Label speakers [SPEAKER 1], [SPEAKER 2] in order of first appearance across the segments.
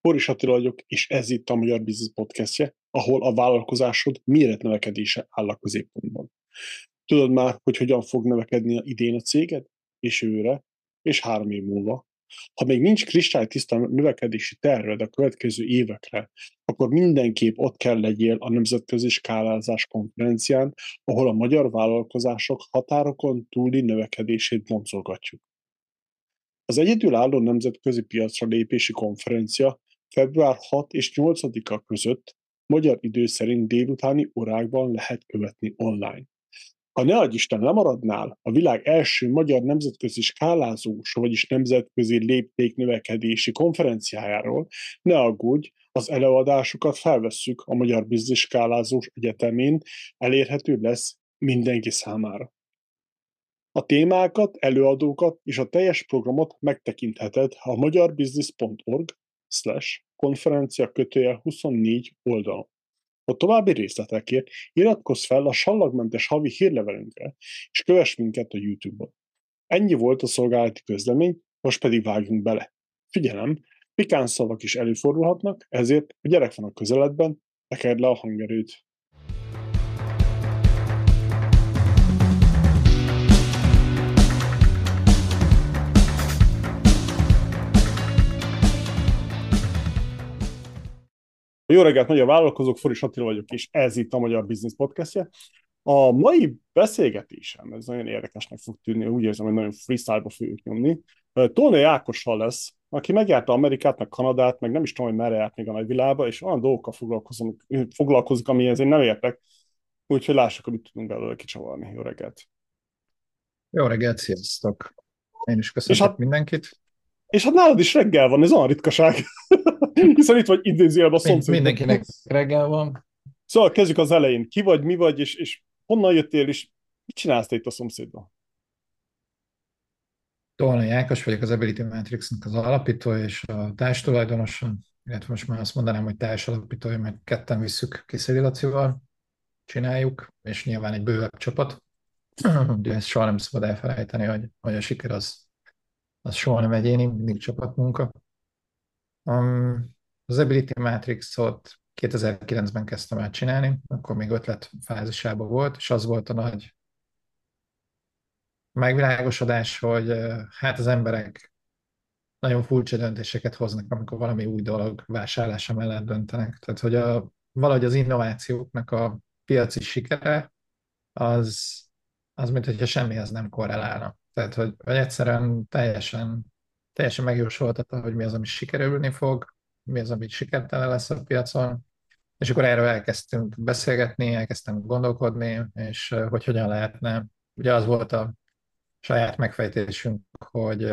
[SPEAKER 1] Boris Attila vagyok, és ez itt a Magyar Business Podcastje, ahol a vállalkozásod méretnövekedése áll a középpontban. Tudod már, hogy hogyan fog növekedni idén a céged, és őre, és három év múlva. Ha még nincs kristálytiszta növekedési terved a következő évekre, akkor mindenképp ott kell legyél a Nemzetközi Skálázás konferencián, ahol a magyar vállalkozások határokon túli növekedését boncolgatjuk. Az egyedülálló nemzetközi piacra lépési konferencia február 6 és 8-a között magyar idő szerint délutáni órákban lehet követni online. Ha ne adj Isten lemaradnál a világ első magyar nemzetközi skálázós, vagyis nemzetközi léptéknövekedési konferenciájáról, ne aggódj, az előadásokat felvesszük a Magyar Biznis Skálázós Egyetemén, elérhető lesz mindenki számára. A témákat, előadókat és a teljes programot megtekintheted a magyarbusiness.org slash konferencia kötője 24 oldalon. A további részletekért iratkozz fel a sallagmentes havi hírlevelünkre, és kövess minket a YouTube-on. Ennyi volt a szolgálati közlemény, most pedig vágjunk bele. Figyelem, pikán szavak is előfordulhatnak, ezért a gyerek van a közeledben, tekerd le a hangerőt. Jó reggelt, magyar vállalkozók, Foris Attila vagyok, és ez itt a Magyar Business Podcastje. A mai beszélgetésem, ez nagyon érdekesnek fog tűnni, úgy érzem, hogy nagyon freestyle-ba fogjuk nyomni. Tóni Ákossal lesz, aki megjárta Amerikát, meg Kanadát, meg nem is tudom, hogy merre járt még a nagyvilágba, és olyan dolgokkal foglalkozunk, foglalkozik, amihez én nem értek. Úgyhogy lássuk, amit tudunk belőle kicsavarni. Jó reggelt!
[SPEAKER 2] Jó reggelt, sziasztok! Én is köszönöm hát, mindenkit.
[SPEAKER 1] És hát nálad is reggel van, ez olyan ritkaság. Hiszen itt vagy idézőjelben a szomszéd.
[SPEAKER 2] Mindenkinek reggel van.
[SPEAKER 1] Szóval kezdjük az elején. Ki vagy, mi vagy, és, és honnan jöttél, és mit csinálsz te itt a szomszédban?
[SPEAKER 2] Tolna Ákos vagyok, az Ability Matrix-nek az alapító és a társtulajdonosa, illetve most már azt mondanám, hogy társalapítója, mert ketten visszük Kiszelilacival, csináljuk, és nyilván egy bővebb csapat. De ezt soha nem szabad elfelejteni, hogy, hogy a siker az, az soha nem egyéni, mindig csapatmunka. Um, az Ability Matrix-ot 2009-ben kezdtem el csinálni, akkor még ötlet fázisában volt, és az volt a nagy megvilágosodás, hogy hát az emberek nagyon furcsa döntéseket hoznak, amikor valami új dolog vásárlása mellett döntenek. Tehát, hogy a, valahogy az innovációknak a piaci sikere az, az mint hogyha semmihez nem korrelálna. Tehát, hogy, hogy egyszerűen teljesen teljesen megjósoltatta, hogy mi az, ami sikerülni fog, mi az, ami sikertelen lesz a piacon, és akkor erről elkezdtünk beszélgetni, elkezdtem gondolkodni, és hogy hogyan lehetne. Ugye az volt a saját megfejtésünk, hogy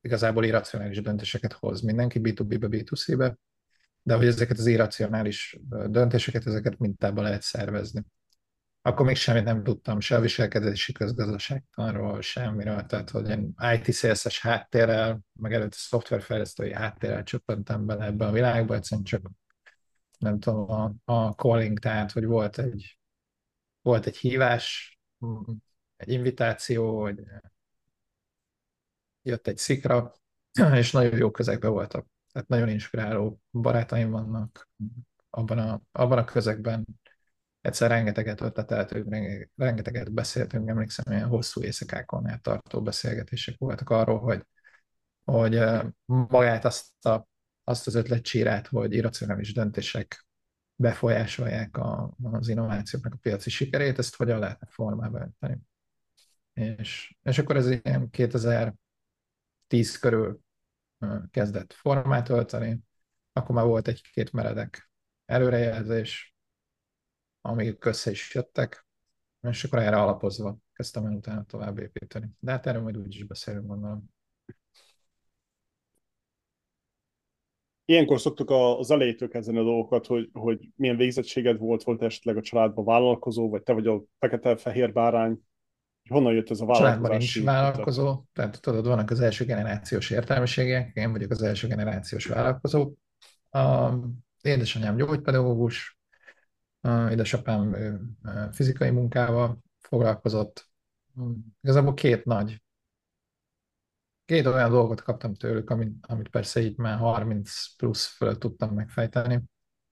[SPEAKER 2] igazából irracionális döntéseket hoz mindenki B2B-be, B2C-be, de hogy ezeket az irracionális döntéseket, ezeket mintába lehet szervezni akkor még semmit nem tudtam, se a viselkedési közgazdaságtanról, semmiről, tehát hogy én IT sales háttérrel, meg előtte szoftverfejlesztői háttérrel csöppentem bele ebbe a világba, egyszerűen csak nem tudom, a, a calling, tehát hogy volt egy, volt egy hívás, egy invitáció, hogy jött egy szikra, és nagyon jó közegben voltak. Tehát nagyon inspiráló barátaim vannak abban a, abban a közegben, egyszer rengeteget ötleteltünk, rengeteget beszéltünk, emlékszem, ilyen hosszú éjszakákon át tartó beszélgetések voltak arról, hogy, hogy magát azt, a, azt az ötletcsírát, hogy irracionális döntések befolyásolják a, az innovációknak a piaci sikerét, ezt hogyan lehetne formába önteni. És, és akkor ez ilyen 2010 körül kezdett formát ölteni, akkor már volt egy-két meredek előrejelzés, amik össze is jöttek, és akkor erre alapozva kezdtem el utána tovább építeni. De hát erről majd úgyis beszélünk, gondolom.
[SPEAKER 1] Ilyenkor szoktuk az elejétől kezdeni a dolgokat, hogy, hogy milyen végzettséged volt, volt esetleg a családban vállalkozó, vagy te vagy a fekete-fehér bárány, honnan jött ez a vállalkozás?
[SPEAKER 2] Családban nincs vállalkozó, tehát tudod, vannak az első generációs értelmiségek, én vagyok az első generációs vállalkozó. A édesanyám gyógypedagógus, édesapám fizikai munkával foglalkozott. Igazából két nagy két olyan dolgot kaptam tőlük, amit, amit persze így már 30 plusz fölött tudtam megfejteni.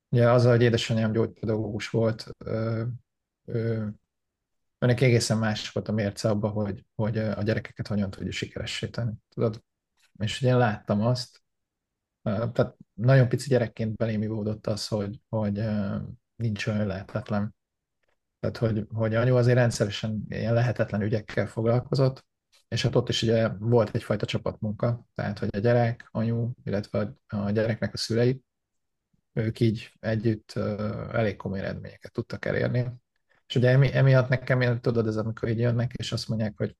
[SPEAKER 2] Ugye az, hogy édesanyám gyógypedagógus volt, ö, ö, önnek egészen más volt a mérce abba, hogy, hogy a gyerekeket hogyan tudja sikeressé tenni. Tudod? És ugye én láttam azt, tehát nagyon pici gyerekként belém ivódott az, hogy, hogy nincs olyan lehetetlen. Tehát, hogy, hogy anyu azért rendszeresen ilyen lehetetlen ügyekkel foglalkozott, és hát ott is ugye volt egyfajta csapatmunka, tehát, hogy a gyerek, anyu, illetve a gyereknek a szülei, ők így együtt elég komoly eredményeket tudtak elérni. És ugye emi, emiatt nekem, tudod, ez amikor így jönnek, és azt mondják, hogy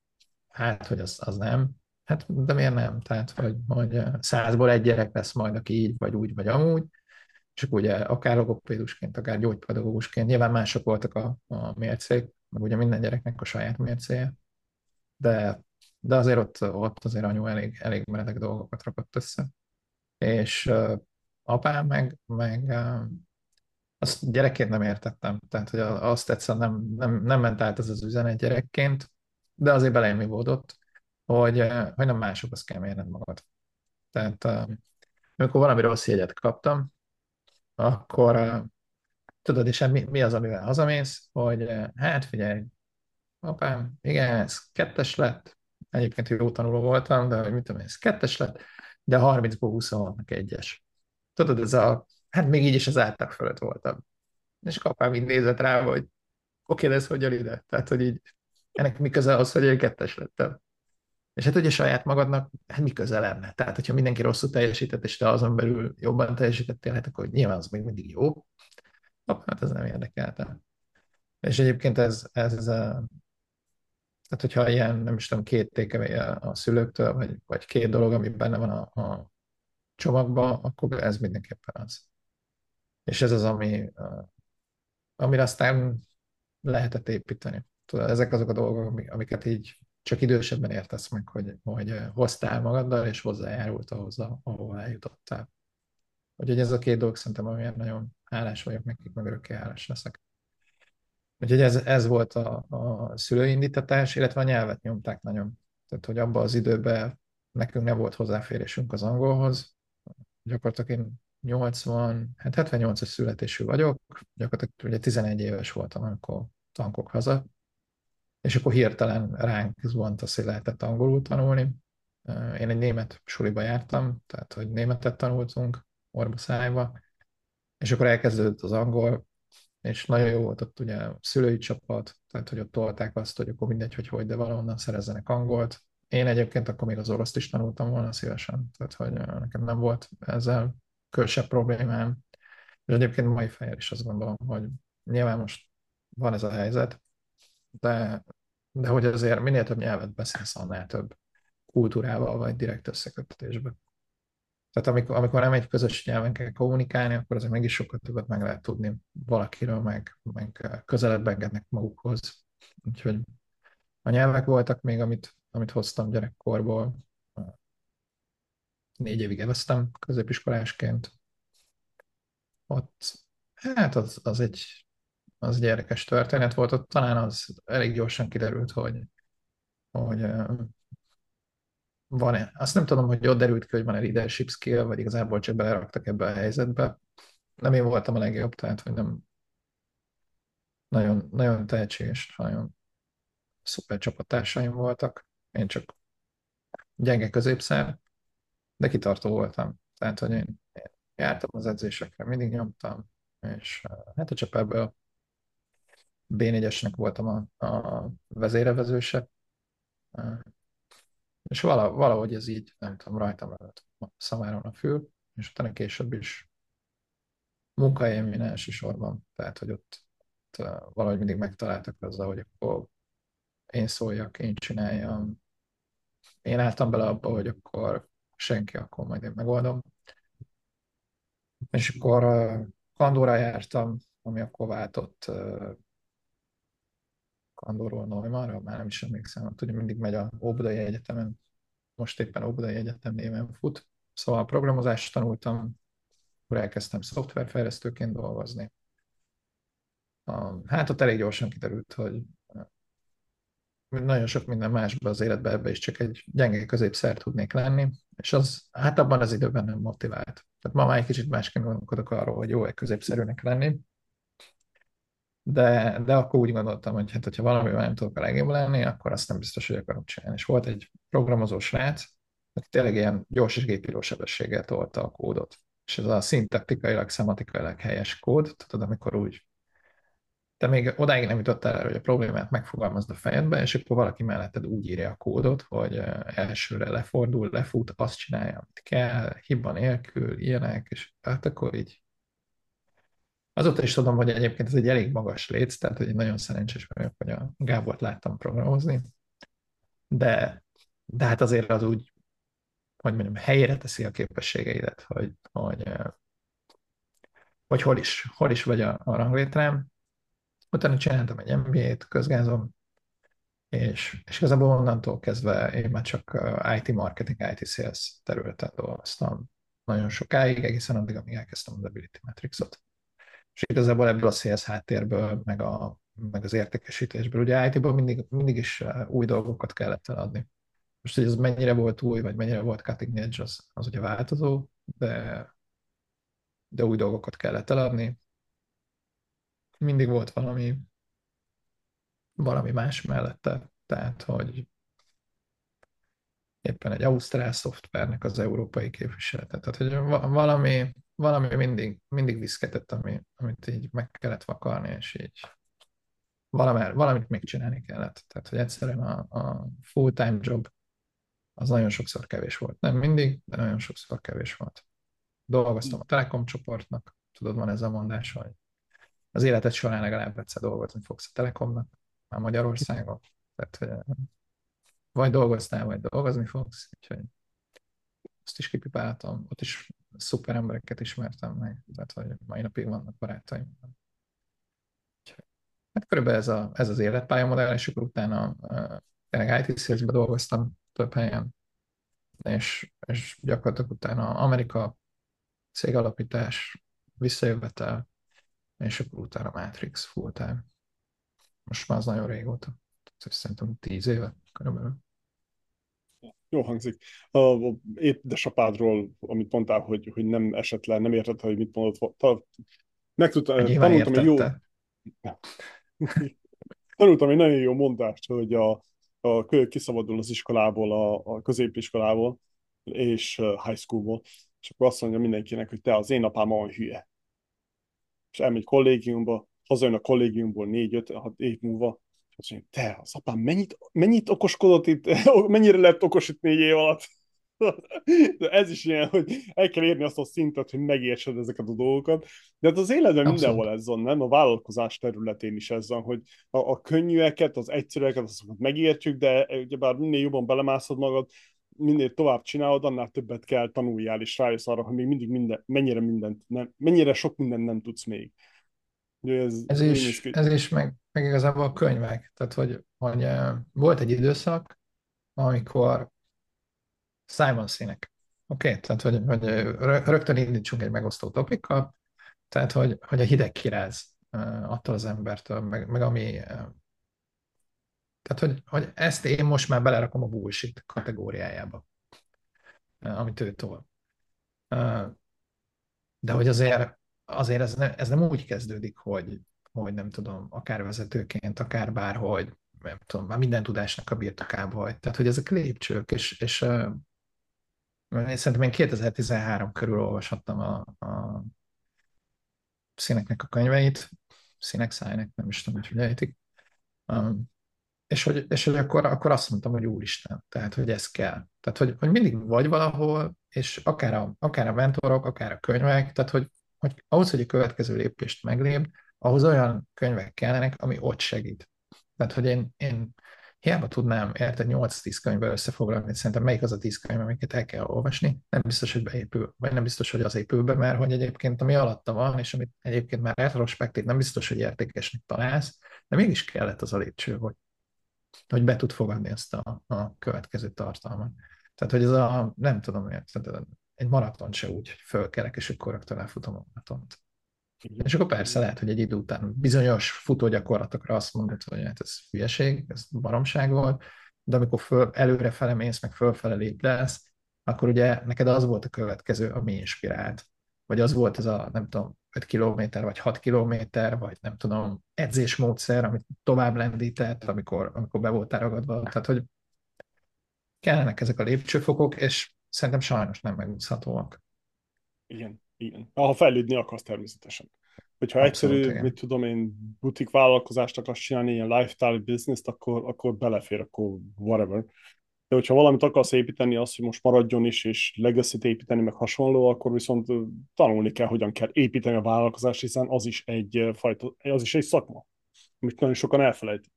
[SPEAKER 2] hát, hogy az, az nem, Hát, de miért nem? Tehát, hogy, hogy százból egy gyerek lesz majd, aki így, vagy úgy, vagy amúgy, csak ugye akár logopédusként, akár gyógypedagógusként, nyilván mások voltak a, a mércék, meg ugye minden gyereknek a saját mércéje, de, de azért ott, ott azért anyu elég, elég meredek dolgokat rakott össze. És uh, apám meg, meg uh, azt gyerekként nem értettem, tehát hogy azt egyszerűen nem, nem, nem ment át ez az üzenet gyerekként, de azért belém volt hogy, eh, hogy nem másokhoz kell mérned magad. Tehát eh, amikor valami rossz jegyet kaptam, akkor tudod, és mi, mi az, amivel hazamész, hogy hát figyelj, apám, igen, ez kettes lett, egyébként jó tanuló voltam, de mit tudom, ez kettes lett, de 30-ból 20 vannak egyes. Tudod, ez a, hát még így is az átlag fölött voltam. És apám így nézett rá, hogy oké, okay, de ez hogyan ide? Tehát, hogy így ennek mi köze az, hogy én kettes lettem. És hát ugye saját magadnak, hát mi köze lenne? Tehát, hogyha mindenki rosszul teljesített, és te azon belül jobban teljesítettél, hát akkor nyilván az még mindig jó. Hát ez nem érdekelte. És egyébként ez, ez, ez a, tehát hogyha ilyen, nem is tudom, két tékevé a szülőktől, vagy, vagy két dolog, ami benne van a, a csomagban, akkor ez mindenképpen az. És ez az, ami, amire aztán lehetett építeni. Tudod, ezek azok a dolgok, amiket így csak idősebben értesz meg, hogy, hogy hoztál magaddal, és hozzájárult ahhoz, ahova eljutottál. Úgyhogy ez a két dolog szerintem, amiért nagyon hálás vagyok nekik, meg örökké hálás leszek. Úgyhogy ez, ez volt a, a szülőindítatás, illetve a nyelvet nyomták nagyon. Tehát, hogy abban az időben nekünk nem volt hozzáférésünk az angolhoz. Gyakorlatilag én 80, hát 78-as születésű vagyok, gyakorlatilag ugye 11 éves voltam, amikor tankok haza, és akkor hirtelen ránk zuhant az, hogy lehetett angolul tanulni. Én egy német suliba jártam, tehát hogy németet tanultunk orba szájba, és akkor elkezdődött az angol, és nagyon jó volt ott ugye a szülői csapat, tehát hogy ott tolták azt, hogy akkor mindegy, hogy hogy, de valahonnan szerezzenek angolt. Én egyébként akkor még az oroszt is tanultam volna szívesen, tehát hogy nekem nem volt ezzel külsebb problémám. És egyébként mai fejjel is azt gondolom, hogy nyilván most van ez a helyzet, de, de hogy azért minél több nyelvet beszélsz, annál több kultúrával vagy direkt összeköttetésbe. Tehát amikor, amikor nem egy közös nyelven kell kommunikálni, akkor azért mégis sokkal többet meg lehet tudni valakiről, meg, meg közelebb engednek magukhoz. Úgyhogy a nyelvek voltak még, amit, amit hoztam gyerekkorból. Négy évig eveztem középiskolásként. Ott, hát az, az egy az egy érdekes történet volt, ott talán az elég gyorsan kiderült, hogy, hogy van-e. Azt nem tudom, hogy ott derült ki, hogy van-e leadership skill, vagy igazából csak beleraktak ebbe a helyzetbe. Nem én voltam a legjobb, tehát hogy nem nagyon, nagyon tehetséges, nagyon szuper csapattársaim voltak. Én csak gyenge középszer, de kitartó voltam. Tehát, hogy én, jártam az edzésekre, mindig nyomtam, és hát a csak ebből B4-esnek voltam a, a vezérevezőse, és valahogy ez így, nem tudom, rajtam előtt szamáron a fül, és utána később is munkahelyemen elsősorban, tehát hogy ott, ott valahogy mindig megtaláltak azzal, hogy akkor én szóljak, én csináljam. Én álltam bele abba, hogy akkor senki, akkor majd én megoldom. És akkor Kandóra jártam, ami akkor váltott Andorról Neumarra, már nem is emlékszem, ott ugye mindig megy a Óbudai Egyetemen, most éppen Óbudai Egyetem néven fut. Szóval programozást tanultam, akkor elkezdtem szoftverfejlesztőként dolgozni. Hát ott elég gyorsan kiderült, hogy nagyon sok minden másban az életben ebbe is csak egy gyenge középszer tudnék lenni, és az hát abban az időben nem motivált. Tehát ma már egy kicsit másként gondolkodok arról, hogy jó egy középszerűnek lenni, de, de akkor úgy gondoltam, hogy hát, hogyha valami nem tudok a legjobb lenni, akkor azt nem biztos, hogy akarok csinálni. És volt egy programozó srác, aki tényleg ilyen gyors és gépíró sebességgel tolta a kódot. És ez a szintaktikailag, szematikailag helyes kód, tudod, amikor úgy te még odáig nem jutottál el, hogy a problémát megfogalmazd a fejedbe, és akkor valaki melletted úgy írja a kódot, hogy elsőre lefordul, lefut, azt csinálja, amit kell, hiba nélkül, ilyenek, és hát akkor így. Azóta is tudom, hogy egyébként ez egy elég magas léc, tehát hogy nagyon szerencsés vagyok, hogy a Gábort láttam programozni, de, de hát azért az úgy, hogy mondjam, helyére teszi a képességeidet, hogy, hogy, hogy hol is, hol is vagy a, a ranglétrám, Utána csináltam egy MBA-t közgázom, és, és igazából onnantól kezdve én már csak uh, IT marketing, IT sales területen dolgoztam nagyon sokáig, egészen addig, amíg elkezdtem az Ability Matrix-ot. És igazából ebből a sales háttérből, meg, a, meg az értékesítésből, ugye IT-ból mindig, mindig is uh, új dolgokat kellett eladni. Most, hogy ez mennyire volt új, vagy mennyire volt cutting edge, az, az ugye változó, de, de új dolgokat kellett eladni, mindig volt valami, valami más mellette. Tehát, hogy éppen egy ausztrál szoftvernek az európai képviselete. Tehát, hogy valami, valami mindig, mindig viszketett, ami, amit így meg kellett vakarni, és így valami, valamit még csinálni kellett. Tehát, hogy egyszerűen a, a full-time job az nagyon sokszor kevés volt. Nem mindig, de nagyon sokszor kevés volt. Dolgoztam a Telekom csoportnak, tudod, van ez a mondás, hogy az életed során legalább egyszer dolgozni fogsz a Telekomnak, már Magyarországon. Tehát vagy dolgoztál, vagy dolgozni fogsz, úgyhogy azt is kipipáltam. Ott is szuper embereket ismertem meg, tehát hogy mai napig vannak barátaim. hát körülbelül ez, a, ez az életpályamodell, és akkor utána tényleg IT sales dolgoztam több helyen, és, és gyakorlatilag utána Amerika cégalapítás, visszajövetel, és akkor utána Matrix full time. Most már az nagyon régóta. Szerintem tíz éve körülbelül.
[SPEAKER 1] Jó hangzik. Uh, épp de sapádról, amit mondtál, hogy, hogy nem esett le, nem értette, hogy mit mondott. Megtudtam, tanultam egy jó... tanultam egy nagyon jó mondást, hogy a, a kölyök kiszabadul az iskolából, a, a középiskolából, és high schoolból, és akkor azt mondja mindenkinek, hogy te az én apám olyan hülye és elmegy kollégiumba, hazajön a kollégiumból négy-öt év múlva, azt te, az apám mennyit, mennyit okoskodott itt, mennyire lett okos itt négy év alatt? De ez is ilyen, hogy el kell érni azt a szintet, hogy megértsed ezeket a dolgokat. De hát az életben Abszolút. mindenhol ez van, nem? A vállalkozás területén is ez van, hogy a, a könnyűeket, az egyszerűeket, azokat megértjük, de ugyebár minél jobban belemászod magad, minél tovább csinálod, annál többet kell tanuljál, és rájössz arra, hogy még mindig minden, mennyire mindent nem, mennyire sok mindent nem tudsz még.
[SPEAKER 2] Ez, ez is, ez is meg, meg igazából a könyvek. Tehát, hogy, hogy uh, volt egy időszak, amikor Simon színek. Oké, okay? tehát, hogy, hogy rögtön indítsunk egy megosztó topikkal, tehát, hogy, hogy a hideg kiráz uh, attól az embertől, meg, meg ami tehát, hogy, hogy ezt én most már belerakom a bullshit kategóriájába, eh, amit ő tol. Eh, de hogy azért, azért ez, ne, ez nem úgy kezdődik, hogy, hogy nem tudom, akár vezetőként, akár bárhogy, nem tudom, már minden tudásnak a birtokába vagy. Tehát, hogy ezek lépcsők, és, és én szerintem én 2013 körül olvashattam a, a színeknek a könyveit, színek szájnek, nem is tudom, hogy ejtik. Um, és hogy, és hogy akkor, akkor azt mondtam, hogy úristen, tehát hogy ez kell. Tehát, hogy, hogy mindig vagy valahol, és akár a, akár a mentorok, akár a könyvek, tehát hogy, hogy ahhoz, hogy a következő lépést meglép, ahhoz olyan könyvek kellenek, ami ott segít. Tehát, hogy én, én hiába tudnám érted 8-10 könyvbe összefoglalni, szerintem melyik az a 10 könyv, amiket el kell olvasni, nem biztos, hogy beépül, vagy nem biztos, hogy az épül be, mert hogy egyébként ami alatta van, és amit egyébként már retrospektív, nem biztos, hogy értékesnek találsz, de mégis kellett az a lépcső, hogy hogy be tud fogadni ezt a, a következő tartalmat. Tehát, hogy ez a, nem tudom miért, egy maraton se úgy, fölkelek, és akkor rögtön elfutom a maratont. Igen. És akkor persze lehet, hogy egy idő után bizonyos futógyakorlatokra azt mondod, hogy hát ez hülyeség, ez baromság volt, de amikor föl, előre fele mész, meg fölfele lépdelsz, akkor ugye neked az volt a következő, ami inspirált. Vagy az volt ez a, nem tudom, 5 kilométer, vagy 6 kilométer, vagy nem tudom, edzésmódszer, amit tovább lendített, amikor, amikor be voltál ragadva. Tehát, hogy kellenek ezek a lépcsőfokok, és szerintem sajnos nem megúszhatóak.
[SPEAKER 1] Igen, igen. Ha fejlődni akarsz természetesen. Hogyha Abszolút, egyszerű, igen. mit tudom én, butik vállalkozást akarsz csinálni, ilyen lifestyle business akkor, akkor belefér, akkor whatever. De hogyha valamit akarsz építeni, az, hogy most maradjon is, és legacy építeni, meg hasonló, akkor viszont tanulni kell, hogyan kell építeni a vállalkozást, hiszen az is egy fajta, az is egy szakma, amit nagyon sokan elfelejtik.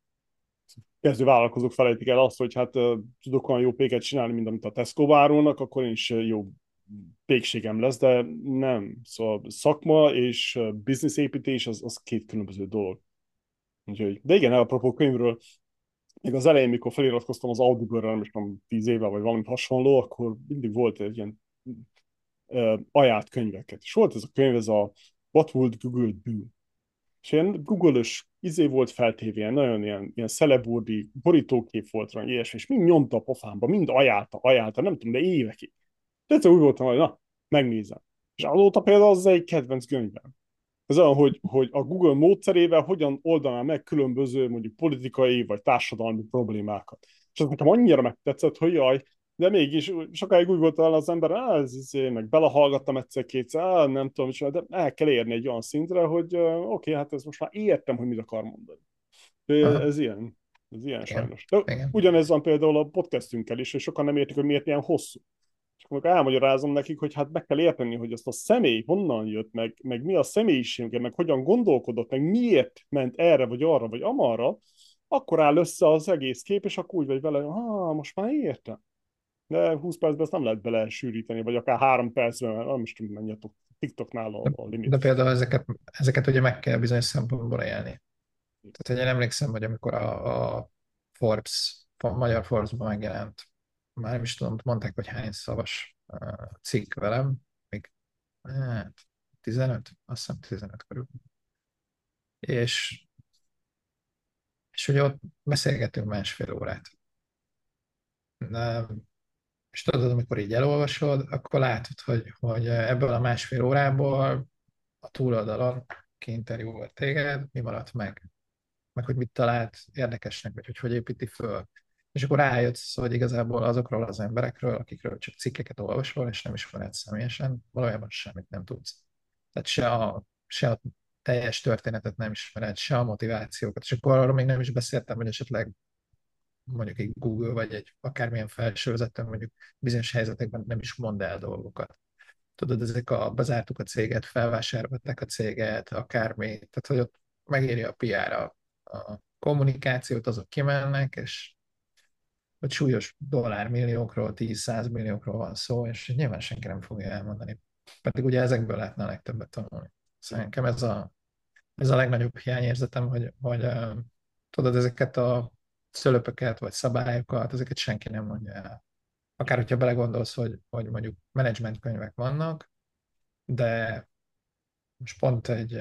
[SPEAKER 1] Kezdő vállalkozók felejtik el azt, hogy hát tudok olyan jó péket csinálni, mint amit a Tesco árulnak, akkor én is jó pékségem lesz, de nem. Szóval szakma és business építés az, az két különböző dolog. Úgyhogy, de igen, apropó könyvről, még az elején, mikor feliratkoztam az Audible-re, nem tíz éve, vagy valami hasonló, akkor mindig volt egy ilyen uh, ajánlt könyveket. És volt ez a könyv, ez a What Would Google Do? És ilyen Google-ös izé volt feltéve, ilyen nagyon ilyen, ilyen szeleburdi borítókép volt rá, ilyesmi, és mind nyomta a pofámba, mind ajánlta, ajánlta, nem tudom, de évekig. De egyszer úgy voltam, hogy na, megnézem. És azóta például az egy kedvenc könyvem. Ez olyan, hogy, hogy a Google módszerével hogyan oldaná meg különböző mondjuk politikai vagy társadalmi problémákat. És ez nekem annyira megtetszett, hogy jaj, de mégis sokáig úgy volt az ember, á, ez, ez, meg belehallgattam egyszer-kétszer, á, nem tudom, de el kell érni egy olyan szintre, hogy uh, oké, okay, hát ez most már értem, hogy mit akar mondani. De ez ilyen, ez ilyen Igen. sajnos. De Igen. ugyanez van például a podcastünkkel is, és sokan nem értik, hogy miért ilyen hosszú és akkor elmagyarázom nekik, hogy hát meg kell érteni, hogy azt a személy honnan jött, meg, meg mi a személyisége, meg hogyan gondolkodott, meg miért ment erre, vagy arra, vagy amarra, akkor áll össze az egész kép, és akkor úgy vagy vele, ha most már értem. De 20 percben ezt nem lehet bele sűríteni, vagy akár 3 percben, nem is tudom, mennyi a TikToknál a, a limit.
[SPEAKER 2] De például ezeket, ezeket ugye meg kell bizonyos szempontból élni. Tehát, én emlékszem, hogy amikor a, a Forbes, a magyar Forbes-ban megjelent már nem is tudom, mondták, hogy hány szavas cikk velem, még hát, 15, azt hiszem 15 körül. És, és hogy ott beszélgetünk másfél órát. De, és tudod, amikor így elolvasod, akkor látod, hogy, hogy ebből a másfél órából a túloldalon kiinterjúval téged, mi maradt meg? Meg hogy mit talált érdekesnek, vagy hogy hogy építi föl és akkor rájössz, hogy igazából azokról az emberekről, akikről csak cikkeket olvasol, és nem ismered személyesen, valójában semmit nem tudsz. Tehát se a, se a teljes történetet nem ismered, se a motivációkat, és akkor arról még nem is beszéltem, hogy esetleg mondjuk egy Google, vagy egy akármilyen felsővezető mondjuk bizonyos helyzetekben nem is mond el dolgokat. Tudod, ezek a bezártuk a céget, felvásárolták a céget, akármi, tehát hogy ott megéri a PR a, a kommunikációt, azok kimennek, és hogy súlyos dollármilliókról, 10-100 milliókról van szó, és nyilván senki nem fogja elmondani. Pedig ugye ezekből lehetne a legtöbbet tanulni. Szóval nekem ez a, ez a legnagyobb hiányérzetem, hogy, hogy tudod, ezeket a szölöpöket, vagy szabályokat, ezeket senki nem mondja el. Akár hogyha belegondolsz, hogy, hogy mondjuk menedzsment könyvek vannak, de most pont egy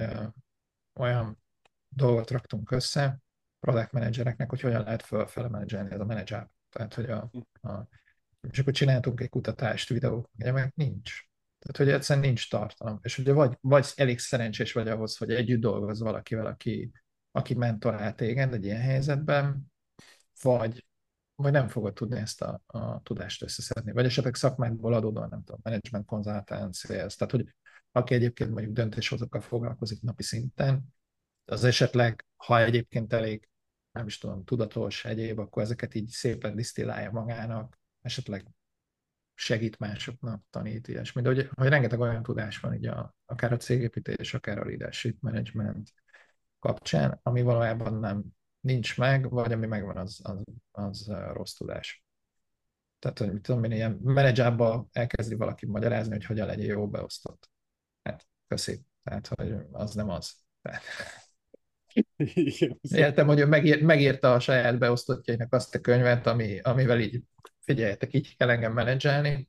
[SPEAKER 2] olyan dolgot raktunk össze, product managereknek, hogy hogyan lehet fölfele menedzselni ez a menedzser tehát, hogy a, a, és akkor csináltunk egy kutatást videók, meg nincs. Tehát, hogy egyszerűen nincs tartalom. És ugye vagy, vagy elég szerencsés vagy ahhoz, hogy együtt dolgoz valakivel, aki, aki mentorál téged egy ilyen helyzetben, vagy, vagy nem fogod tudni ezt a, a tudást összeszedni. Vagy esetleg szakmákból adódóan, nem tudom, management consultant, sales, tehát hogy aki egyébként mondjuk döntéshozókkal foglalkozik napi szinten, az esetleg, ha egyébként elég nem is tudom, tudatos, egyéb, akkor ezeket így szépen disztillálja magának, esetleg segít másoknak, tanít, ilyesmi. De hogy, hogy rengeteg olyan tudás van, így a, akár a cégépítés, akár a leadership management kapcsán, ami valójában nem nincs meg, vagy ami megvan, az, az, az rossz tudás. Tehát, hogy mit tudom én, ilyen menedzsába elkezdi valaki magyarázni, hogy hogyan legyen jó beosztott. Hát, köszi. Tehát, hogy az nem az. Tehát, Értem, hogy ő megír, megírta a saját beosztottjainak azt a könyvet, ami, amivel így, figyeljetek, így kell engem menedzselni,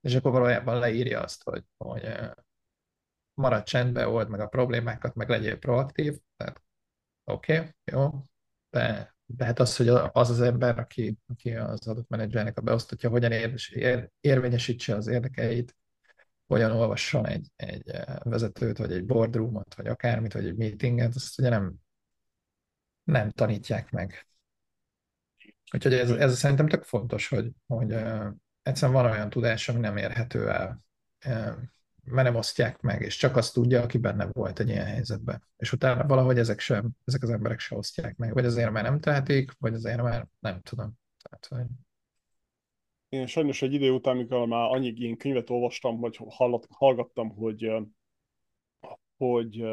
[SPEAKER 2] és akkor valójában leírja azt, hogy, hogy maradj csendbe, old meg a problémákat, meg legyél proaktív, tehát oké, okay, jó, de, de hát az, hogy az az ember, aki, aki az adott menedzsernek a beosztottja, hogyan ér, ér, érvényesítse az érdekeit, hogyan olvasson egy, egy eh, vezetőt, vagy egy boardroomot, vagy akármit, vagy egy meetinget, azt ugye nem, nem tanítják meg. Úgyhogy ez, ez szerintem tök fontos, hogy, hogy uh, egyszerűen van olyan tudás, ami nem érhető el, uh, mert nem osztják meg, és csak azt tudja, aki benne volt egy ilyen helyzetben. És utána valahogy ezek sem, ezek az emberek se osztják meg. Vagy azért már nem tehetik, vagy azért már nem tudom. Tehát, hogy...
[SPEAKER 1] Én sajnos egy idő után, amikor már annyi ilyen könyvet olvastam, vagy hallott, hallgattam, hogy, hogy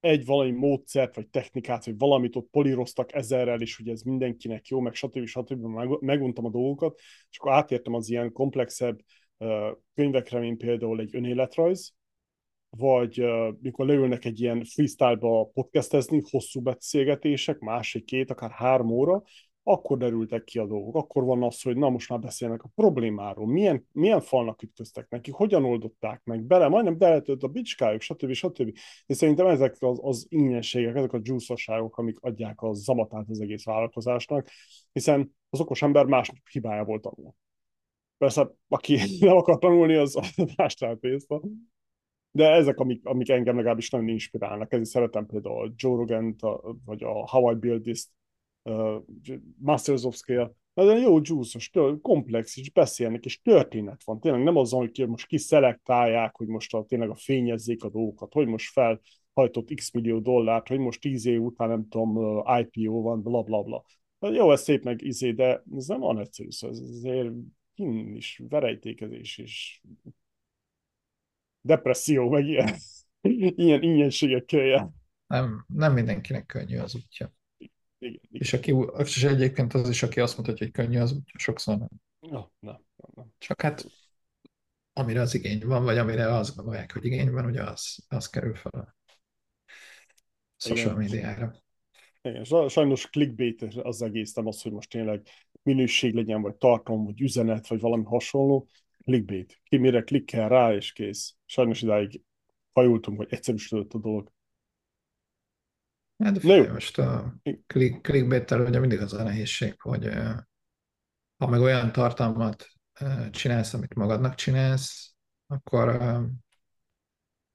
[SPEAKER 1] egy valami módszert, vagy technikát, vagy valamit ott políroztak ezerrel, és hogy ez mindenkinek jó, meg stb. stb. meguntam a dolgokat, és akkor átértem az ilyen komplexebb könyvekre, mint például egy önéletrajz, vagy mikor leülnek egy ilyen freestyle-ba podcastezni, hosszú beszélgetések, másik, két, akár három óra, akkor derültek ki a dolgok. Akkor van az, hogy na most már beszélnek a problémáról, milyen, milyen falnak ütköztek neki, hogyan oldották meg, bele, majdnem beletört a bicskájuk, stb. stb. És szerintem ezek az, az ingyenségek, ezek a dzsúszosságok, amik adják a zamatát az egész vállalkozásnak, hiszen az okos ember más volt tanul. Persze, aki nem akar tanulni, az más tészta. De ezek, amik, amik engem legalábbis nagyon inspirálnak. Ezért szeretem például Joe Rogan, vagy a How I Build This uh, Masters of Scale, nagyon jó juice komplex, és beszélnek, és történet van. Tényleg nem az, hogy most kiszelektálják, hogy most a, tényleg a fényezzék a dolgokat, hogy most felhajtott x millió dollárt, hogy most tíz év után nem tudom, IPO van, bla bla bla. Jó, ez szép meg izé, de ez nem van egyszerű, szóval ez azért is verejtékezés, és depresszió, meg ilyen, ilyen ingyenségekkel jár.
[SPEAKER 2] Nem, nem mindenkinek könnyű az útja.
[SPEAKER 1] Igen, igen.
[SPEAKER 2] És, aki, és egyébként az is, aki azt mondja, hogy könnyű az útja, sokszor nem.
[SPEAKER 1] No, nem, nem, nem.
[SPEAKER 2] Csak hát amire az igény van, vagy amire azt gondolják, hogy igény van, ugye az, az kerül fel a social médiára.
[SPEAKER 1] Igen, sajnos clickbait az egész, nem az, hogy most tényleg minőség legyen, vagy tartalom, vagy üzenet, vagy valami hasonló. Clickbait. Ki mire klikkel rá, és kész. Sajnos idáig fajultunk, hogy egyszerűsödött a dolog.
[SPEAKER 2] Hát de most a click, clickbait-tel ugye mindig az a nehézség, hogy ha meg olyan tartalmat csinálsz, amit magadnak csinálsz, akkor,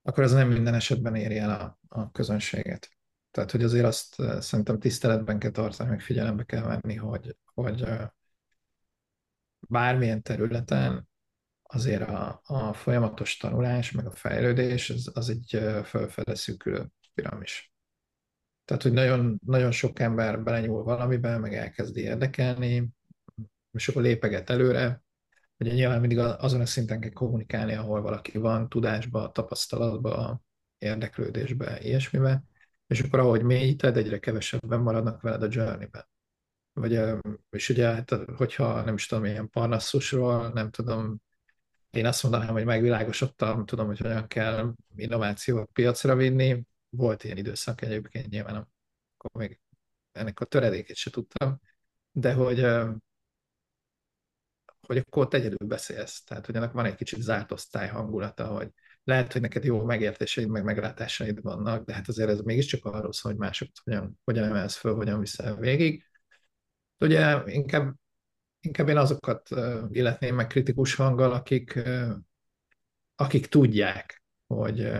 [SPEAKER 2] akkor az nem minden esetben éri el a, a közönséget. Tehát, hogy azért azt szerintem tiszteletben kell tartani, meg figyelembe kell venni, hogy, hogy bármilyen területen azért a, a folyamatos tanulás, meg a fejlődés, az, az egy fölfele szűkülő piramis. Tehát, hogy nagyon, nagyon sok ember belenyúl valamibe, meg elkezdi érdekelni, és akkor lépeget előre. Ugye nyilván mindig azon a szinten kell kommunikálni, ahol valaki van, tudásba, tapasztalatba, érdeklődésbe, ilyesmibe, és akkor ahogy mélyíted, egyre kevesebben maradnak veled a journey-ben. Vagy, és ugye, hát, hogyha nem is tudom, ilyen parnasszusról, nem tudom, én azt mondanám, hogy megvilágosodtam, tudom, hogy hogyan kell innovációt piacra vinni, volt ilyen időszak egyébként, nyilván akkor még ennek a töredékét se tudtam, de hogy, hogy akkor ott egyedül beszélsz, tehát hogy ennek van egy kicsit zárt osztály hangulata, hogy lehet, hogy neked jó megértéseid, meg meglátásaid vannak, de hát azért ez mégiscsak arról szól, hogy mások hogyan, hogyan emelsz föl, hogyan viszel végig. Ugye inkább, inkább én azokat illetném meg kritikus hanggal, akik, akik tudják, hogy,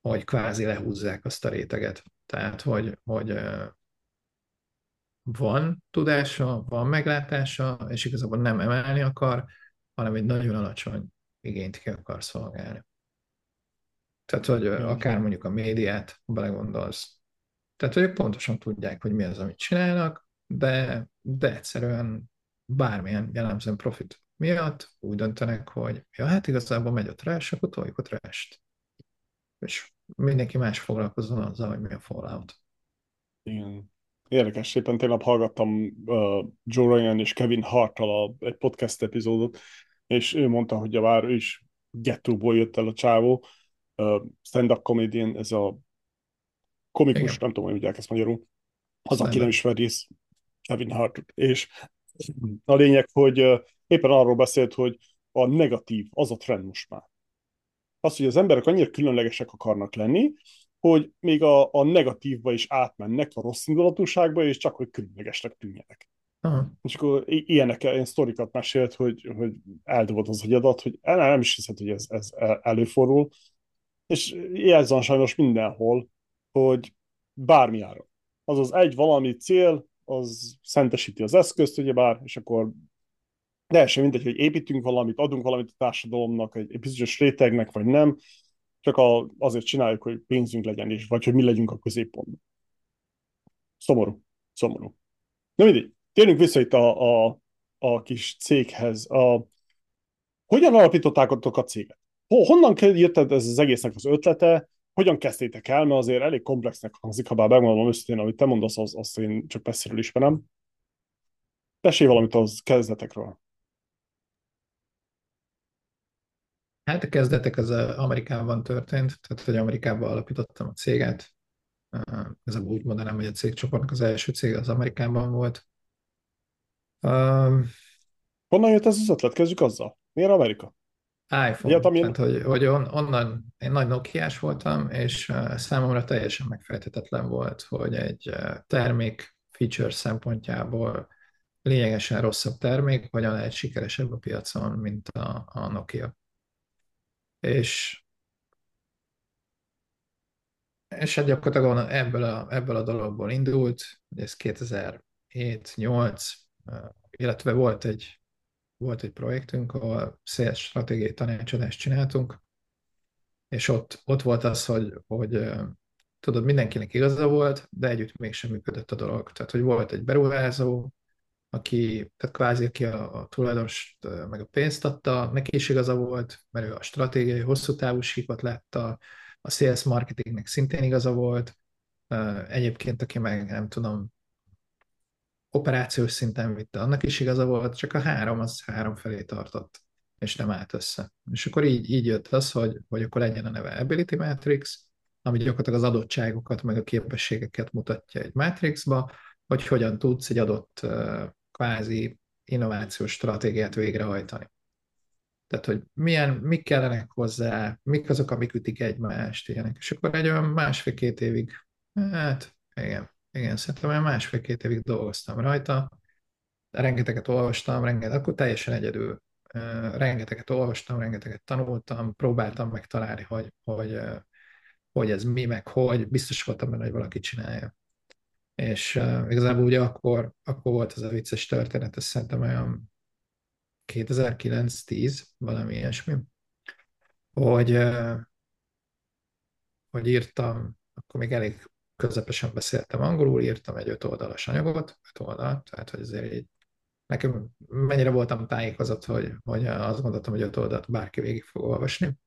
[SPEAKER 2] hogy kvázi lehúzzák azt a réteget. Tehát, hogy, hogy van tudása, van meglátása, és igazából nem emelni akar, hanem egy nagyon alacsony igényt ki akar szolgálni. Tehát, hogy akár mondjuk a médiát belegondolsz. Tehát, hogy pontosan tudják, hogy mi az, amit csinálnak, de, de egyszerűen bármilyen jellemzően profit miatt úgy döntenek, hogy ja, hát igazából megy a trash, akkor toljuk a trash És mindenki más foglalkozzon azzal, hogy mi a Fallout.
[SPEAKER 1] Igen. Érdekes, éppen tényleg hallgattam uh, Joe Ryan és Kevin Hartal egy podcast epizódot, és ő mondta, hogy a vár ő is gettóból jött el a csávó, stand-up comedian, ez a komikus, Igen. nem tudom, hogy mondják ezt magyarul, az, aki nem ismeri, Kevin Hart, és a lényeg, hogy éppen arról beszélt, hogy a negatív, az a trend most már az, hogy az emberek annyira különlegesek akarnak lenni, hogy még a, a negatívba is átmennek, a rossz indulatúságba, és csak hogy különlegesnek tűnjenek. Aha. És akkor ilyenek, ilyen sztorikat mesélt, hogy, hogy eldobott az agyadat, hogy el, nem is hiszed, hogy ez, ez előfordul. És ez van sajnos mindenhol, hogy bármi áron. Azaz egy valami cél, az szentesíti az eszközt, ugyebár, és akkor teljesen mindegy, hogy építünk valamit, adunk valamit a társadalomnak, egy, bizonyos rétegnek, vagy nem, csak azért csináljuk, hogy pénzünk legyen, és vagy hogy mi legyünk a középpontban. Szomorú. Szomorú. Na mindegy. Térjünk vissza itt a, a, a kis céghez. A, hogyan alapították a céget? Honnan jött ez az egésznek az ötlete? Hogyan kezdtétek el? Mert azért elég komplexnek hangzik, ha bár megmondom őszintén, amit te mondasz, az, azt én csak messziről ismerem. Tessél valamit az kezdetekről.
[SPEAKER 2] Hát a kezdetek az Amerikában történt, tehát hogy Amerikában alapítottam a céget. Ez a úgy mondanám, hogy a cégcsoportnak az első cég az Amerikában volt.
[SPEAKER 1] Um, Honnan jött ez az ötlet? Kezdjük azzal. Miért Amerika?
[SPEAKER 2] iPhone. Ja, amilyen... Tehát, hogy, hogy on, onnan én nagy Nokia-s voltam, és uh, számomra teljesen megfejtetetlen volt, hogy egy uh, termék feature szempontjából lényegesen rosszabb termék, hogyan lehet sikeresebb a piacon, mint a, a Nokia. És és hát gyakorlatilag ebből a, ebből a dologból indult, ez 2007-8, illetve volt egy, volt egy projektünk, ahol széles stratégiai tanácsadást csináltunk, és ott, ott volt az, hogy, hogy tudod, mindenkinek igaza volt, de együtt mégsem működött a dolog. Tehát, hogy volt egy beruházó, aki, tehát kvázi aki a, a tulajdonost meg a pénzt adta, neki is igaza volt, mert ő a stratégiai hosszú távú síkot látta, a sales marketingnek szintén igaza volt, egyébként aki meg nem tudom, operációs szinten vitte, annak is igaza volt, csak a három az három felé tartott, és nem állt össze. És akkor így, így jött az, hogy, hogy akkor legyen a neve Ability Matrix, ami gyakorlatilag az adottságokat, meg a képességeket mutatja egy Matrixba, hogy hogyan tudsz egy adott kvázi innovációs stratégiát végrehajtani. Tehát, hogy milyen, mik kellenek hozzá, mik azok, amik ütik egymást, ilyenek. És akkor egy olyan másfél-két évig, hát igen, igen, szerintem olyan másfél-két évig dolgoztam rajta, rengeteget olvastam, rengeteget, akkor teljesen egyedül, rengeteget olvastam, rengeteget tanultam, próbáltam megtalálni, hogy, hogy, hogy ez mi, meg hogy, biztos voltam benne, hogy valaki csinálja. És uh, igazából ugye akkor, akkor volt ez a vicces történet, ez szerintem olyan 2009-10, valami ilyesmi, hogy, uh, hogy írtam, akkor még elég közepesen beszéltem angolul, írtam egy öt oldalas anyagot, öt oldal, tehát hogy azért így nekem mennyire voltam tájékozott, hogy, hogy azt gondoltam, hogy öt oldalt bárki végig fog olvasni.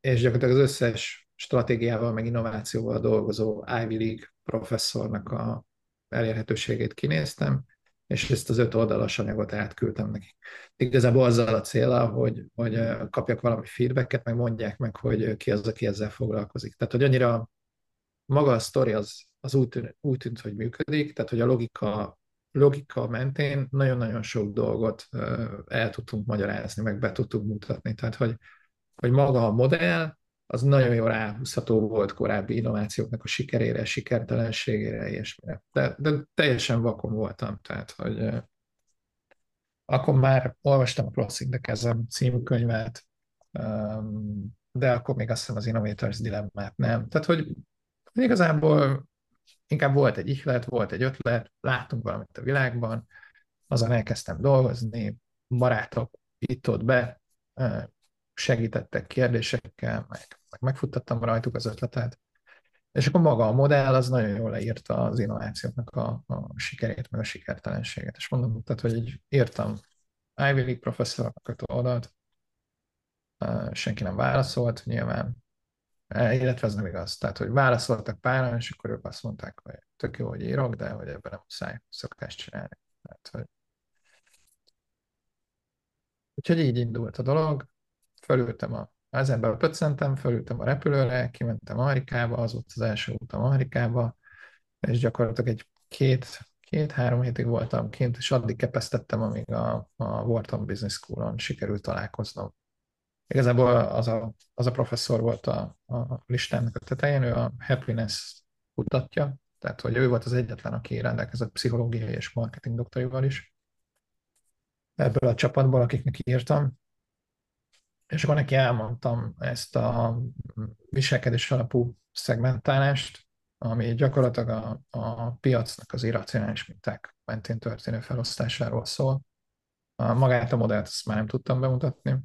[SPEAKER 2] És gyakorlatilag az összes stratégiával, meg innovációval dolgozó Ivy League professzornak a elérhetőségét kinéztem, és ezt az öt oldalas anyagot átküldtem neki. Igazából azzal a célra, hogy, hogy kapjak valami feedbacket, meg mondják meg, hogy ki az, aki ezzel foglalkozik. Tehát, hogy annyira maga a sztori az, az úgy, tűnt, úgy tűnt, hogy működik, tehát, hogy a logika, logika mentén nagyon-nagyon sok dolgot el tudtunk magyarázni, meg be tudtunk mutatni. Tehát, hogy, hogy maga a modell, az nagyon jól ráhúzható volt korábbi innovációknak a sikerére, sikertelenségére, ilyesmire. De, de teljesen vakon voltam, tehát, hogy akkor már olvastam a Crossing the Chasm című könyvet, de akkor még azt hiszem az Innovators Dilemmát nem. Tehát, hogy igazából inkább volt egy ihlet, volt egy ötlet, láttunk valamit a világban, azon elkezdtem dolgozni, barátok itt-ott be, segítettek kérdésekkel, meg, meg megfuttattam rajtuk az ötletet. És akkor maga a modell az nagyon jól leírta az innovációknak a, a sikerét, meg a sikertelenséget. És mondom, tehát, hogy így írtam Ivy League professzornak oldalt, senki nem válaszolt, nyilván, illetve ez nem igaz. Tehát, hogy válaszoltak páran, és akkor ők azt mondták, hogy tök jó, hogy írok, de hogy ebben nem muszáj szokást csinálni. Tehát, hogy... Úgyhogy így indult a dolog fölültem a az ember pöccentem, fölültem a repülőre, kimentem Amerikába, az volt az első utam Amerikába, és gyakorlatilag egy két, két-három hétig voltam kint, és addig kepesztettem, amíg a, a Wharton Business School-on sikerült találkoznom Igazából az a, az a professzor volt a, a listának a tetején, ő a happiness kutatja, tehát hogy ő volt az egyetlen, aki rendelkezett pszichológiai és marketing doktorival is ebből a csapatból, akiknek írtam, és akkor neki elmondtam ezt a viselkedés alapú szegmentálást, ami gyakorlatilag a, a piacnak az irracionális minták mentén történő felosztásáról szól. A, magát a modellt azt már nem tudtam bemutatni.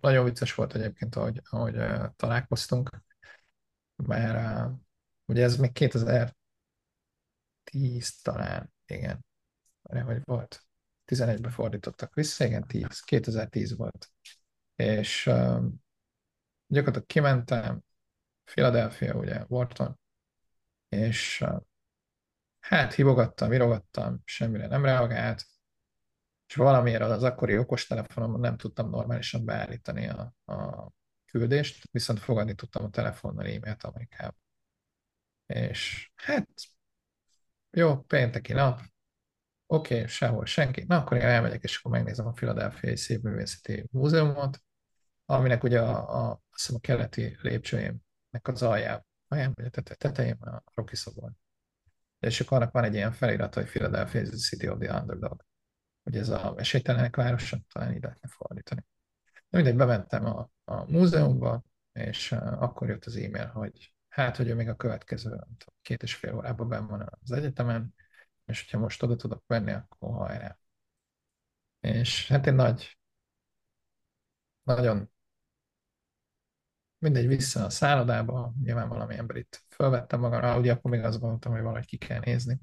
[SPEAKER 2] Nagyon vicces volt egyébként, ahogy, ahogy találkoztunk, mert uh, ugye ez még 2010 talán, igen, hogy volt. 11-ben fordítottak vissza, igen, 10, 2010 volt. És uh, gyakorlatilag kimentem, Philadelphia, ugye, Wharton, és uh, hát hívogattam, virogattam, semmire nem reagált, és valamiért az akkori okostelefonomon nem tudtam normálisan beállítani a, a küldést, viszont fogadni tudtam a telefonnal e-mailt Amerikába. És hát jó, pénteki nap, oké, okay, sehol senki, na akkor én elmegyek, és akkor megnézem a Philadelphia Szépművészeti Múzeumot, aminek ugye a, a, azt a keleti lépcsőjének az alján, alján vagy a tetején a Rocky szobor. És akkor annak van egy ilyen felirat, hogy Philadelphia is city of the underdog. Hogy ez a esélytelenek városa, talán így lehetne fordítani. De mindegy, bementem a, a múzeumba, és akkor jött az e-mail, hogy hát, hogy ő még a következő két és fél órában benn van az egyetemen, és hogyha most oda tudok venni, akkor hajrá. És hát én nagy, nagyon mindegy, vissza a szállodába, nyilván valami ember itt fölvettem magamra, ugye akkor még azt gondoltam, hogy valahogy ki kell nézni.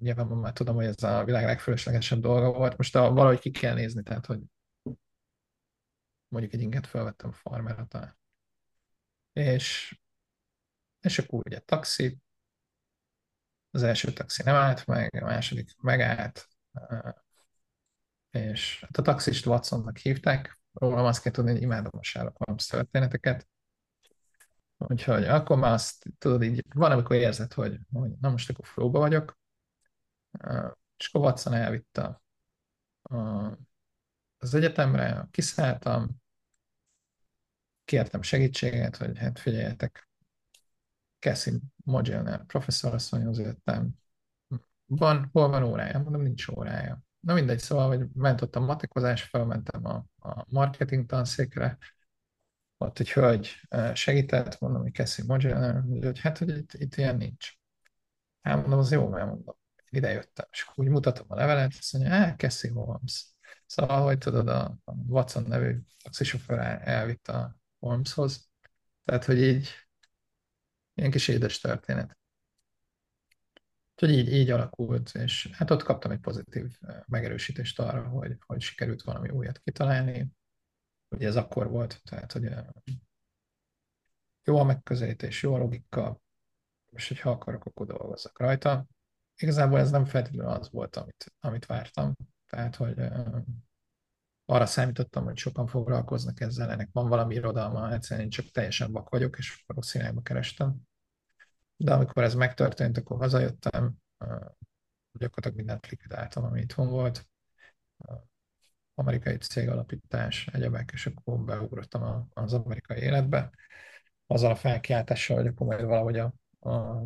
[SPEAKER 2] Nyilván már tudom, hogy ez a világ legfölöslegesebb dolga volt, most a, valahogy ki kell nézni, tehát hogy mondjuk egy inget fölvettem farmerra talán. És, és akkor ugye taxi, az első taxi nem állt meg, a második megállt, és hát a taxist Watsonnak hívták, rólam azt kell tudni, hogy imádom a Sherlock Holmes történeteket, úgyhogy akkor már azt tudod, így van, amikor érzed, hogy, hogy na most akkor flóba vagyok, és akkor Watson elvitte az egyetemre, kiszálltam, kértem segítséget, hogy hát figyeljetek, Cassie Mogilner professzorasszonyhoz jöttem, van, hol van órája? Mondom, nincs órája. Na mindegy, szóval, hogy ment ott a matekozás, felmentem a, a marketing tanszékre, ott egy hölgy segített, mondom, hogy Cassie Mogilner, hogy hát, hogy itt, itt ilyen nincs. Hát mondom, az jó, mert mondom, ide jöttem, és úgy mutatom a levelet, azt mondja, hát Cassie Holmes. Szóval, hogy tudod, a Watson nevű taxisofőr elvitt a Holmeshoz. Tehát, hogy így ilyen kis édes történet. Úgyhogy így, így alakult, és hát ott kaptam egy pozitív megerősítést arra, hogy, hogy sikerült valami újat kitalálni. Ugye ez akkor volt, tehát hogy jó a megközelítés, jó a logika, és hogyha akarok, akkor dolgozzak rajta. Igazából ez nem feltétlenül az volt, amit, amit vártam. Tehát, hogy arra számítottam, hogy sokan foglalkoznak ezzel, ennek van valami irodalma, egyszerűen én csak teljesen vak vagyok, és rossz irányba kerestem. De amikor ez megtörtént, akkor hazajöttem, gyakorlatilag mindent likvidáltam, ami itthon volt. Amerikai cég alapítás, egyebek, és akkor beugrottam az amerikai életbe. Azzal a felkiáltással, hogy akkor majd valahogy a, a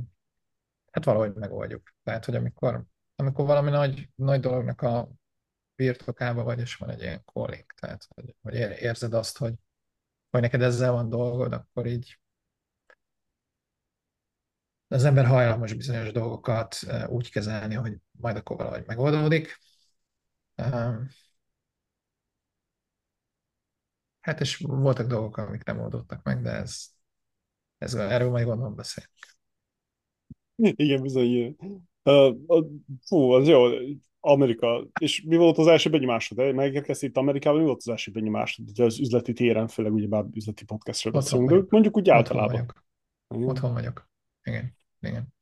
[SPEAKER 2] hát valahogy megoldjuk. Tehát, hogy amikor, amikor valami nagy, nagy dolognak a birtokába vagy, és van egy ilyen calling, tehát hogy, hogy érzed azt, hogy, hogy neked ezzel van dolgod, akkor így az ember hajlamos bizonyos dolgokat úgy kezelni, hogy majd akkor valahogy megoldódik. Hát és voltak dolgok, amik nem oldottak meg, de ez, ez erről majd gondolom beszélünk.
[SPEAKER 1] Igen, bizony. Uh, fú, az jó. Amerika. És mi volt az első benyomásod? Megérkezsz itt Amerikában, mi volt az első benyomásod? Ugye az üzleti téren, főleg ugye bár üzleti podcastről beszélünk, de mondjuk úgy általában.
[SPEAKER 2] Otthon vagyok. Otthon vagyok. Igen. Igen.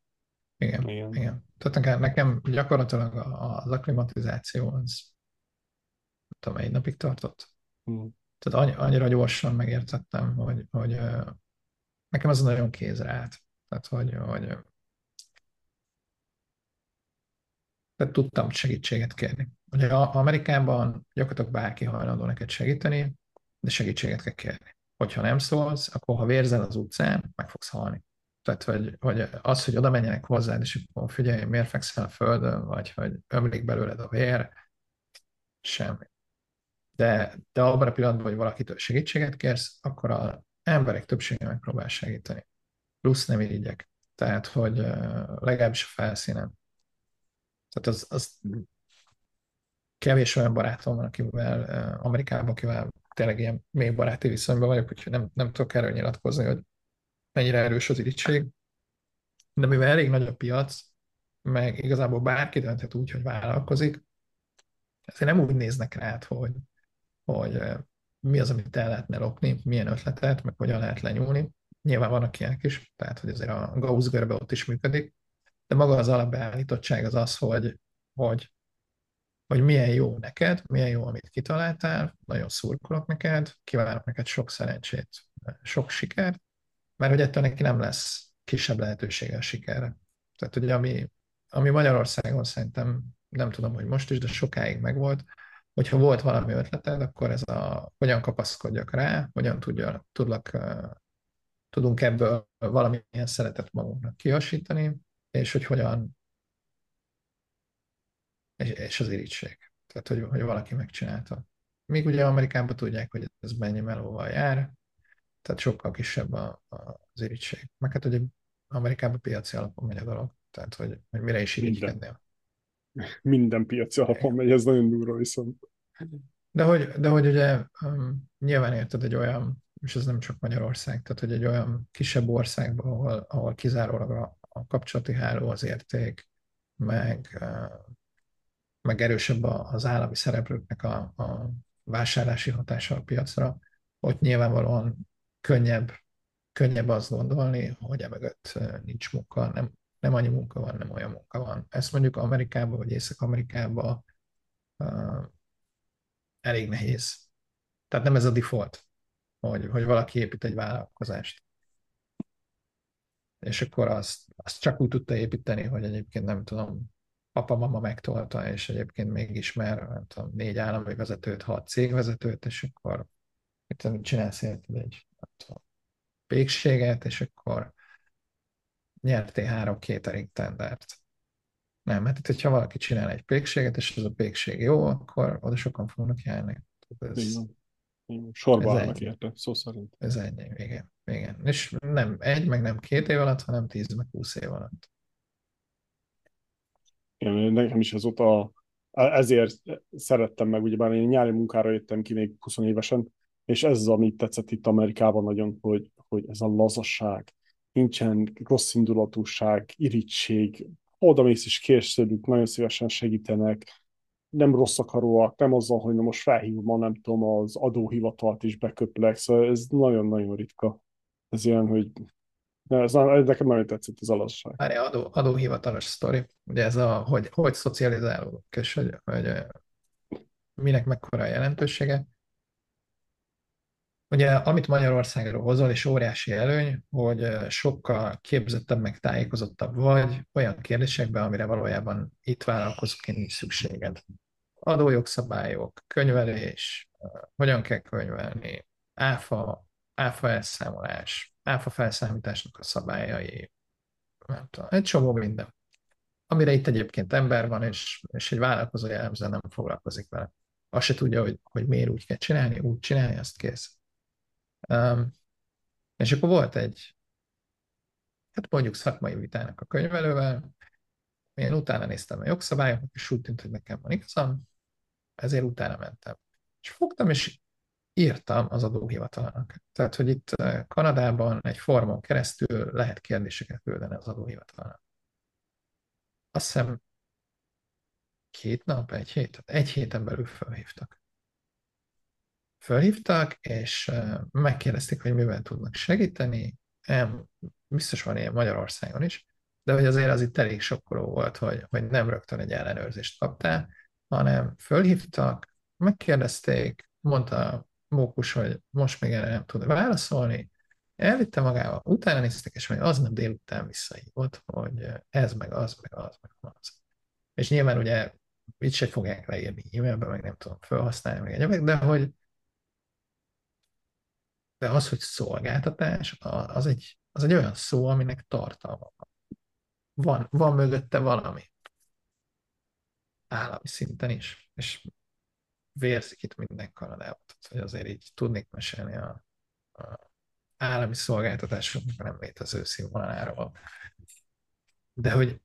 [SPEAKER 2] Igen. Igen. Igen. Tehát nekem, nekem gyakorlatilag az akklimatizáció az nem tudom, egy napig tartott. Hmm. Tehát annyira gyorsan megértettem, hogy, hogy nekem ez nagyon kézre állt. Tehát, hogy, hogy tehát tudtam segítséget kérni. Ugye Amerikában gyakorlatilag bárki hajlandó neked segíteni, de segítséget kell kérni. Hogyha nem szólsz, akkor ha vérzel az utcán, meg fogsz halni. Tehát, hogy, hogy az, hogy oda menjenek hozzád, és akkor figyelj, miért fekszel a földön, vagy hogy ömlik belőled a vér, semmi. De, de abban a pillanatban, hogy valakitől segítséget kérsz, akkor az emberek többsége megpróbál segíteni. Plusz nem irigyek. Tehát, hogy legalábbis a felszínen. Tehát az, az kevés olyan barátom van, akivel Amerikában, akivel tényleg ilyen még baráti viszonyban vagyok, úgyhogy nem, nem tudok erről nyilatkozni, hogy mennyire erős az irítség. De mivel elég nagy a piac, meg igazából bárki dönthet úgy, hogy vállalkozik, ezért nem úgy néznek rá, hogy, hogy mi az, amit el lehetne lopni, milyen ötletet, meg hogyan lehet lenyúlni. Nyilván vannak ilyenek is, tehát hogy azért a Gauss görbe ott is működik, de maga az alapbeállítottság az az, hogy, hogy, hogy milyen jó neked, milyen jó, amit kitaláltál, nagyon szurkolok neked, kívánok neked sok szerencsét, sok sikert, mert hogy ettől neki nem lesz kisebb lehetősége a sikerre. Tehát ugye ami, ami Magyarországon szerintem, nem tudom, hogy most is, de sokáig megvolt, hogyha volt valami ötleted, akkor ez a hogyan kapaszkodjak rá, hogyan tudja, tudlak, tudunk ebből valamilyen szeretet magunknak kiasítani, és hogy hogyan, és, és az irítség. Tehát, hogy, hogy valaki megcsinálta. Még ugye Amerikában tudják, hogy ez mennyi melóval jár, tehát sokkal kisebb a, a, az irítség. Meg hát ugye Amerikában piaci alapon megy a dolog, tehát hogy, hogy mire is irigykednél.
[SPEAKER 1] Minden. Minden piaci alapon megy, ez nagyon durva viszont.
[SPEAKER 2] De hogy, de hogy ugye um, nyilván érted egy olyan, és ez nem csak Magyarország, tehát hogy egy olyan kisebb országban, ahol, ahol kizárólag a, a kapcsolati háló az érték, meg, uh, meg erősebb az állami szereplőknek a, a vásárlási hatása a piacra, ott nyilvánvalóan könnyebb, könnyebb azt gondolni, hogy e mögött nincs munka, nem, nem annyi munka van, nem olyan munka van. Ezt mondjuk Amerikában vagy Észak-Amerikában uh, elég nehéz. Tehát nem ez a default, hogy, hogy valaki épít egy vállalkozást. És akkor azt, azt csak úgy tudta építeni, hogy egyébként nem tudom, papa-mama megtolta, és egyébként még ismer, nem tudom, négy állami vezetőt, hat cégvezetőt, és akkor mit csinálsz érted egy pékséget, és akkor nyertél három catering tendert. Nem, mert itt, hogyha valaki csinál egy pékséget, és ez a pékség jó, akkor oda sokan fognak járni.
[SPEAKER 1] Ez, igen. Sorba állnak érte, szó szerint.
[SPEAKER 2] Ez ennyi, igen. igen. És nem egy, meg nem két év alatt, hanem tíz, meg húsz év alatt.
[SPEAKER 1] Igen, nekem is azóta ezért szerettem meg, ugyebár én nyári munkára jöttem ki még 20 évesen, és ez az, amit tetszett itt Amerikában nagyon, hogy, hogy ez a lazasság, nincsen rossz indulatúság, irítség, oda mész is kérsz nagyon szívesen segítenek, nem rossz akaróak, nem azzal, hogy most felhívom, nem tudom, az adóhivatalt is beköplek, szóval ez nagyon-nagyon ritka. Ez ilyen, hogy ne, ez, ez nekem nagyon tetszett az alasság.
[SPEAKER 2] Várj, adó, adóhivatalos sztori, ugye ez a, hogy, hogy szocializálódok, és hogy, hogy minek mekkora a jelentősége. Ugye, amit Magyarországról hozol, és óriási előny, hogy sokkal képzettebb, meg tájékozottabb vagy olyan kérdésekben, amire valójában itt vállalkozóként nincs szükséged. Adójogszabályok, könyvelés, hogyan kell könyvelni, áfa, áfa elszámolás, áfa felszámításnak a szabályai, nem tudom, egy csomó minden. Amire itt egyébként ember van, és, és egy vállalkozó jellemzően nem foglalkozik vele. Azt se tudja, hogy, hogy miért úgy kell csinálni, úgy csinálni, azt kész. Um, és akkor volt egy, hát mondjuk szakmai vitának a könyvelővel, én utána néztem a jogszabályoknak, és úgy tűnt, hogy nekem van igazam, ezért utána mentem. És fogtam, és írtam az adóhivatalnak. Tehát, hogy itt Kanadában egy formon keresztül lehet kérdéseket küldeni az adóhivatalnak. Azt hiszem két nap, egy hét, egy héten belül felhívtak fölhívtak, és megkérdezték, hogy mivel tudnak segíteni. Biztos van ilyen Magyarországon is, de hogy azért az itt elég sokkoló volt, hogy, hogy nem rögtön egy ellenőrzést kaptál, hanem fölhívtak, megkérdezték, mondta Mókus, hogy most még erre nem tud válaszolni, elvitte magával, utána néztek, és majd aznap délután visszahívott, hogy ez, meg az, meg az, meg az. És nyilván ugye itt se fogják leírni e-mailben, meg nem tudom felhasználni, meg egyébként, de hogy De az, hogy szolgáltatás, az egy, az egy olyan szó, aminek tartalma van. Van, van mögötte valami. Állami szinten is. És vérzik itt minden Kanadában. hogy azért így tudnék mesélni a, a állami szolgáltatásoknak nem létező színvonaláról. De hogy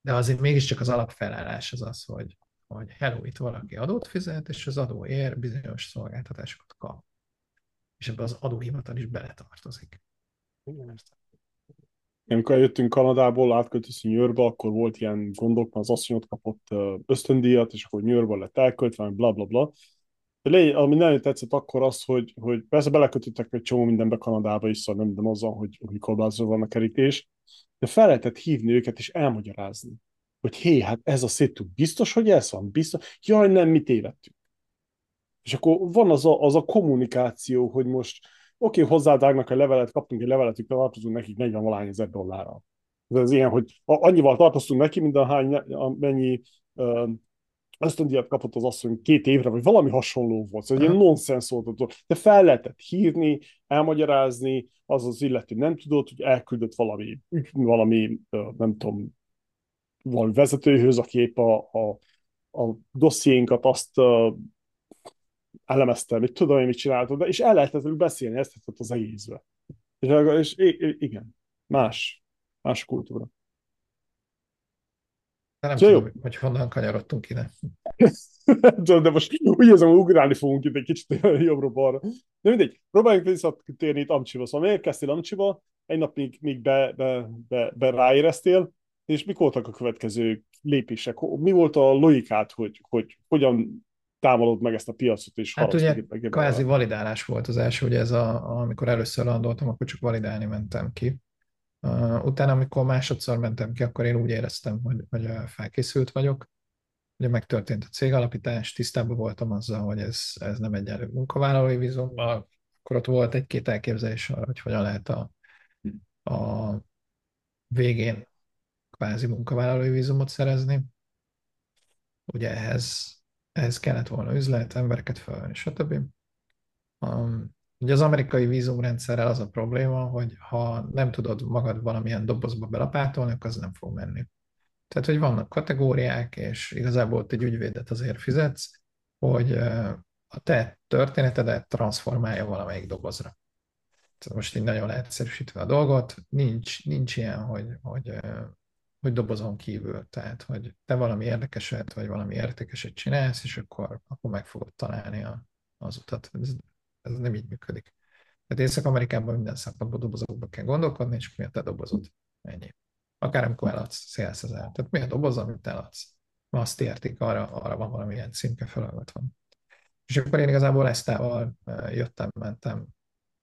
[SPEAKER 2] de azért mégiscsak az alapfelállás az az, hogy, hogy hello, itt valaki adót fizet, és az adóért bizonyos szolgáltatásokat kap. És ebbe az adóhivatal is beletartozik.
[SPEAKER 1] Amikor jöttünk Kanadából, átköltöztünk New Yorkba, akkor volt ilyen gondok, mert az asszonyot kapott ösztöndíjat, és akkor New Yorkba lett elköltve, bla bla bla. De lény, ami nem tetszett akkor az, hogy, hogy persze belekötöttek egy csomó mindenbe Kanadába is, szóval nem minden azzal, hogy, hogy korlátozó van a kerítés, de fel lehetett hívni őket és elmagyarázni, hogy hé, hát ez a szétük biztos, hogy ez van, biztos, jaj, nem, mi tévedtünk. És akkor van az a, az a kommunikáció, hogy most oké, okay, hozzádágnak a levelet, kaptunk egy levelet, hogy tartozunk nekik 40 valány ezer dollárral. Ez ilyen, hogy annyival tartoztunk neki, mint a hány, mennyi ösztöndíjat kapott az asszony két évre, vagy valami hasonló volt. Szóval egy ilyen nonsens volt. De fel lehetett hívni, elmagyarázni, az az illető nem tudott, hogy elküldött valami, valami nem tudom, valami vezetőhöz, aki épp a, a, a dossziénkat azt elemezte, mit tudom én, mit csináltad, de, és el lehetett velük beszélni, ezt az egészbe. És, és igen, más, más kultúra.
[SPEAKER 2] De nem tudom, jó. hogy honnan kanyarodtunk ide.
[SPEAKER 1] de most úgy érzem, hogy ugrálni fogunk itt egy kicsit jobbra-balra. De mindegy, próbáljunk visszatérni itt Amcsiba. Szóval miért kezdtél Amcsiba? Egy nap még, még be, be, be, be ráéreztél, és mik voltak a következő lépések? Mi volt a logikát, hogy, hogy hogyan támadod meg ezt a piacot, és
[SPEAKER 2] Hát ugye kvázi validálás volt az első, ugye ez a, amikor először landoltam, akkor csak validálni mentem ki. Uh, utána, amikor másodszor mentem ki, akkor én úgy éreztem, hogy, hogy felkészült vagyok. Ugye megtörtént a cégalapítás, tisztában voltam azzal, hogy ez, ez nem egyenlő munkavállalói vízummal, akkor ott volt egy-két elképzelés arra, hogy hogyan lehet a, a végén kvázi munkavállalói vízumot szerezni. Ugye ehhez, ehhez kellett volna üzlet, embereket felvenni, stb. Um, Ugye az amerikai vízumrendszerrel az a probléma, hogy ha nem tudod magad valamilyen dobozba belapátolni, akkor az nem fog menni. Tehát, hogy vannak kategóriák, és igazából ott egy ügyvédet azért fizetsz, hogy a te történetedet transformálja valamelyik dobozra. Tehát most így nagyon leegyszerűsítve a dolgot, nincs, nincs ilyen, hogy, hogy, hogy dobozon kívül, tehát, hogy te valami érdekeset, vagy valami értékeset csinálsz, és akkor, akkor meg fogod találni a, az utat. Ez ez nem így működik. Tehát Észak-Amerikában minden szempontból dobozokba kell gondolkodni, és mi a te dobozod. Ennyi. Akár amikor eladsz szélsz ezer. Tehát mi a doboz, amit eladsz? Azt értik, arra, arra van valamilyen címke feladatot. És akkor én igazából Esztával jöttem, mentem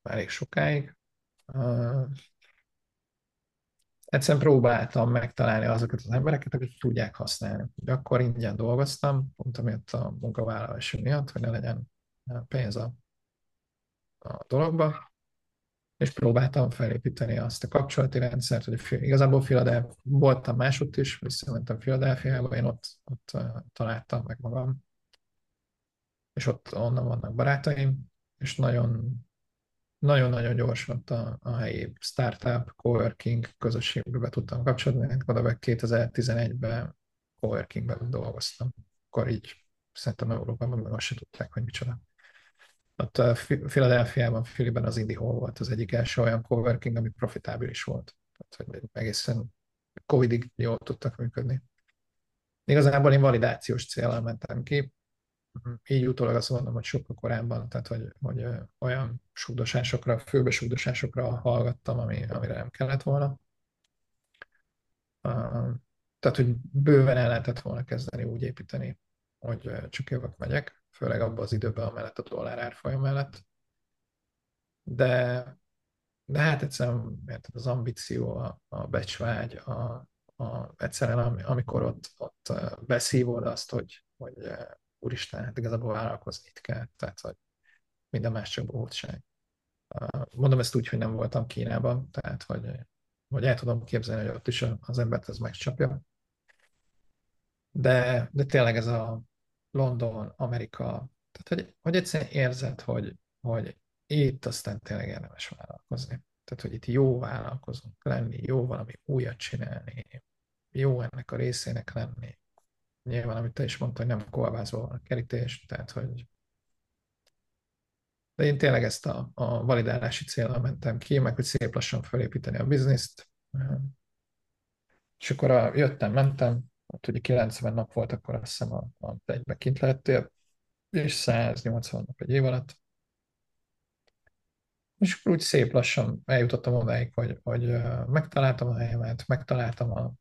[SPEAKER 2] elég sokáig. Egyszerűen próbáltam megtalálni azokat az embereket, akik tudják használni. Ugye akkor ingyen dolgoztam, pont amiatt a munkavállalási miatt, hogy ne legyen pénz a a dologba, és próbáltam felépíteni azt a kapcsolati rendszert, hogy igazából Philadelphia, voltam másodt is, visszamentem Philadelphiába, én ott, ott találtam meg magam, és ott onnan vannak barátaim, és nagyon nagyon-nagyon gyors ott a, a helyi startup, coworking közösségbe be tudtam kapcsolódni, oda 2011-ben coworkingben dolgoztam. Akkor így szerintem Európában meg azt se tudták, hogy micsoda. Ott a Philadelphiában, Filiben az Indie Hall volt az egyik első olyan coworking, ami profitábilis volt. Tehát, hogy egészen Covidig jól tudtak működni. Igazából én validációs célral mentem ki, így utólag azt mondom, hogy sokkal korábban, tehát hogy, hogy olyan súgdosásokra, főbesúgdosásokra hallgattam, ami, amire nem kellett volna. Tehát, hogy bőven el lehetett volna kezdeni úgy építeni, hogy csak jövök, megyek, főleg abban az időben, amellett a dollár árfolyam mellett. De, de hát egyszerűen érted, az ambíció, a, a becsvágy, a, a, egyszerűen amikor ott, ott beszívod azt, hogy, hogy úristen, hát igazából vállalkozni itt kell, tehát hogy minden más csak bohótság. Mondom ezt úgy, hogy nem voltam Kínában, tehát hogy, hogy el tudom képzelni, hogy ott is az embert ez megcsapja. De, de tényleg ez a London, Amerika, tehát hogy, hogy egyszerűen érzed, hogy, hogy itt aztán tényleg érdemes vállalkozni. Tehát, hogy itt jó vállalkozunk lenni, jó valami újat csinálni, jó ennek a részének lenni. Nyilván, amit te is mondtad, hogy nem kolbászból van a kerítés, tehát, hogy de én tényleg ezt a, a validálási célra mentem ki, meg hogy szép lassan felépíteni a bizniszt. És akkor a, jöttem, mentem, ott ugye 90 nap volt, akkor azt hiszem a, a egybe kint lehettél, és 180 nap egy év alatt. És akkor úgy szép lassan eljutottam odáig, hogy, hogy megtaláltam a helyemet, megtaláltam a,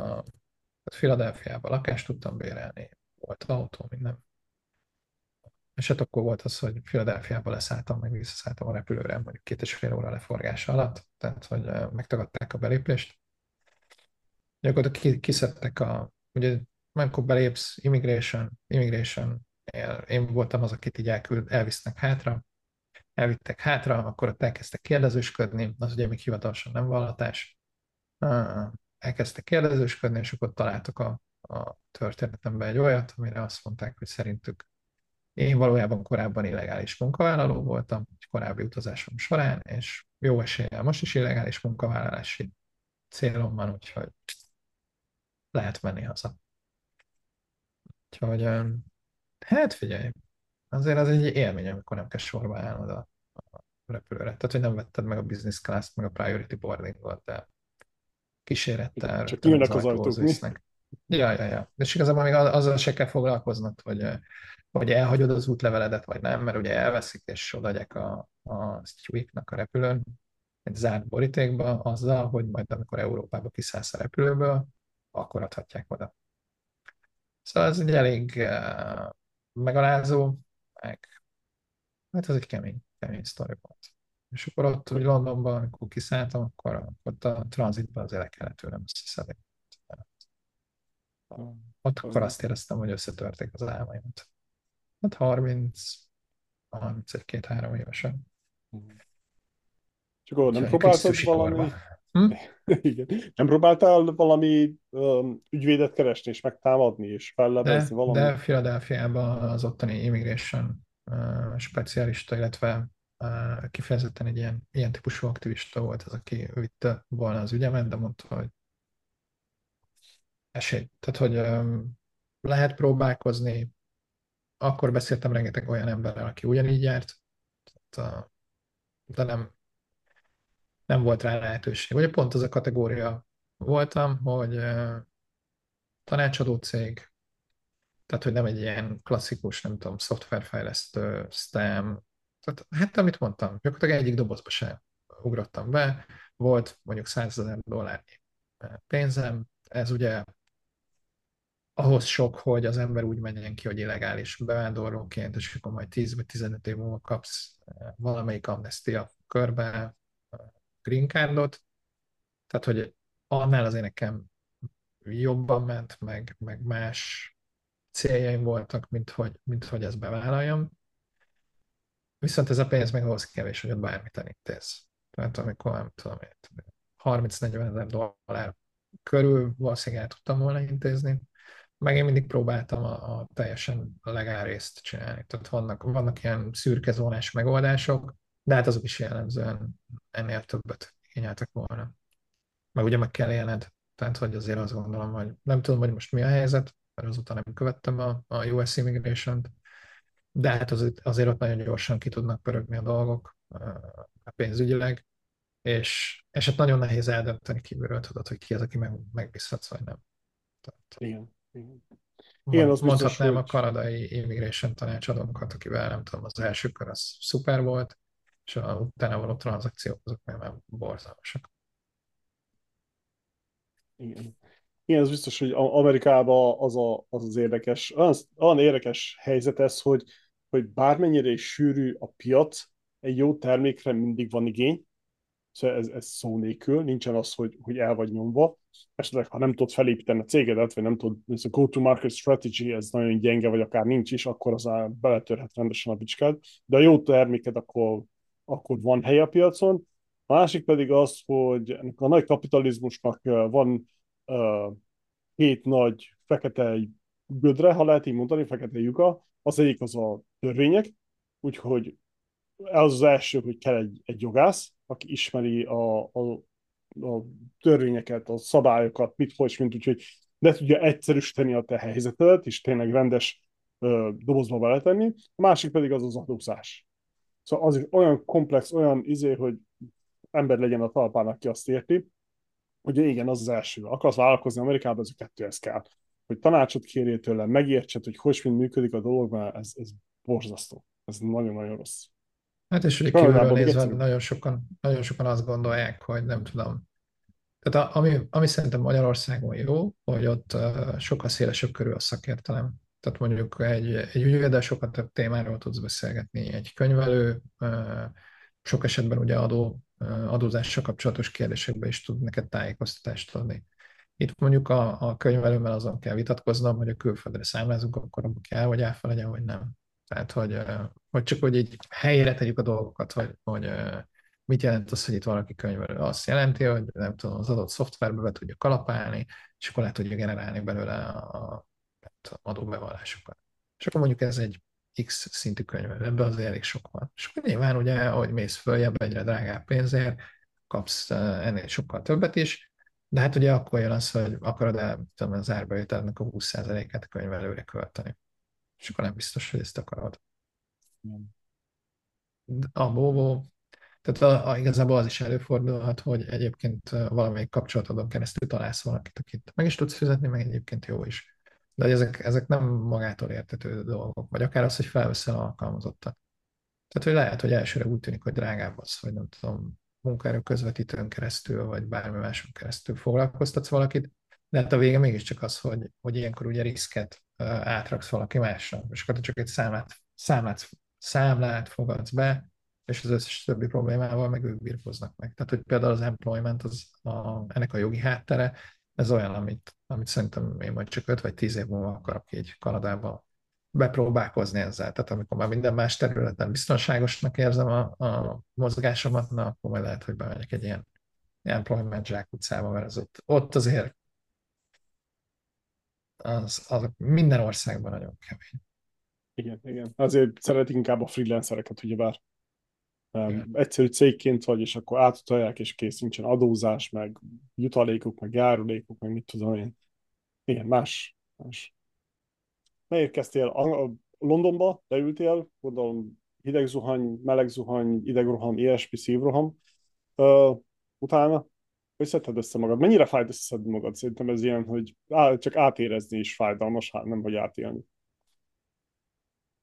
[SPEAKER 2] a Philadelphia-ba lakást tudtam bérelni, volt autó, minden. És hát akkor volt az, hogy Philadelphia-ba leszálltam, meg visszaszálltam a repülőre, mondjuk két és fél óra leforgása alatt, tehát hogy megtagadták a belépést. Gyakorlatilag kiszedtek a, ugye amikor belépsz, immigration, immigration, én voltam az, akit így elküld, elvisznek hátra, elvittek hátra, akkor ott elkezdtek kérdezősködni, az ugye még hivatalosan nem vallatás, elkezdtek kérdezősködni, és akkor találtak a, a történetemben egy olyat, amire azt mondták, hogy szerintük én valójában korábban illegális munkavállaló voltam, egy korábbi utazásom során, és jó eséllyel most is illegális munkavállalási célom van, úgyhogy lehet menni haza. Úgyhogy, hát figyelj, azért az egy élmény, amikor nem kell sorba állnod a, repülőre. Tehát, hogy nem vetted meg a business class meg a priority boardingot, de kísérettel.
[SPEAKER 1] Csak ülnek az ajtók, mi?
[SPEAKER 2] Ja, ja, ja. És igazából még azzal se kell foglalkoznod, hogy, hogy elhagyod az útleveledet, vagy nem, mert ugye elveszik, és odaadják a, a Stewiknak a repülőn, egy zárt borítékba, azzal, hogy majd amikor Európába kiszállsz a repülőből, akkor adhatják oda. Szóval ez egy elég uh, megalázó, meg hát ez egy kemény, kemény sztori volt. És akkor ott, hogy Londonban, amikor kiszálltam, akkor ott a tranzitban azért le kellett tőlem összeszedni. Ott akkor azt éreztem, hogy összetörték az álmaimat. Hát 30, 31-2-3 évesen.
[SPEAKER 1] Csak akkor nem próbáltad valami... Hm? Igen. Nem próbáltál valami um, ügyvédet keresni és megtámadni és fellebezni valami?
[SPEAKER 2] De Philadelphia-ban az ottani immigration uh, specialista, illetve kifejezetten egy ilyen, ilyen típusú aktivista volt az, aki vitte volna az ügyemet, de mondta, hogy esély. Tehát, hogy lehet próbálkozni. Akkor beszéltem rengeteg olyan emberrel, aki ugyanígy járt, de nem, nem volt rá lehetőség. Ugye pont az a kategória voltam, hogy tanácsadó cég, tehát, hogy nem egy ilyen klasszikus, nem tudom, szoftverfejlesztő, STEM, tehát hát amit mondtam, gyakorlatilag egyik dobozba sem ugrottam be, volt mondjuk 100 ezer dollárnyi pénzem, ez ugye ahhoz sok, hogy az ember úgy menjen ki, hogy illegális bevándorlóként, és akkor majd 10-15 év múlva kapsz valamelyik amnestia körbe green cardot, tehát hogy annál az nekem jobban ment, meg, meg más céljaim voltak, mint hogy, mint hogy ezt bevállaljam. Viszont ez a pénz meg ahhoz kevés, hogy ott bármit elintéz. Tehát amikor nem tudom, 30-40 ezer dollár körül valószínűleg el tudtam volna intézni, meg én mindig próbáltam a, a teljesen legál csinálni. Tehát vannak, vannak ilyen szürkezónás megoldások, de hát azok is jellemzően ennél többet igényeltek volna. Meg ugye meg kell élned. Tehát, hogy azért azt gondolom, hogy nem tudom, hogy most mi a helyzet, mert azóta nem követtem a, a US immigration de hát az, azért ott nagyon gyorsan ki tudnak pörögni a dolgok pénzügyileg, és, és hát nagyon nehéz eldönteni kívülről, tudod, hogy ki az, aki meg, megbízhatsz, vagy nem.
[SPEAKER 1] Tehát, igen, igen.
[SPEAKER 2] Igen, az mondhatnám biztos, a kanadai immigration tanácsadónkat, akivel nem tudom, az első kör az szuper volt, és a utána való tranzakciók azok meg már borzalmasak.
[SPEAKER 1] Igen. Igen, ez biztos, hogy Amerikában az a, az, az érdekes, az, olyan érdekes helyzet ez, hogy, hogy bármennyire is sűrű a piac, egy jó termékre mindig van igény, szóval ez, ez szó nélkül, nincsen az, hogy, hogy el vagy nyomva. Esetleg, ha nem tudod felépíteni a cégedet, vagy nem tudod, ez a go-to-market strategy, ez nagyon gyenge, vagy akár nincs is, akkor az beletörhet rendesen a bicskád. De a jó terméked, akkor, akkor van hely a piacon. A másik pedig az, hogy ennek a nagy kapitalizmusnak van uh, két nagy fekete gödre, ha lehet így mondani, fekete lyuka. Az egyik az a törvények, úgyhogy az az első, hogy kell egy, egy jogász, aki ismeri a, a, a törvényeket, a szabályokat, mit, hogy, mint úgyhogy de tudja egyszerűsíteni a te helyzetedet, és tényleg rendes ö, dobozba beletenni. A másik pedig az az adózás. Szóval az is olyan komplex, olyan izé, hogy ember legyen a talpán, aki azt érti, hogy igen, az az első. Akarsz vállalkozni Amerikában, az a kettőhez kell. Hogy tanácsot kérjél tőle, megértsed, hogy hogy mind működik a dolog, mert ez, ez borzasztó. Ez nagyon-nagyon rossz.
[SPEAKER 2] Hát és ugye kívülről nézve nagyon sokan, nagyon sokan azt gondolják, hogy nem tudom. Tehát a, ami, ami szerintem Magyarországon jó, hogy ott uh, sokkal szélesebb körül a szakértelem. Tehát mondjuk egy, egy ügyvéddel sokkal több témáról tudsz beszélgetni, egy könyvelő, uh, sok esetben ugye adó, uh, adózással kapcsolatos kérdésekben is tud neked tájékoztatást adni. Itt mondjuk a, a könyvelőmmel azon kell vitatkoznom, hogy a külföldre számlázunk, akkor abba kell, vagy áfa legyen, vagy nem. Tehát, hogy, hogy csak hogy egy helyére tegyük a dolgokat, hogy, hogy mit jelent az, hogy itt valaki könyvelő. Azt jelenti, hogy nem tudom, az adott szoftverbe be tudja kalapálni, és akkor le tudja generálni belőle a, a adóbevallásokat. És akkor mondjuk ez egy X szintű könyvelő, ebben azért elég sok van. És akkor nyilván ugye, ahogy mész följebb egyre drágább pénzért, kapsz ennél sokkal többet is, de hát ugye akkor jön az, hogy akarod-e az árbevételnek a 20%-át könyvelőre költeni és akkor nem biztos, hogy ezt akarod. A bóvó, tehát a, a, igazából az is előfordulhat, hogy egyébként valamelyik kapcsolatodon keresztül találsz valakit, akit meg is tudsz fizetni, meg egyébként jó is. De ezek, ezek nem magától értető dolgok, vagy akár az, hogy felveszel alkalmazottat. Tehát, hogy lehet, hogy elsőre úgy tűnik, hogy drágább az, hogy nem tudom, munkaerő közvetítőn keresztül, vagy bármi máson keresztül foglalkoztatsz valakit, de hát a vége mégiscsak az, hogy, hogy ilyenkor ugye riszket átraksz valaki másra, és akkor csak egy számlát, számlát, számlát fogadsz be, és az összes többi problémával meg ők birkoznak meg. Tehát, hogy például az employment, az a, ennek a jogi háttere, ez olyan, amit, amit szerintem én majd csak 5 vagy 10 év múlva akarok így Kanadába bepróbálkozni ezzel. Tehát amikor már minden más területen biztonságosnak érzem a, a mozgásomat, na akkor majd lehet, hogy bemegyek egy ilyen employment zsákutcába, mert az ott, ott azért az, az minden országban nagyon kemény.
[SPEAKER 1] Igen, igen. Azért szeret inkább a freelancereket, ugyebár um, egyszerű cégként vagy, és akkor átutalják, és kész, nincsen adózás, meg jutalékok, meg járulékok, meg mit tudom én. Igen, más. más. Megérkeztél a, a Londonba, leültél, gondolom hideg zuhany, meleg zuhany, idegroham, ilyesmi szívroham. Uh, utána hogy szedted össze magad? Mennyire fájt összeszedni magad? Szerintem ez ilyen, hogy csak átérezni is fájdalmas, hát nem, hogy átélni.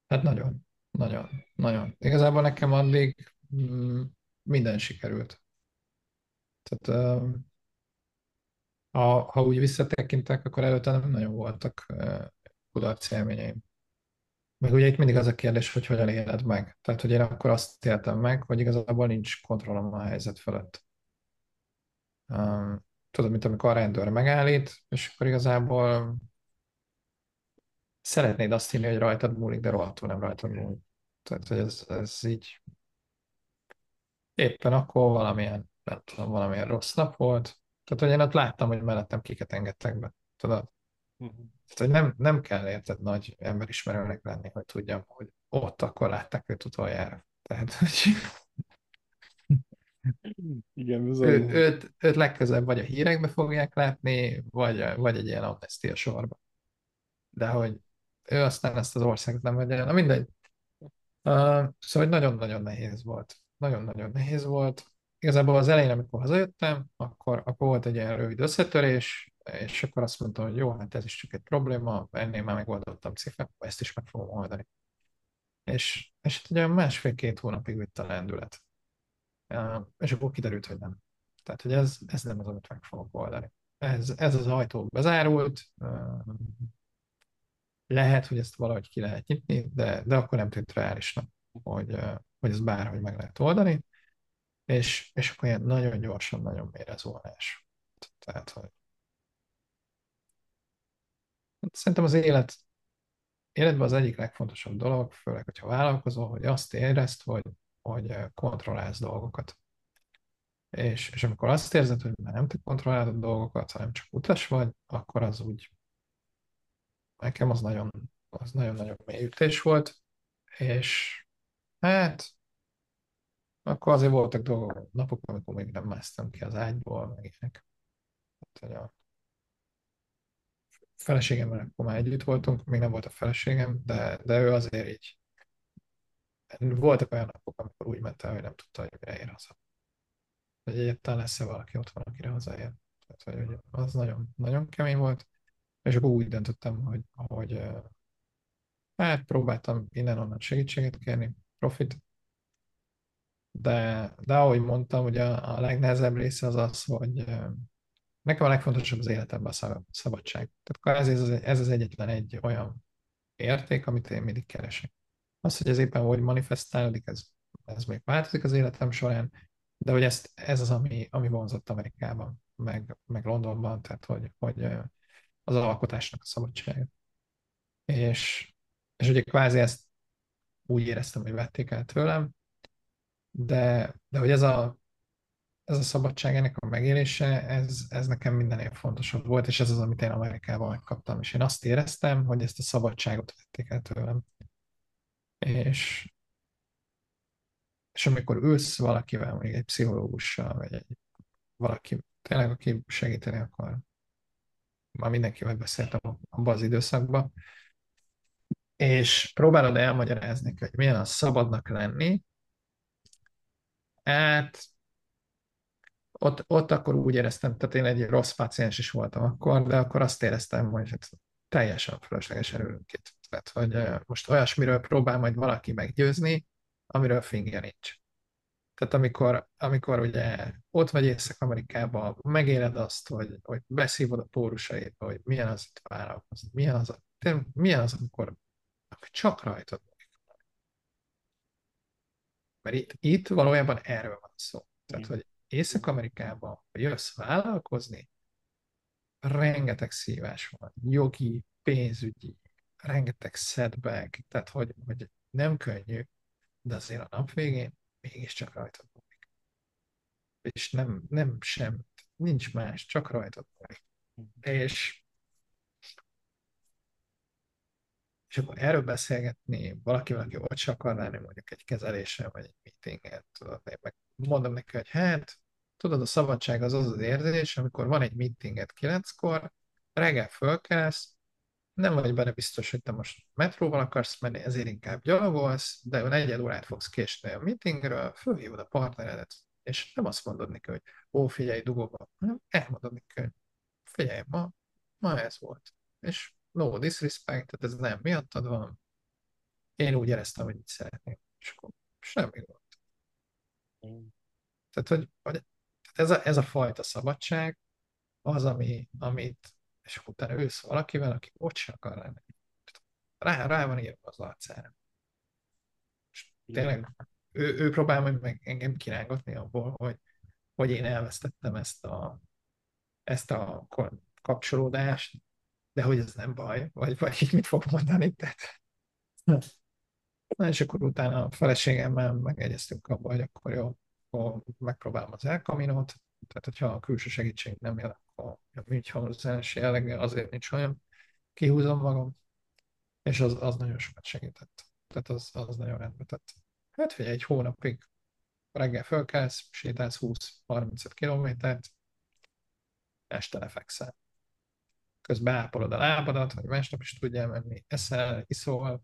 [SPEAKER 2] Hát nagyon, nagyon, nagyon. Igazából nekem addig mm, minden sikerült. Tehát ha, ha úgy visszatekintek, akkor előtte nem nagyon voltak kudarc élményeim. Meg ugye itt mindig az a kérdés, hogy hogyan éled meg. Tehát, hogy én akkor azt éltem meg, hogy igazából nincs kontrollom a helyzet fölött tudod, mint amikor a rendőr megállít, és akkor igazából szeretnéd azt hinni, hogy rajtad múlik, de rohadtul nem rajtad múlik. Tehát, hogy ez, ez így éppen akkor valamilyen, nem tudom, valamilyen rossz nap volt. Tehát, hogy én ott láttam, hogy mellettem kiket engedtek be. Tudod? Uh-huh. Tehát, hogy nem, nem kell érted nagy emberismerőnek lenni, hogy tudjam, hogy ott akkor látták őt utoljára. Tehát, hogy
[SPEAKER 1] igen, bizony. Ő,
[SPEAKER 2] őt, őt legközelebb vagy a hírekbe fogják látni, vagy, vagy egy ilyen amnestia sorba. De hogy ő aztán ezt az országot nem vegye Na mindegy. Uh, szóval nagyon-nagyon nehéz volt. Nagyon-nagyon nehéz volt. Igazából az elején, amikor hazajöttem, akkor, akkor volt egy ilyen rövid összetörés, és akkor azt mondtam, hogy jó, hát ez is csak egy probléma, ennél már megoldottam cifet, ezt is meg fogom oldani. És, és ugye másfél-két hónapig vitt a lendület és akkor kiderült, hogy nem. Tehát, hogy ez, ez nem az, amit meg fogok oldani. Ez, ez az ajtó bezárult, lehet, hogy ezt valahogy ki lehet nyitni, de, de akkor nem tűnt reálisnak, hogy, hogy ez bárhogy meg lehet oldani, és, és akkor ilyen nagyon gyorsan, nagyon mélyre zuhanás. Tehát, hogy hát Szerintem az élet, életben az egyik legfontosabb dolog, főleg, hogyha vállalkozol, hogy azt érezd, hogy hogy eh, kontrollálsz dolgokat. És, és amikor azt érzed, hogy már nem te kontrollálod dolgokat, hanem csak utas vagy, akkor az úgy, nekem az nagyon, az nagyon-nagyon mély ütés volt, és hát akkor azért voltak dolgok, napok, amikor még nem másztam ki az ágyból, meg ilyenek. Hát, a feleségemmel akkor már együtt voltunk, még nem volt a feleségem, de, de ő azért így voltak olyan napok, amikor úgy ment el, hogy nem tudta, hogy mire ér haza. Hogy egyáltalán lesz-e valaki ott van, akire hazaér. Tehát, hogy az nagyon, nagyon kemény volt, és akkor úgy döntöttem, hogy, hogy hát próbáltam innen-onnan segítséget kérni, profit, de, de ahogy mondtam, ugye a, a legnehezebb része az az, hogy nekem a legfontosabb az életemben a szabadság. Tehát ez, ez, ez az egyetlen egy olyan érték, amit én mindig keresek. Az, hogy ez éppen hogy manifestálódik, ez, ez még változik az életem során, de hogy ezt, ez az, ami, ami vonzott Amerikában, meg, meg Londonban, tehát hogy, hogy az alkotásnak a szabadsága. És, és ugye kvázi ezt úgy éreztem, hogy vették el tőlem, de, de hogy ez a, ez a szabadság, ennek a megélése, ez, ez nekem mindenél fontosabb volt, és ez az, amit én Amerikában megkaptam. És én azt éreztem, hogy ezt a szabadságot vették el tőlem. És, és amikor ülsz valakivel, még egy pszichológussal, vagy egy valaki, tényleg, aki segíteni akar, már mindenkivel beszéltem abban az időszakban, és próbálod elmagyarázni, hogy milyen a szabadnak lenni, hát ott, ott akkor úgy éreztem, tehát én egy rossz páciens is voltam akkor, de akkor azt éreztem, hogy hát teljesen fölösleges erőnk itt. Tehát, hogy most olyasmiről próbál majd valaki meggyőzni, amiről fingja nincs. Tehát amikor, amikor ugye ott vagy Észak-Amerikában, megéled azt, hogy, hogy beszívod a pórusaidba, hogy milyen az itt vállalkozni, milyen az, milyen az, amikor csak rajtad Mert itt, itt valójában erről van szó. Tehát, hogy Észak-Amerikában, jössz vállalkozni, rengeteg szívás van, jogi, pénzügyi, rengeteg setback, tehát hogy, hogy nem könnyű, de azért a nap végén mégiscsak rajtad múlik. És nem, nem sem, nincs más, csak rajtad múlik. És és akkor erről beszélgetni valakivel, aki ott se akar lenni, mondjuk egy kezelésre, vagy egy meetinget, tudod, én meg mondom neki, hogy hát, tudod, a szabadság az az az érzés, amikor van egy meetinget kilenckor, reggel fölkelsz, nem vagy benne biztos, hogy te most metróval akarsz menni, ezért inkább gyalogolsz, de negyed órát fogsz késni a meetingről, fölhívod a partneredet, és nem azt mondod neki, hogy ó, figyelj, dugóba, hanem elmondod neki, hogy figyelj, ma, ma ez volt. És no disrespect, tehát ez nem miattad van. Én úgy éreztem, hogy így szeretném. És akkor semmi. Mm. Tehát, hogy, hogy ez, a, ez a fajta szabadság az, ami, amit, és utána ősz valakivel, aki ott sem akar lenni. Rá, rá van írva az arcára. És tényleg ő, ő próbál meg engem kirángatni abból, hogy, hogy én elvesztettem ezt a, ezt a kapcsolódást, de hogy ez nem baj, vagy, vagy mit fog mondani, tehát. Na, és akkor utána a feleségemmel megegyeztünk abban, hogy akkor jó, akkor megpróbálom az elkaminót, tehát hogyha a külső segítség nem jön, akkor a műgyhalmozás jelleggel azért nincs olyan, kihúzom magam, és az, az nagyon sokat segített. Tehát az, az nagyon rendbe tett. Hát figyelj, egy hónapig reggel fölkelsz, sétálsz 20-35 kilométert, este lefekszel közben ápolod a lábadat, hogy másnap is tudjál menni, eszel, iszol.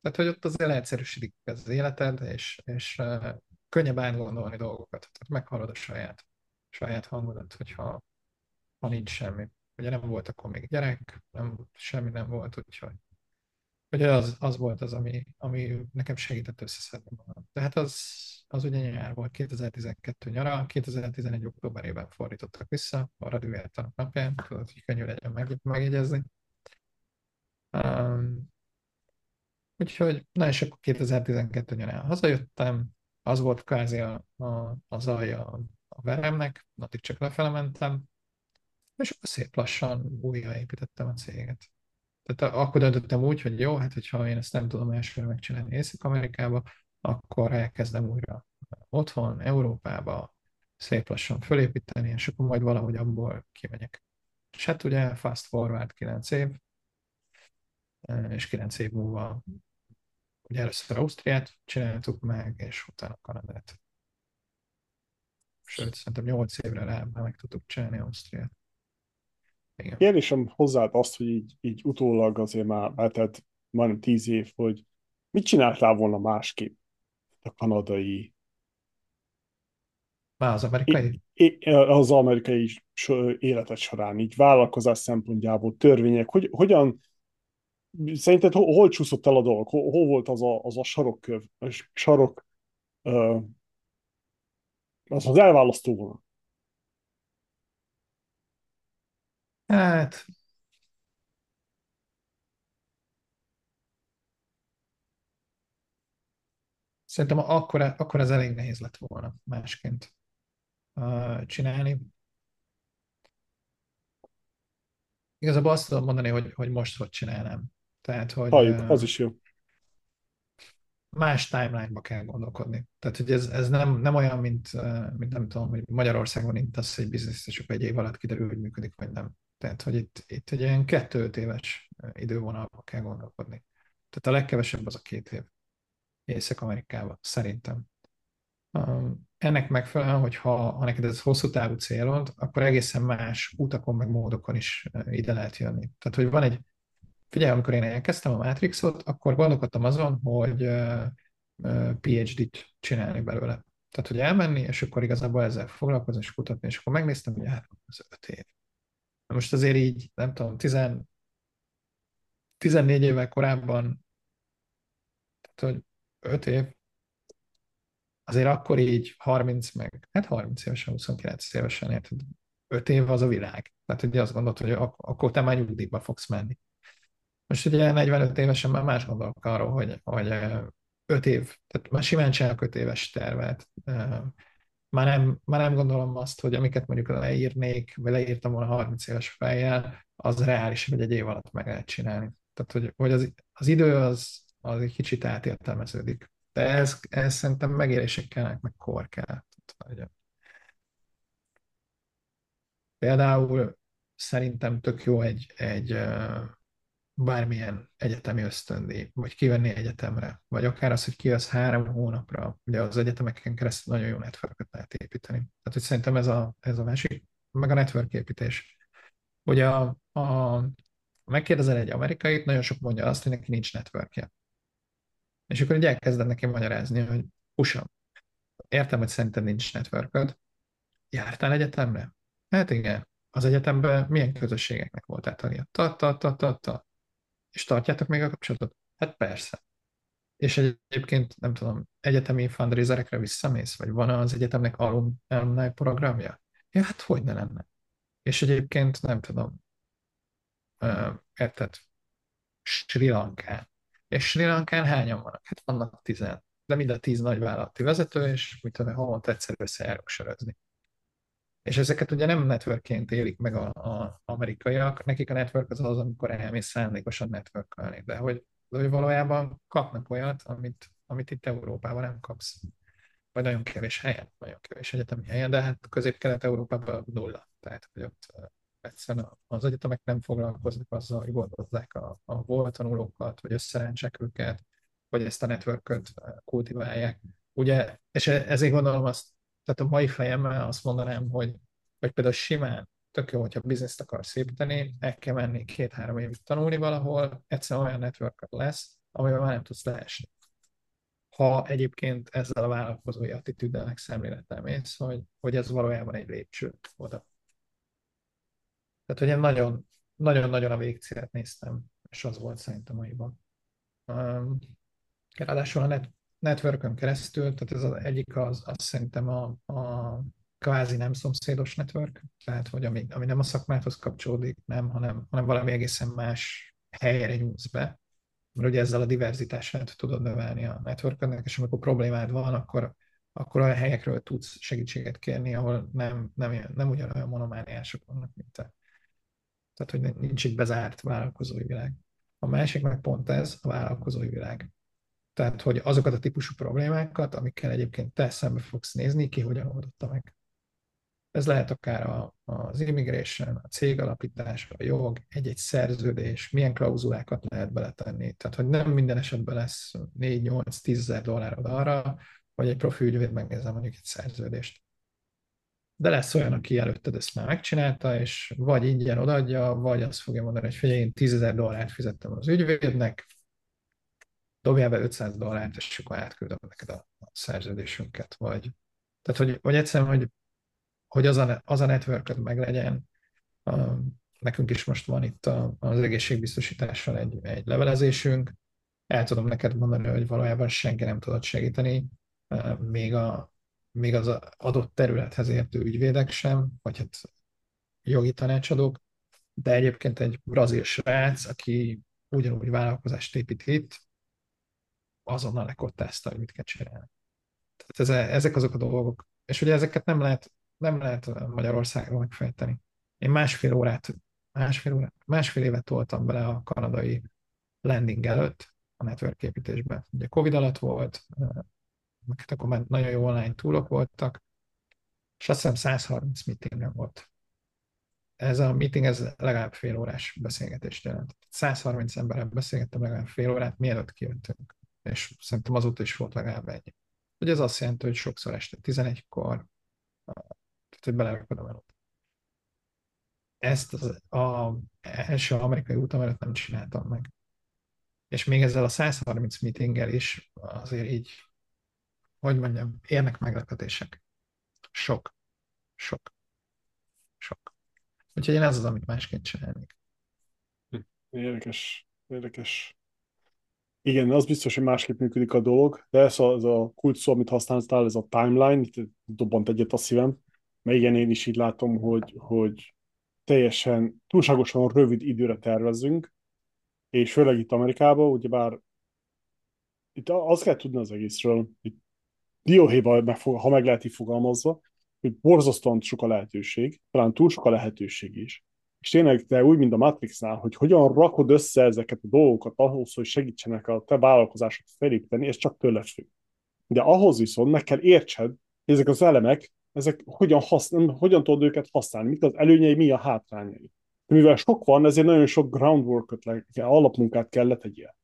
[SPEAKER 2] Tehát, hogy ott azért leegyszerűsödik az életed, és, és uh, könnyebb átgondolni dolgokat. Tehát meghallod a saját, saját hangodat, hogyha ha nincs semmi. Ugye nem volt akkor még gyerek, nem, semmi nem volt, úgyhogy Ugye az, az volt az, ami, ami nekem segített összeszedni magam. Tehát az, az ugye nyár volt, 2012 nyara, 2011 októberében fordítottak vissza a radioáltalános napján, tudod, hogy könnyű legyen meg, megjegyezni. Um, úgyhogy, na és akkor 2012 nyarán hazajöttem, az volt kvázi a, a, az alja a veremnek, addig csak lefele mentem, és akkor szép lassan újraépítettem a céget. Tehát akkor döntöttem úgy, hogy jó, hát hogyha én ezt nem tudom elsőre megcsinálni Észak-Amerikába, akkor elkezdem újra otthon, Európába, szép lassan fölépíteni, és akkor majd valahogy abból kimegyek. És hát ugye fast forward 9 év, és 9 év múlva ugye először Ausztriát csináltuk meg, és utána Kanadát. Sőt, szerintem 8 évre rá meg tudtuk csinálni Ausztriát.
[SPEAKER 1] Igen. Kérdésem hozzád azt, hogy így, így utólag azért már eltelt majdnem 10 év, hogy mit csináltál volna másképp a kanadai
[SPEAKER 2] már az amerikai?
[SPEAKER 1] Az amerikai életet során, így vállalkozás szempontjából, törvények, hogy, hogyan, szerinted hol, hol csúszott el a dolog? Hol, hol volt az a, az a sarokköv, a sarok, uh, az az elválasztó vonal?
[SPEAKER 2] Hát, Szerintem akkor, akkor ez elég nehéz lett volna másként csinálni. Igazából azt tudom mondani, hogy, hogy most hogy csinálnám. Tehát, hogy
[SPEAKER 1] Halljuk, az is jó.
[SPEAKER 2] Más timeline-ba kell gondolkodni. Tehát, hogy ez, ez nem, nem olyan, mint, mint nem tudom, hogy Magyarországon itt az egy biznisz, és egy év alatt kiderül, hogy működik, vagy nem. Tehát, hogy itt, itt egy ilyen kettő-öt éves idővonalba kell gondolkodni. Tehát a legkevesebb az a két év Észak-Amerikában, szerintem. Ennek megfelelően, hogy ha, ha neked ez hosszú távú célod, akkor egészen más utakon, meg módokon is ide lehet jönni. Tehát, hogy van egy, figyelj, amikor én elkezdtem a Matrixot, akkor gondolkodtam azon, hogy PhD-t csinálni belőle. Tehát, hogy elmenni, és akkor igazából ezzel foglalkozni és kutatni, és akkor megnéztem, hogy hát az öt év. Na most azért így, nem tudom, 10, 14 évvel korábban, tehát, hogy öt év, azért akkor így 30 meg, hát 30 évesen, 29 évesen, érted, 5 év az a világ. Tehát ugye azt gondolod, hogy ak- akkor te már nyugdíjba fogsz menni. Most ugye 45 évesen már más gondolok arról, hogy, hogy 5 év, tehát már simán csinálok 5 éves tervet. Már nem, már nem gondolom azt, hogy amiket mondjuk leírnék, vagy leírtam volna 30 éves fejjel, az reális, hogy egy év alatt meg lehet csinálni. Tehát, hogy, hogy az, az idő az, az egy kicsit átértelmeződik. De ez, ez szerintem megérések kellene, meg kor kell. Például szerintem tök jó egy, egy bármilyen egyetemi ösztöndíj, vagy kivenni egyetemre, vagy akár az, hogy kijössz három hónapra, ugye az egyetemeken keresztül nagyon jó networköt lehet építeni. Tehát, hogy szerintem ez a, ez a másik, meg a network építés. Ugye a, a, megkérdezel egy amerikait, nagyon sok mondja azt, hogy neki nincs networkje. És akkor így elkezded neki magyarázni, hogy usa, értem, hogy szerinted nincs networköd. Jártál egyetemre? Hát igen. Az egyetemben milyen közösségeknek voltál tagja? Ta, ta, ta, ta, ta. És tartjátok még a kapcsolatot? Hát persze. És egyébként, nem tudom, egyetemi fundraiserekre visszamész? Vagy van az egyetemnek alumni programja? Ja, hát hogy ne lenne? És egyébként, nem tudom, érted, Sri Lankán és Sri Lankán hányan vannak? Hát vannak tizen. De mind a tíz nagyvállalati vezető, és mit tudom, havonta egyszer összejárok sörözni. És ezeket ugye nem networkként élik meg a, amerikaiak, nekik a network az az, amikor elmész szándékosan networkölni, de hogy, de hogy valójában kapnak olyat, amit, amit itt Európában nem kapsz. Vagy nagyon kevés helyen, nagyon kevés egyetemi helyen, de hát közép-kelet-európában nulla. Tehát, hogy ott egyszerűen az egyetemek nem foglalkoznak azzal, hogy gondozzák a, a volt tanulókat, vagy összerántsák őket, vagy ezt a networköt kultiválják. Ugye, és e, ezért gondolom azt, tehát a mai fejemmel azt mondanám, hogy, hogy például simán tök jó, hogyha bizniszt akarsz építeni, el kell menni két-három évig tanulni valahol, egyszerűen olyan network lesz, amivel már nem tudsz leesni. Ha egyébként ezzel a vállalkozói attitűddel meg szemlélettel mész, hogy, hogy ez valójában egy lépcső oda. Tehát, hogy én nagyon, nagyon-nagyon a végcélt néztem, és az volt szerintem aiban. Um, ráadásul a net, networkön keresztül, tehát ez az egyik az, az szerintem a, a kvázi nem szomszédos network, tehát hogy ami, ami nem a szakmához kapcsolódik, nem, hanem, hanem valami egészen más helyre nyúlsz be, mert ugye ezzel a diverzitását tudod növelni a networkönnek, és amikor problémád van, akkor, akkor olyan helyekről tudsz segítséget kérni, ahol nem, nem, nem ugyanolyan monomániások vannak, mint te. Tehát, hogy nincs egy bezárt vállalkozói világ. A másik meg pont ez, a vállalkozói világ. Tehát, hogy azokat a típusú problémákat, amikkel egyébként te szembe fogsz nézni, ki hogyan oldotta meg. Ez lehet akár a, az immigration, a cégalapítás, a jog, egy-egy szerződés, milyen klauzulákat lehet beletenni. Tehát, hogy nem minden esetben lesz 4-8-10 ezer dollárod arra, hogy egy profi ügyvéd megnézze mondjuk egy szerződést. de lesz olyan, aki előtted ezt már megcsinálta, és vagy ingyen odaadja, vagy azt fogja mondani, hogy figyelj, én 10 ezer dollárt fizettem az ügyvédnek, dobjál be 500 dollárt, és akkor átküldöm neked a, szerződésünket, vagy tehát, hogy, vagy egyszerűen, hogy, hogy az a, az a network meg legyen. Nekünk is most van itt a, az egészségbiztosítással egy, egy levelezésünk. El tudom neked mondani, hogy valójában senki nem tudott segíteni, még, a, még az adott területhez értő ügyvédek sem, vagy hát jogi tanácsadók, de egyébként egy brazil srác, aki ugyanúgy vállalkozást épít itt, azonnal lekottázta, hogy mit kell csinálni. Tehát ez, ezek azok a dolgok. És ugye ezeket nem lehet, nem lehet Magyarországon megfejteni. Én másfél órát, másfél, órát, másfél évet toltam bele a kanadai landing előtt a network építésbe. Ugye Covid alatt volt, meg akkor már nagyon jó online túlok voltak, és azt hiszem 130 meetingem volt. Ez a meeting ez legalább fél órás beszélgetést jelent. 130 emberrel beszélgettem legalább fél órát, mielőtt kijöttünk. És szerintem azóta is volt legalább egy. Hogy ez azt jelenti, hogy sokszor este 11-kor, tehát hogy belerakod a menut. Ezt az a első amerikai útam előtt nem csináltam meg. És még ezzel a 130 meetinggel is azért így, hogy mondjam, érnek meglepetések. Sok. Sok. Sok. Úgyhogy én ez az, amit másként csinálnék.
[SPEAKER 1] Érdekes, érdekes igen, az biztos, hogy másképp működik a dolog, de ez a, ez a kult szó, amit használtál, ez a timeline, itt dobbant egyet a szívem, mert igen, én is így látom, hogy, hogy teljesen, túlságosan rövid időre tervezünk, és főleg itt Amerikában, ugyebár itt azt kell tudni az egészről, itt dióhéjban, ha meg lehet így fogalmazva, hogy borzasztóan sok a lehetőség, talán túl sok a lehetőség is, és tényleg te úgy, mint a Matrixnál, hogy hogyan rakod össze ezeket a dolgokat ahhoz, hogy segítsenek a te vállalkozásot felépíteni, ez csak tőle függ. De ahhoz viszont meg kell értsed, hogy ezek az elemek, ezek hogyan, használ, hogyan tudod őket használni, mik az előnyei, mi a hátrányai. Mivel sok van, ezért nagyon sok groundwork-ot, alapmunkát kell letegyél.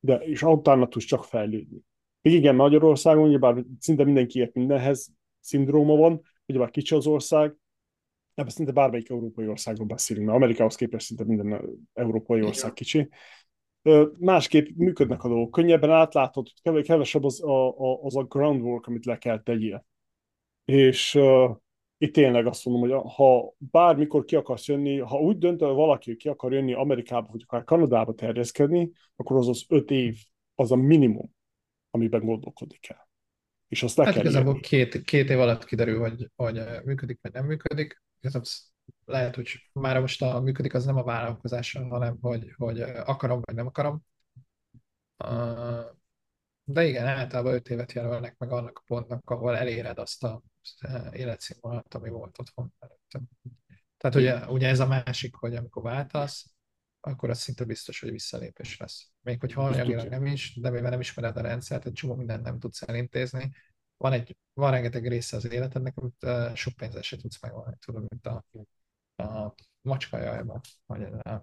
[SPEAKER 1] De, és utána tudsz csak fejlődni. Igen, Magyarországon, bár szinte mindenki ért mindenhez, szindróma van, bár kicsi az ország, ebben szinte bármelyik európai országról beszélünk, mert Amerikához képest szinte minden európai ország kicsi. Másképp működnek a dolgok, könnyebben átlátod, kevesebb az a, a, az a groundwork, amit le kell tegyél. És uh, itt tényleg azt mondom, hogy ha bármikor ki akarsz jönni, ha úgy dönt valaki, hogy ki akar jönni Amerikába, vagy akár Kanadába terjeszkedni, akkor az az öt év, az a minimum, amiben gondolkodik el. És azt le
[SPEAKER 2] hát
[SPEAKER 1] kell
[SPEAKER 2] igazából két, két év alatt kiderül, hogy, hogy működik, vagy nem működik lehet, hogy már most a működik, az nem a vállalkozással, hanem hogy, hogy akarom vagy nem akarom. De igen, általában öt évet jelölnek meg annak a pontnak, ahol eléred azt a életszínvonalat, ami volt otthon előttem. Tehát ugye, ugye ez a másik, hogy amikor váltasz, akkor az szinte biztos, hogy visszalépés lesz. Még hogyha anyagilag nem is, de mivel nem ismered a rendszert, egy csomó mindent nem tudsz elintézni, van, egy, van rengeteg része az életednek, amit uh, sok pénzzel se tudsz megoldani, tudod, mint a, a macska jajban, hogy uh,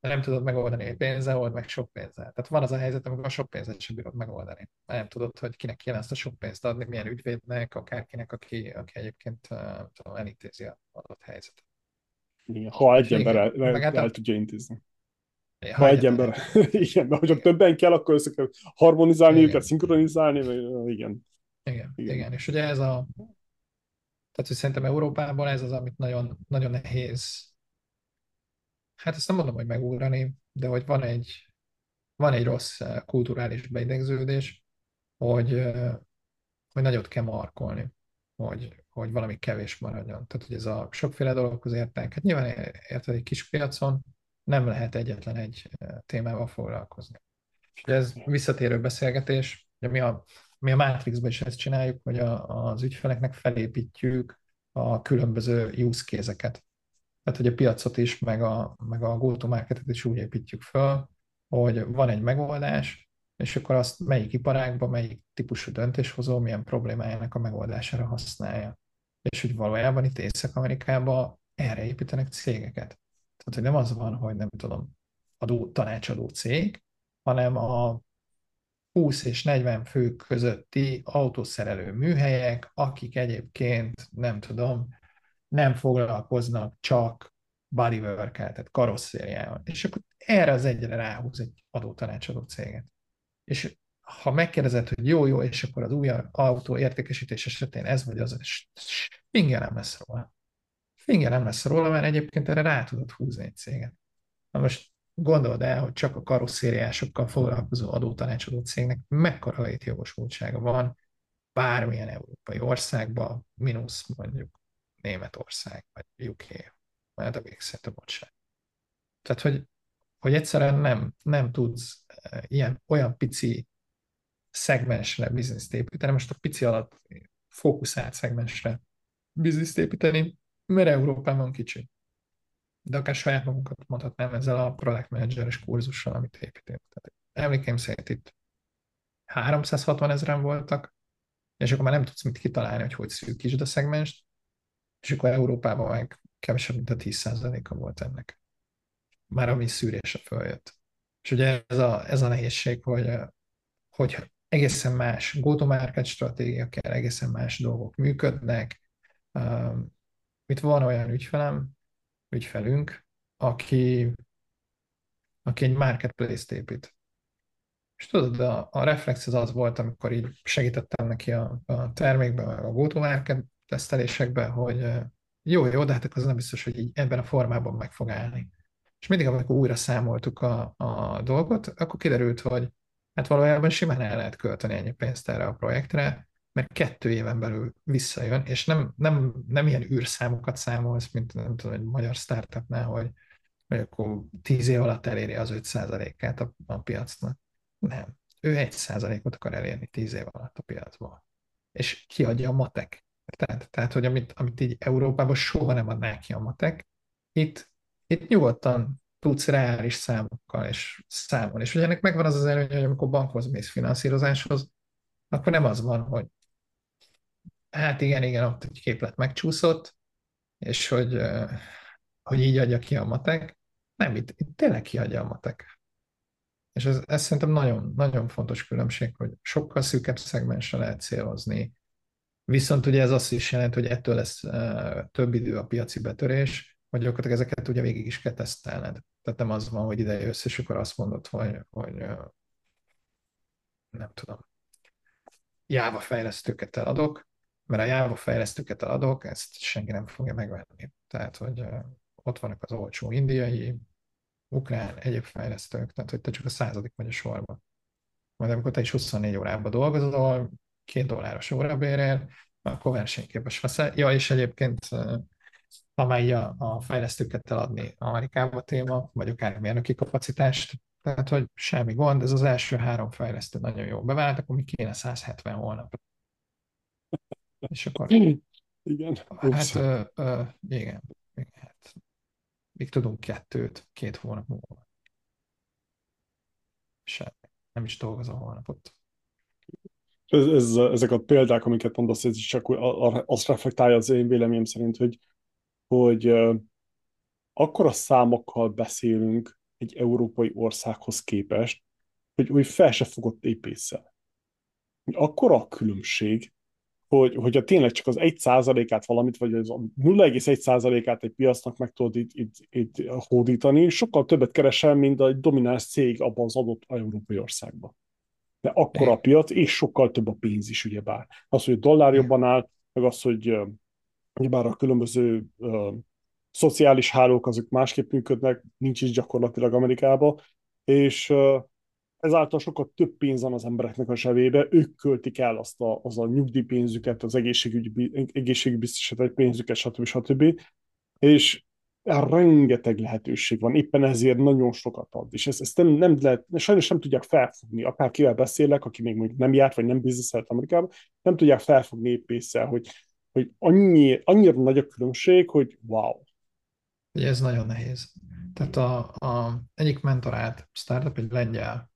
[SPEAKER 2] nem tudod megoldani egy pénzzel, old meg sok pénzzel. Tehát van az a helyzet, amikor a sok pénzzel sem bírod megoldani. Nem tudod, hogy kinek kéne ezt a sok pénzt adni, milyen ügyvédnek, akárkinek, aki, aki egyébként uh, tudom, elintézi a adott helyzetet.
[SPEAKER 1] Igen, ha egy ember el, el, el, el tudja intézni. Ha, ha egy ember, igen, de hogyha többen kell, akkor össze kell harmonizálni igen. őket, szinkronizálni, igen.
[SPEAKER 2] Igen, igen, igen. És ugye ez a, tehát hogy szerintem Európában ez az, amit nagyon, nagyon nehéz, hát ezt nem mondom, hogy megugrani, de hogy van egy, van egy rossz eh, kulturális beidegződés, hogy, eh, hogy nagyot kell markolni, hogy, hogy valami kevés maradjon. Tehát, hogy ez a sokféle dologhoz értek. Hát nyilván érted, egy kis piacon nem lehet egyetlen egy eh, témával foglalkozni. És ez visszatérő beszélgetés, ugye mi a mi a Matrixban is ezt csináljuk, hogy a, az ügyfeleknek felépítjük a különböző use case-eket. Tehát, hogy a piacot is, meg a, meg a go-to-marketet is úgy építjük fel, hogy van egy megoldás, és akkor azt melyik iparágban, melyik típusú döntéshozó milyen problémájának a megoldására használja. És hogy valójában itt Észak-Amerikában erre építenek cégeket. Tehát, hogy nem az van, hogy nem tudom, adó, tanácsadó cég, hanem a 20 és 40 fő közötti autószerelő műhelyek, akik egyébként, nem tudom, nem foglalkoznak csak bodywork tehát karosszériával. És akkor erre az egyre ráhúz egy adótanácsadó céget. És ha megkérdezed, hogy jó, jó, és akkor az új autó értékesítés esetén ez vagy az, és finger nem lesz róla. Finger nem lesz róla, mert egyébként erre rá tudod húzni egy céget. Na most gondold el, hogy csak a karosszériásokkal foglalkozó adótanácsadó cégnek mekkora létjogosultsága van bármilyen európai országban, mínusz mondjuk Németország, vagy UK, mert a végszerűen ott sem. Tehát, hogy, hogy egyszerűen nem, nem tudsz eh, ilyen, olyan pici szegmensre bizniszt építeni, most a pici alatt fókuszált szegmensre bizniszt építeni, mert Európában kicsi. De akár saját magunkat mondhatnám ezzel a product manageres kurzussal, amit építünk. Tehát emlékeim szerint itt 360 ezeren voltak, és akkor már nem tudsz mit kitalálni, hogy hogy szűkítsd a szegmest, és akkor Európában meg kevesebb, mint a 10%-a volt ennek. Már ami szűrése följött. És ugye ez a, ez a nehézség, hogy, hogy egészen más go-to-market stratégia kell, egészen más dolgok működnek. Itt van olyan ügyfelem, ügyfelünk, aki, aki egy marketplace-t épít. És tudod, a, a reflex az az volt, amikor így segítettem neki a, a termékben, a go-to-market tesztelésekben, hogy jó, jó, de hát az nem biztos, hogy így ebben a formában meg fog állni. És mindig, amikor újra számoltuk a, a dolgot, akkor kiderült, hogy hát valójában simán el lehet költeni ennyi pénzt erre a projektre, mert kettő éven belül visszajön, és nem, nem, nem ilyen űrszámokat számolsz, mint nem tudom, egy magyar startupnál, hogy, hogy akkor tíz év alatt eléri az 5%-át a, a piacnak. Nem. Ő egy százalékot akar elérni tíz év alatt a piacból. És kiadja a matek. Tehát, tehát hogy amit, amit így Európában soha nem adná ki a matek, itt, itt nyugodtan tudsz reális számokkal és számolni. És ugye ennek megvan az az előnye, hogy amikor bankhoz mész finanszírozáshoz, akkor nem az van, hogy hát igen, igen, ott egy képlet megcsúszott, és hogy, hogy így adja ki a matek. Nem, itt, itt tényleg kiadja a matek. És ez, ez szerintem nagyon, nagyon fontos különbség, hogy sokkal szűkebb szegmensre lehet célozni, viszont ugye ez azt is jelenti, hogy ettől lesz több idő a piaci betörés, vagy gyakorlatilag ezeket ugye végig is kell tesztelned. Tehát nem az van, hogy ide jössz, és akkor azt mondod, hogy, hogy nem tudom, Java fejlesztőket eladok, mert a Java fejlesztőket eladok, ezt senki nem fogja megvenni. Tehát, hogy ott vannak az olcsó indiai, ukrán, egyéb fejlesztők, tehát hogy te csak a századik vagy a sorban. Majd amikor te is 24 órában dolgozol, két dolláros órabérrel, akkor versenyképes lesz. Ja, és egyébként már a, a fejlesztőket eladni Amerikába téma, vagy akár mérnöki kapacitást, tehát, hogy semmi gond, ez az első három fejlesztő nagyon jó bevált, akkor mi kéne 170 holnap. És akkor...
[SPEAKER 1] Igen.
[SPEAKER 2] Hát, ö, ö, igen. igen hát, még tudunk kettőt, két hónap múlva. Semmi. Nem is dolgozom holnapot.
[SPEAKER 1] Ez, ez, ezek a példák, amiket mondasz, ez is csak azt reflektálja az én véleményem szerint, hogy, hogy uh, akkora számokkal beszélünk egy európai országhoz képest, hogy, hogy fel se fogott épészel. Akkora a különbség, hogy, hogyha tényleg csak az 1%-át valamit, vagy az 0,1%-át egy piacnak meg tudod itt, itt, itt hódítani, sokkal többet keresel, mint egy domináns cég abban az adott európai országban. De akkor a piac, és sokkal több a pénz is, ugyebár. Az, hogy a dollár jobban áll, meg az, hogy ugyebár a különböző uh, szociális hálók azok másképp működnek, nincs is gyakorlatilag Amerikában, és uh, ezáltal sokkal több pénz van az embereknek a zsebébe, ők költik el azt a, az a nyugdíjpénzüket, az egészségügyi, egészségbiztosítási pénzüket, stb. stb. És rengeteg lehetőség van, éppen ezért nagyon sokat ad, és ezt, ezt nem, nem lehet, sajnos nem tudják felfogni, akár kivel beszélek, aki még mondjuk nem járt, vagy nem bizniszelt Amerikában, nem tudják felfogni épp észre, hogy, hogy annyi, annyira nagy a különbség, hogy wow.
[SPEAKER 2] Ugye ez nagyon nehéz. Tehát a, a egyik mentorát startup egy lengyel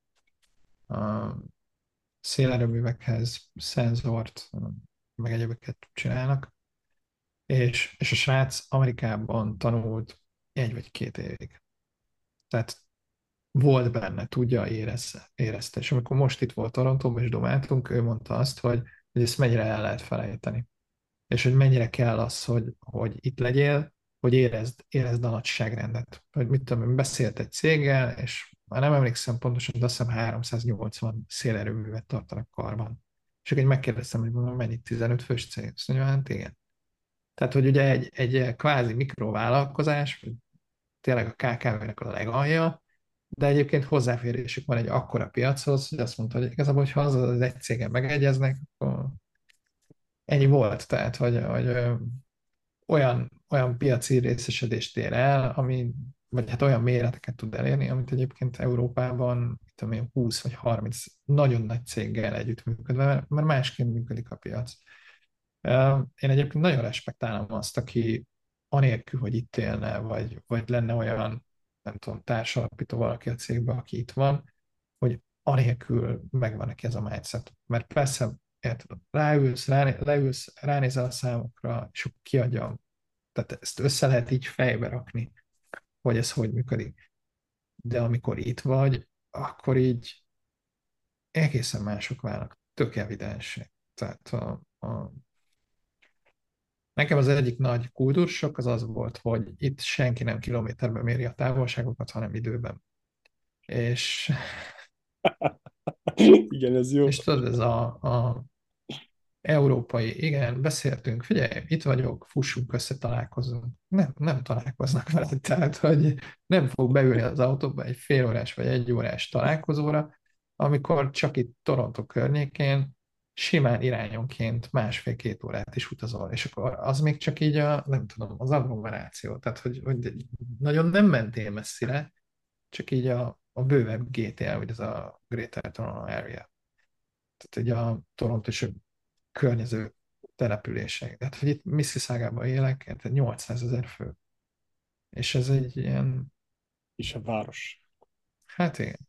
[SPEAKER 2] a szélerőművekhez szenzort, meg egyébeket csinálnak, és, és a srác Amerikában tanult egy vagy két évig. Tehát volt benne, tudja, érezze, érezte. És amikor most itt volt Torontóban és domáltunk, ő mondta azt, hogy, hogy ezt mennyire el lehet felejteni. És hogy mennyire kell az, hogy, hogy itt legyél, hogy érezd, érezd a nagyságrendet. Hogy mit tudom, beszélt egy céggel, és már nem emlékszem pontosan, de azt hiszem 380 szélerőművet tartanak karban. És akkor megkérdeztem, hogy mennyit 15 fős cég. Azt mondja, hát igen. Tehát, hogy ugye egy, egy kvázi mikrovállalkozás, tényleg a KKV-nek a legalja, de egyébként hozzáférésük van egy akkora piachoz, hogy azt mondta, hogy igazából, hogyha az az egy cégen megegyeznek, akkor ennyi volt. Tehát, hogy, hogy olyan, olyan piaci részesedést ér el, ami, vagy hát olyan méreteket tud elérni, amit egyébként Európában tudom én, 20 vagy 30 nagyon nagy céggel együttműködve, mert másként működik a piac. Én egyébként nagyon respektálom azt, aki anélkül, hogy itt élne, vagy, vagy lenne olyan, nem tudom, társalapító valaki a cégben, aki itt van, hogy anélkül megvan neki ez a mindset. Mert persze, érted, ráülsz, ráné, leülsz, ránézel a számokra, és kiadja. Tehát ezt össze lehet így fejbe rakni, hogy ez hogy működik. De amikor itt vagy, akkor így egészen mások válnak, tök evidensek. Tehát a, a, Nekem az egyik nagy kultúrsok az az volt, hogy itt senki nem kilométerben méri a távolságokat, hanem időben. És...
[SPEAKER 1] Igen, ez jó.
[SPEAKER 2] És tudod, ez a, a európai, igen, beszéltünk, figyelj, itt vagyok, fussunk össze, találkozunk. Nem, nem találkoznak veled, tehát, hogy nem fog beülni az autóba egy fél órás vagy egy órás találkozóra, amikor csak itt Toronto környékén simán irányonként másfél-két órát is utazol, és akkor az még csak így a, nem tudom, az agglomeráció, tehát hogy, hogy nagyon nem mentél messzire, csak így a, a bővebb GTL, vagy ez a Greater Toronto Area. Tehát így a Toronto és környező települések. Tehát, hogy itt Mississauga-ban élek, tehát 800 ezer fő. És ez egy ilyen...
[SPEAKER 1] A város.
[SPEAKER 2] Hát igen.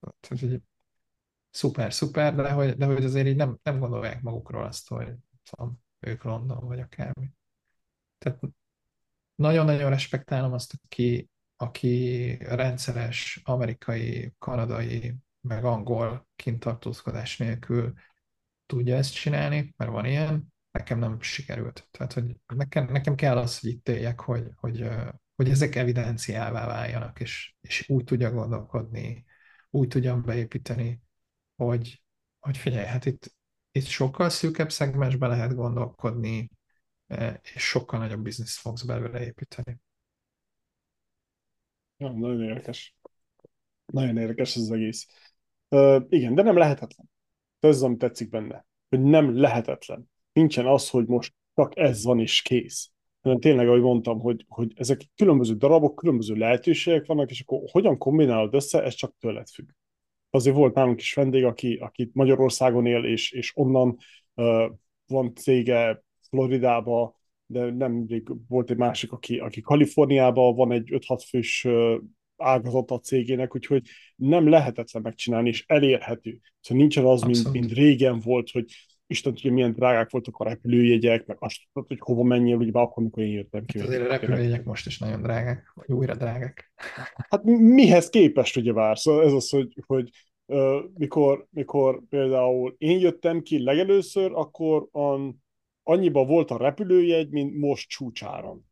[SPEAKER 2] Tehát, hogy szuper, szuper, de hogy, de hogy azért így nem, nem gondolják magukról azt, hogy tudom, ők London vagy akármi. Tehát nagyon-nagyon respektálom azt, aki, aki rendszeres amerikai, kanadai, meg angol kintartózkodás nélkül tudja ezt csinálni, mert van ilyen, nekem nem sikerült. Tehát, hogy nekem, nekem kell az, hogy itt éljek, hogy, hogy, hogy ezek evidenciává váljanak, és, és úgy tudja gondolkodni, úgy tudjam beépíteni hogy, hogy figyelj, hát itt, itt sokkal szűkebb szegmensbe lehet gondolkodni, és sokkal nagyobb bizniszt fogsz belőle építeni.
[SPEAKER 1] Ja, nagyon érdekes. Nagyon érdekes ez az egész. Uh, igen, de nem lehetetlen. Ez az, ami tetszik benne. Hogy nem lehetetlen. Nincsen az, hogy most csak ez van és kész. Hanem tényleg, ahogy mondtam, hogy, hogy ezek különböző darabok, különböző lehetőségek vannak, és akkor hogyan kombinálod össze, ez csak tőled függ azért volt nálunk is vendég, aki, aki Magyarországon él, és, és onnan uh, van cége Floridába, de nem volt egy másik, aki, aki Kaliforniában van egy 5-6 fős ágazata a cégének, úgyhogy nem lehetetlen megcsinálni, és elérhető. Szóval nincsen az, mint, mint régen volt, hogy Isten tudja, milyen drágák voltak a repülőjegyek, meg azt tudod, hogy hova menjél, ugye akkor, amikor én jöttem ki.
[SPEAKER 2] Hát azért a repülőjegyek most is nagyon drágák, vagy újra drágák.
[SPEAKER 1] Hát mihez képest ugye vársz? Szóval ez az, hogy, hogy uh, mikor, mikor például én jöttem ki legelőször, akkor an, annyiba volt a repülőjegy, mint most csúcsáron.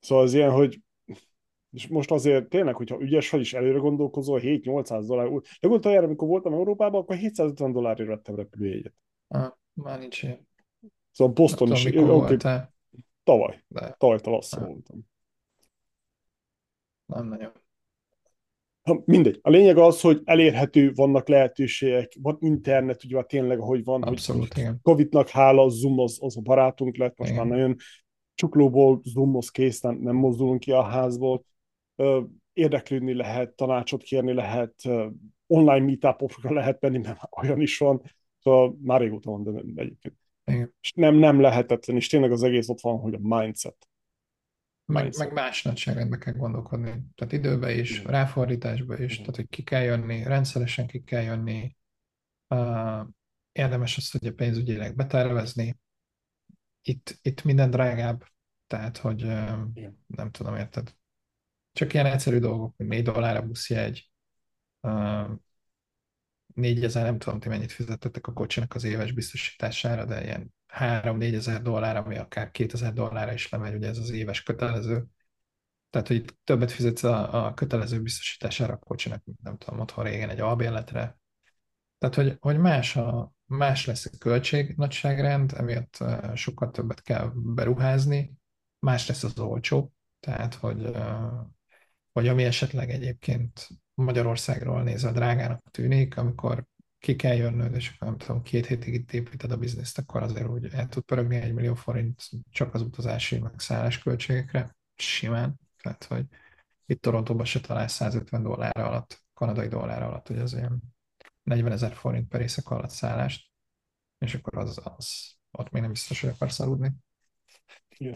[SPEAKER 1] Szóval az ilyen, hogy és most azért tényleg, hogyha ügyes vagy is előre gondolkozol, 7-800 dollár. Legutóbb amikor voltam Európában, akkor 750 dollárért vettem repülőjegyet.
[SPEAKER 2] Ah, már nincs ilyen.
[SPEAKER 1] Szóval Boston is.
[SPEAKER 2] Tudom, okay,
[SPEAKER 1] Tavaly. De. Tavaly tavasszal voltam.
[SPEAKER 2] Nem nagyon.
[SPEAKER 1] Ha, mindegy. A lényeg az, hogy elérhető, vannak lehetőségek, van internet, ugye tényleg, ahogy van,
[SPEAKER 2] Abszolút,
[SPEAKER 1] hogy Covid-nak hála, Zoom az, az a barátunk lett, most igen. már nagyon csuklóból Zoomhoz kész, nem, nem mozdulunk ki a házból. Érdeklődni lehet, tanácsot kérni lehet, online meetupokra lehet menni, mert olyan is van. Szóval már régóta van, de egyébként. Igen. És nem, nem lehetetlen, és tényleg az egész ott van, hogy a mindset.
[SPEAKER 2] Meg, meg más nagyságrendben kell gondolkodni. Tehát időbe is, Igen. ráfordításba is, Igen. tehát hogy ki kell jönni, rendszeresen ki kell jönni. Uh, érdemes azt, hogy a pénzügyileg betervezni. Itt, itt minden drágább, tehát hogy uh, nem tudom, érted? Csak ilyen egyszerű dolgok, hogy 4 dollár a buszjegy, 4000, nem tudom, ti mennyit fizettetek a kocsinak az éves biztosítására, de ilyen 3-4 ezer dollár, ami akár 2000 dollárra is lemegy, ugye ez az éves kötelező. Tehát, hogy többet fizetsz a, a kötelező biztosítására a kocsinak, nem tudom, otthon régen egy albérletre. Tehát, hogy, hogy más, a, más lesz a költség nagyságrend, emiatt sokkal többet kell beruházni, más lesz az olcsó, tehát, hogy, hogy ami esetleg egyébként Magyarországról nézve drágának tűnik, amikor ki kell jönnöd, és nem tudom, két hétig itt építed a bizniszt, akkor azért úgy el tud pörögni egy millió forint csak az utazási, meg szállás költségekre, simán. Tehát, hogy itt Torontóban se találsz 150 dollár alatt, kanadai dollár alatt, hogy az ilyen 40 ezer forint per éjszaka alatt szállást, és akkor az, az ott még nem biztos, hogy akarsz aludni.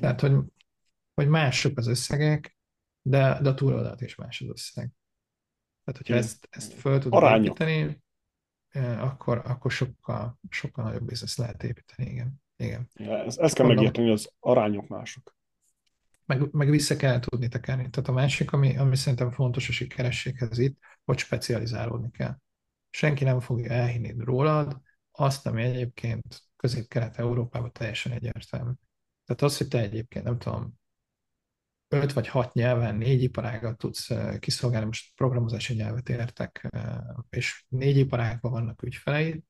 [SPEAKER 2] Tehát, hogy, hogy mások az összegek, de, de a túloldalt is más az összeg. Tehát, hogyha ezt, ezt föl tudod Arányok. építeni, eh, akkor, akkor sokkal, sokkal nagyobb biznisz lehet építeni, igen. igen.
[SPEAKER 1] Ja, ezt, ezt kell megérteni, hogy az arányok mások.
[SPEAKER 2] Meg, meg vissza kell tudni tekerni. Tehát a másik, ami, ami szerintem fontos a sikerességhez itt, hogy specializálódni kell. Senki nem fogja elhinni rólad azt, ami egyébként közép-kelet-európában teljesen egyértelmű. Tehát az, hogy te egyébként, nem tudom, öt vagy hat nyelven, négy iparágat tudsz kiszolgálni, most programozási nyelvet értek, és négy iparágban vannak ügyfeleid,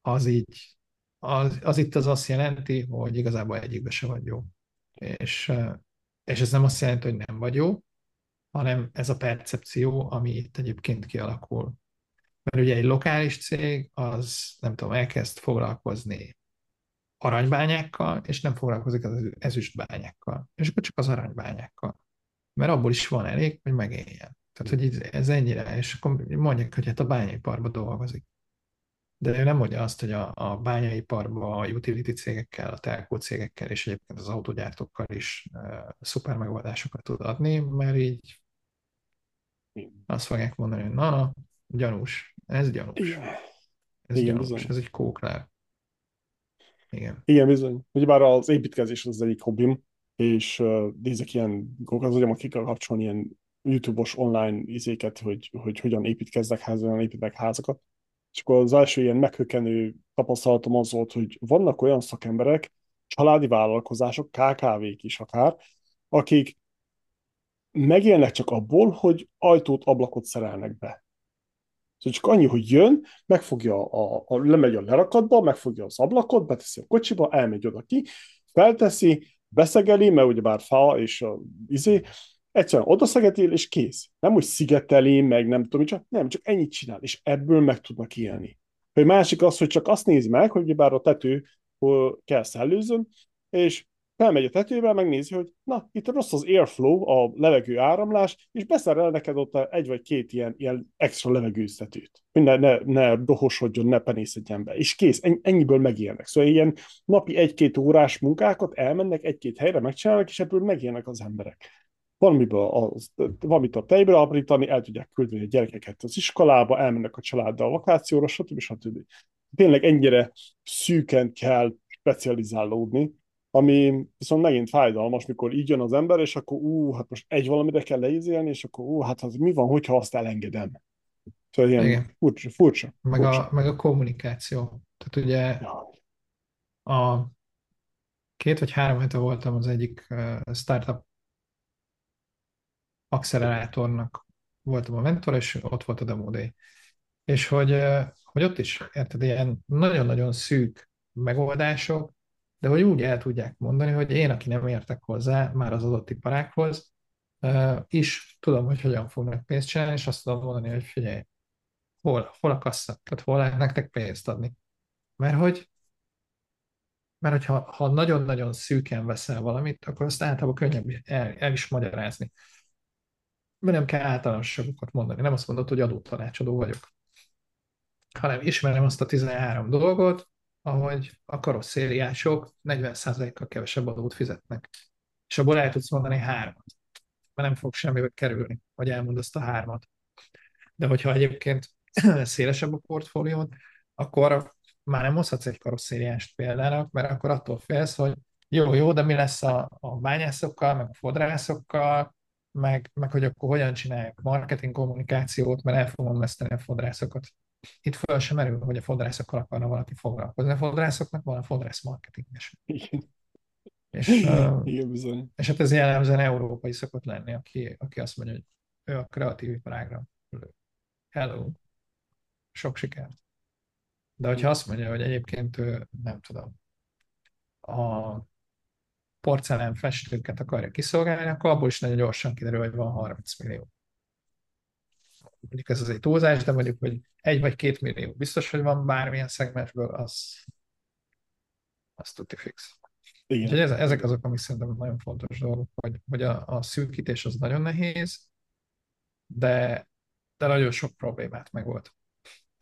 [SPEAKER 2] az így, az, az itt az azt jelenti, hogy igazából egyikbe se vagy jó. És, és ez nem azt jelenti, hogy nem vagy jó, hanem ez a percepció, ami itt egyébként kialakul. Mert ugye egy lokális cég, az nem tudom, elkezd foglalkozni aranybányákkal, és nem foglalkozik az ezüstbányákkal. És akkor csak az aranybányákkal. Mert abból is van elég, hogy megéljen. Tehát, hogy ez ennyire, és akkor mondják, hogy hát a bányaiparban dolgozik. De ő nem mondja azt, hogy a, a bányaiparban a utility cégekkel, a telkó cégekkel és egyébként az autogyártókkal is uh, szuper megoldásokat tud adni, mert így azt fogják mondani, hogy na, na, gyanús, ez gyanús. Ez Igen, gyanús, bizony. ez egy kóklár.
[SPEAKER 1] Igen. Igen, bizony. Ugyebár az építkezés az, egyik hobbim, és uh, nézek ilyen az ki kell kapcsolni ilyen YouTube-os online izéket, hogy, hogy hogyan építkezzek házak, hogyan építek házakat. És akkor az első ilyen meghökkenő tapasztalatom az volt, hogy vannak olyan szakemberek, családi vállalkozások, KKV-k is akár, akik megélnek csak abból, hogy ajtót, ablakot szerelnek be. Szóval csak annyi, hogy jön, megfogja a, a, lemegy a lerakatba, megfogja az ablakot, beteszi a kocsiba, elmegy oda ki, felteszi, beszegeli, mert ugyebár fa és a izé, egyszerűen odaszegeti, és kész. Nem úgy szigeteli, meg nem tudom, csak nem, csak ennyit csinál, és ebből meg tudnak élni. Egy másik az, hogy csak azt néz meg, hogy bár a tető kell szellőzön, és felmegy a tetővel, megnézi, hogy na, itt rossz az airflow, a levegő áramlás, és beszerel neked ott egy vagy két ilyen, ilyen extra levegőztetőt. Ne, ne, ne dohosodjon, ne penészedjen be. És kész, ennyiből megélnek. Szóval ilyen napi egy-két órás munkákat elmennek egy-két helyre, megcsinálnak, és ebből megélnek az emberek. Valamiből az, valamit a tejből aprítani, el tudják küldeni a gyerekeket az iskolába, elmennek a családdal a vakációra, stb. stb. Tényleg ennyire szűken kell specializálódni, ami viszont megint fájdalmas, mikor így jön az ember, és akkor ú, hát most egy valamire kell leizélni, és akkor ú, hát az mi van, hogyha azt elengedem? Szóval ilyen Igen. furcsa, furcsa.
[SPEAKER 2] Meg,
[SPEAKER 1] furcsa.
[SPEAKER 2] A, meg a kommunikáció. Tehát ugye ja. a két vagy három hete voltam az egyik startup accelerátornak voltam a mentor, és ott volt a Demo Day. És hogy, hogy ott is, érted, ilyen nagyon-nagyon szűk megoldások, de hogy úgy el tudják mondani, hogy én, aki nem értek hozzá már az adott iparákhoz, is tudom, hogy hogyan fognak pénzt csinálni, és azt tudom mondani, hogy figyelj, hol, hol a kassa, tehát hol lehet nektek pénzt adni. Mert hogy mert hogyha ha nagyon-nagyon szűken veszel valamit, akkor azt általában könnyebb el, el is magyarázni. Mert nem kell általánosságokat mondani. Nem azt mondod, hogy adótanácsadó vagyok. Hanem ismerem azt a 13 dolgot, ahogy a karosszériások 40%-kal kevesebb adót fizetnek. És abból el tudsz mondani hármat, mert nem fog semmibe kerülni, hogy elmond azt a hármat. De hogyha egyébként szélesebb a portfóliód, akkor már nem hozhatsz egy karosszériást példának, mert akkor attól félsz, hogy jó, jó, de mi lesz a, a bányászokkal, meg a fodrászokkal, meg, meg hogy akkor hogyan csinálják marketing kommunikációt, mert el fogom veszteni a fodrászokat. Itt föl sem merül, hogy a fodrászokkal akarna valaki foglalkozni. A fodrászoknak van a fodrász marketinges.
[SPEAKER 1] Igen.
[SPEAKER 2] És,
[SPEAKER 1] Igen, bizony.
[SPEAKER 2] és hát ez jellemzően európai szokott lenni, aki, aki azt mondja, hogy ő a kreatív iparágra Hello. Sok sikert. De hogyha azt mondja, hogy egyébként ő, nem tudom, a porcelán festőket akarja kiszolgálni, akkor abból is nagyon gyorsan kiderül, hogy van 30 millió. Mondjuk ez az egy túlzás, de mondjuk, hogy egy vagy két millió biztos, hogy van bármilyen szegmensből, az, az tuti fix. Igen. Úgyhogy ezek azok, amik szerintem nagyon fontos dolgok, hogy, hogy a, a szűkítés az nagyon nehéz, de, de nagyon sok problémát megold.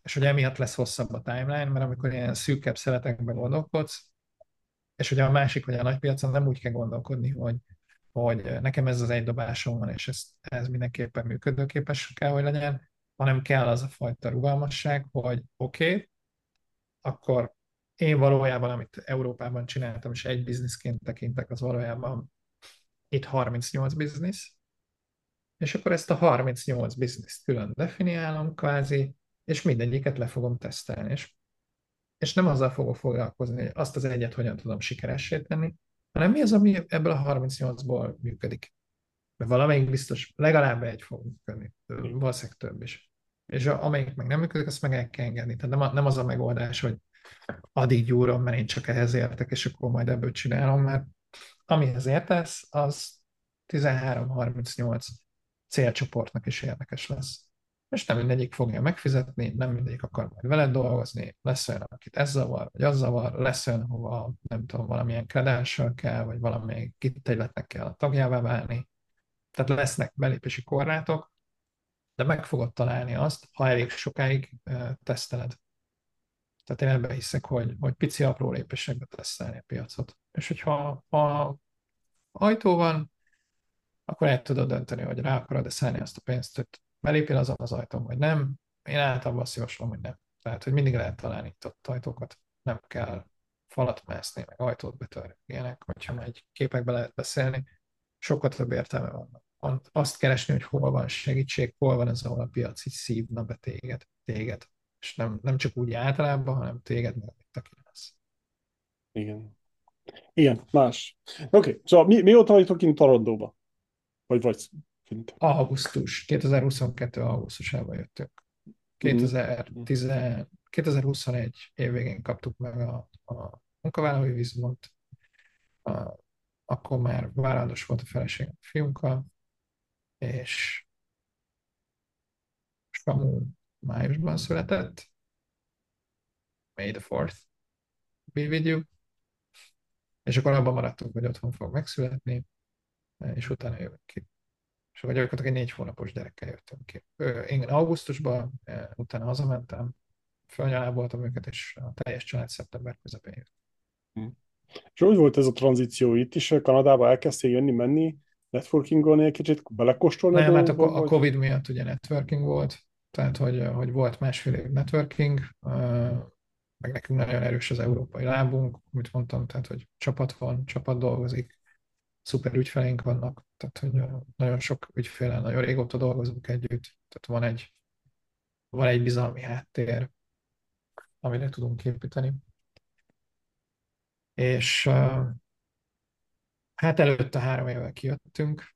[SPEAKER 2] És hogy emiatt lesz hosszabb a timeline, mert amikor ilyen szűkebb szeletekben gondolkodsz, és ugye a másik, hogy a nagypiacon nem úgy kell gondolkodni, hogy, hogy nekem ez az egy dobásom van, és ez, ez mindenképpen működőképes kell, hogy legyen, hanem kell az a fajta rugalmasság, hogy oké, okay, akkor én valójában, amit Európában csináltam, és egy bizniszként tekintek, az valójában itt 38 biznisz, és akkor ezt a 38 bizniszt külön definiálom kvázi, és mindegyiket le fogom tesztelni, és, és nem azzal fogok foglalkozni, hogy azt az egyet hogyan tudom sikeressé tenni, hanem mi az, ami ebből a 38-ból működik. Mert valamelyik biztos legalább egy fog működni, valószínűleg több is. És amelyik meg nem működik, azt meg el kell engedni. Tehát nem, nem az a megoldás, hogy addig gyúrom, mert én csak ehhez értek, és akkor majd ebből csinálom, mert amihez értesz, az 13-38 célcsoportnak is érdekes lesz. És nem mindegyik fogja megfizetni, nem mindegyik akar majd veled dolgozni, lesz olyan, akit ez zavar, vagy az zavar, lesz olyan, hova nem tudom, valamilyen credential kell, vagy valamilyen kitegyletnek kell a tagjává válni. Tehát lesznek belépési korlátok, de meg fogod találni azt, ha elég sokáig teszteled. Tehát én ebben hiszek, hogy, hogy pici apró lépésekbe tesztelni a piacot. És hogyha ha ajtó van, akkor el tudod dönteni, hogy rá akarod-e szállni azt a pénzt, hogy belépél azon az ajtón, vagy nem. Én általában azt javaslom, hogy nem. Tehát, hogy mindig lehet találni itt ott ajtókat. Nem kell falat mászni, meg ajtót betörni, ilyenek, hogyha egy képekbe lehet beszélni, sokkal több értelme van. Azt keresni, hogy hol van segítség, hol van ez, ahol a piac így szívna be téged, téged. És nem, nem csak úgy általában, hanem téged meg, mint aki lesz.
[SPEAKER 1] Igen. Igen, más. Oké, okay. szóval mi, mióta vagytok kint Torontóba? Vagy vagy kint?
[SPEAKER 2] Augusztus, 2022. augusztusában jöttünk. 2010, mm. 2021 év kaptuk meg a, a munkavállalói vízumot, a, akkor már várandós volt a feleség a fiunkkal, és Samu májusban született. May the 4th be with you. És akkor abban maradtunk, hogy otthon fog megszületni, és utána jövök ki. És vagy gyakorlatilag egy négy hónapos gyerekkel jöttünk ki. Én augusztusban, utána hazamentem, fölnyaláboltam őket, és a teljes család szeptember közepén jött.
[SPEAKER 1] Hm. És úgy volt ez a tranzíció itt is, Kanadába elkezdtél jönni, menni, networkingolni egy kicsit, belekóstolni?
[SPEAKER 2] Nem, hát a, a Covid miatt ugye networking volt, tehát hogy, hogy volt másfél év networking, meg nekünk nagyon erős az európai lábunk, amit mondtam, tehát hogy csapat van, csapat dolgozik, szuper ügyfeleink vannak, tehát hogy nagyon sok ügyféle, nagyon régóta dolgozunk együtt, tehát van egy, van egy bizalmi háttér, amire tudunk építeni. És hát előtte három évvel kijöttünk,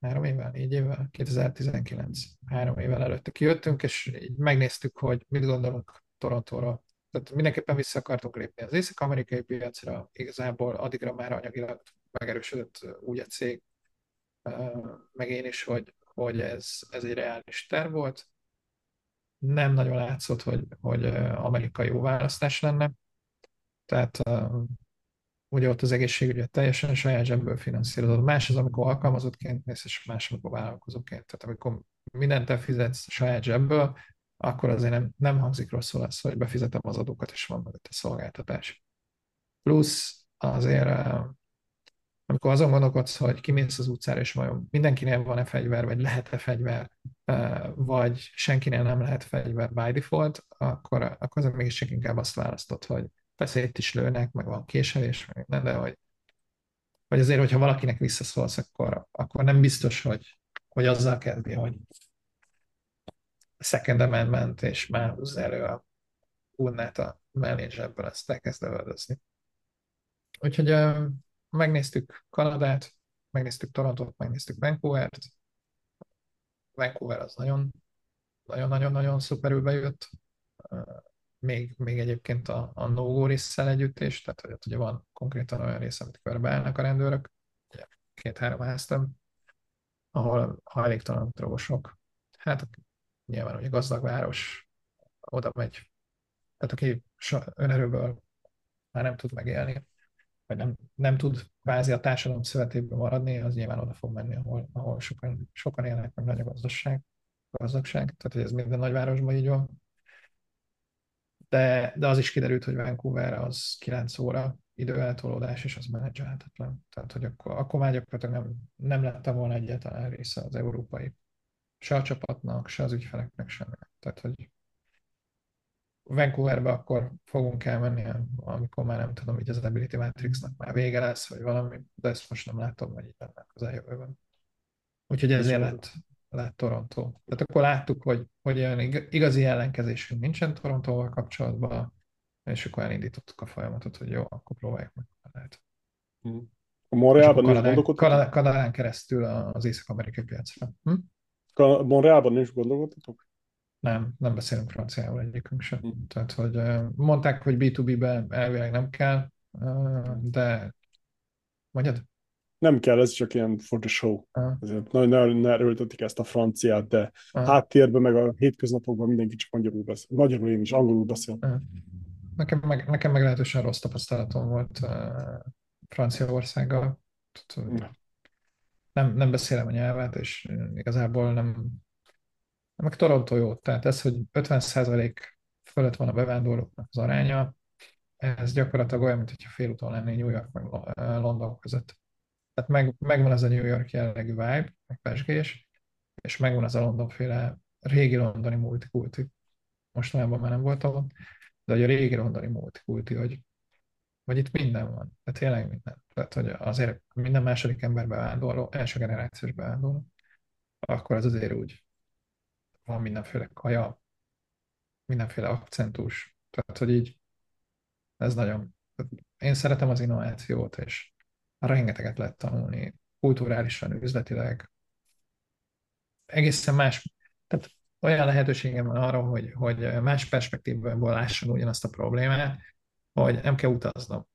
[SPEAKER 2] három évvel, négy évvel, 2019, három évvel előtte kijöttünk, és így megnéztük, hogy mit gondolunk Torontóra. Tehát mindenképpen vissza akartunk lépni az észak-amerikai piacra, igazából addigra már anyagilag megerősödött úgy a cég, meg én is, hogy, hogy ez, ez egy reális terv volt. Nem nagyon látszott, hogy, hogy Amerika jó választás lenne. Tehát ugye ott az egészségügyet teljesen saját zsebből finanszírozod. Más az, amikor alkalmazottként mész, és más, amikor vállalkozóként. Tehát amikor mindent te fizetsz saját zsebből, akkor azért nem, nem hangzik rosszul az, hogy befizetem az adókat, és van mögött a szolgáltatás. Plusz azért amikor azon gondolkodsz, hogy kimész az utcára, és vajon mindenkinél van-e fegyver, vagy lehet-e fegyver, vagy senkinél nem lehet fegyver by default, akkor, akkor mégis csak inkább azt választod, hogy persze itt is lőnek, meg van késelés, meg nem, de hogy vagy azért, hogyha valakinek visszaszólsz, akkor, akkor nem biztos, hogy, hogy azzal kezdi, hogy Second Amendment, és már húzza elő a urnát a menedzserből, ezt elkezd lövöldözni. Úgyhogy megnéztük Kanadát, megnéztük Torontot, megnéztük Vancouvert. Vancouver az nagyon nagyon-nagyon-nagyon szuperül bejött. Még, még egyébként a, a no résszel együtt is, tehát hogy ott ugye van konkrétan olyan rész, amit körbeállnak a rendőrök, két-három háztöm, ahol hajléktalan drogosok, hát nyilván ugye gazdag város, oda megy, tehát aki önerőből már nem tud megélni, vagy nem, nem tud kvázi a társadalom szövetében maradni, az nyilván oda fog menni, ahol, ahol sokan, sokan élnek, meg nagy a gazdaság, gazdagság, tehát hogy ez minden nagyvárosban így van de, de az is kiderült, hogy Vancouver az 9 óra időeltolódás, és az menedzselhetetlen. Tehát, hogy akkor, akkor már gyakorlatilag nem, nem lettem volna egyáltalán része az európai se a csapatnak, se az ügyfeleknek semmi. Tehát, hogy Vancouverbe akkor fogunk elmenni, amikor már nem tudom, hogy az Ability Matrixnak már vége lesz, vagy valami, de ezt most nem látom, hogy így lenne az eljövőben. Úgyhogy ezért lett, lett Toronto. Tehát akkor láttuk, hogy, hogy olyan igazi ellenkezésünk nincsen Torontóval kapcsolatban, és akkor elindítottuk a folyamatot, hogy jó, akkor próbáljuk meg. Lehet.
[SPEAKER 1] Hm. A Montrealban is
[SPEAKER 2] gondolkodtatok? Kanadán keresztül az észak-amerikai piacra. Hm?
[SPEAKER 1] Montrealban is gondolkodtatok?
[SPEAKER 2] Nem, nem beszélünk franciául egyikünk sem. Hm. Tehát, hogy mondták, hogy B2B-be elvileg nem kell, de mondjad?
[SPEAKER 1] nem kell, ez csak ilyen for the show. Uh. Ezért nagyon, erőltetik ezt a franciát, de uh. háttérben, meg a hétköznapokban mindenki csak magyarul beszél. Magyarul én is angolul beszél.
[SPEAKER 2] Nekem meg, nekem meglehetősen rossz tapasztalatom volt uh, Franciaországgal. Nem, nem beszélem a nyelvet, és igazából nem, meg Toronto jó. Tehát ez, hogy 50% fölött van a bevándorlóknak az aránya, ez gyakorlatilag olyan, mint hogyha félúton lenné New York meg London között. Tehát meg, megvan az a New York jellegű vibe, meg pesgés, és megvan az a londonféle régi londoni multikulti. Mostanában már nem voltam de hogy a régi londoni multikulti, hogy, hogy itt minden van, tehát tényleg minden. Tehát, hogy azért minden második ember bevándorló, első generációs bevándorló, akkor az azért úgy van mindenféle kaja, mindenféle akcentus, tehát, hogy így ez nagyon, én szeretem az innovációt, és rengeteget lehet tanulni, kulturálisan, üzletileg. Egészen más, tehát olyan lehetőségem van arra, hogy, hogy más perspektívából lássam ugyanazt a problémát, hogy nem kell utaznom.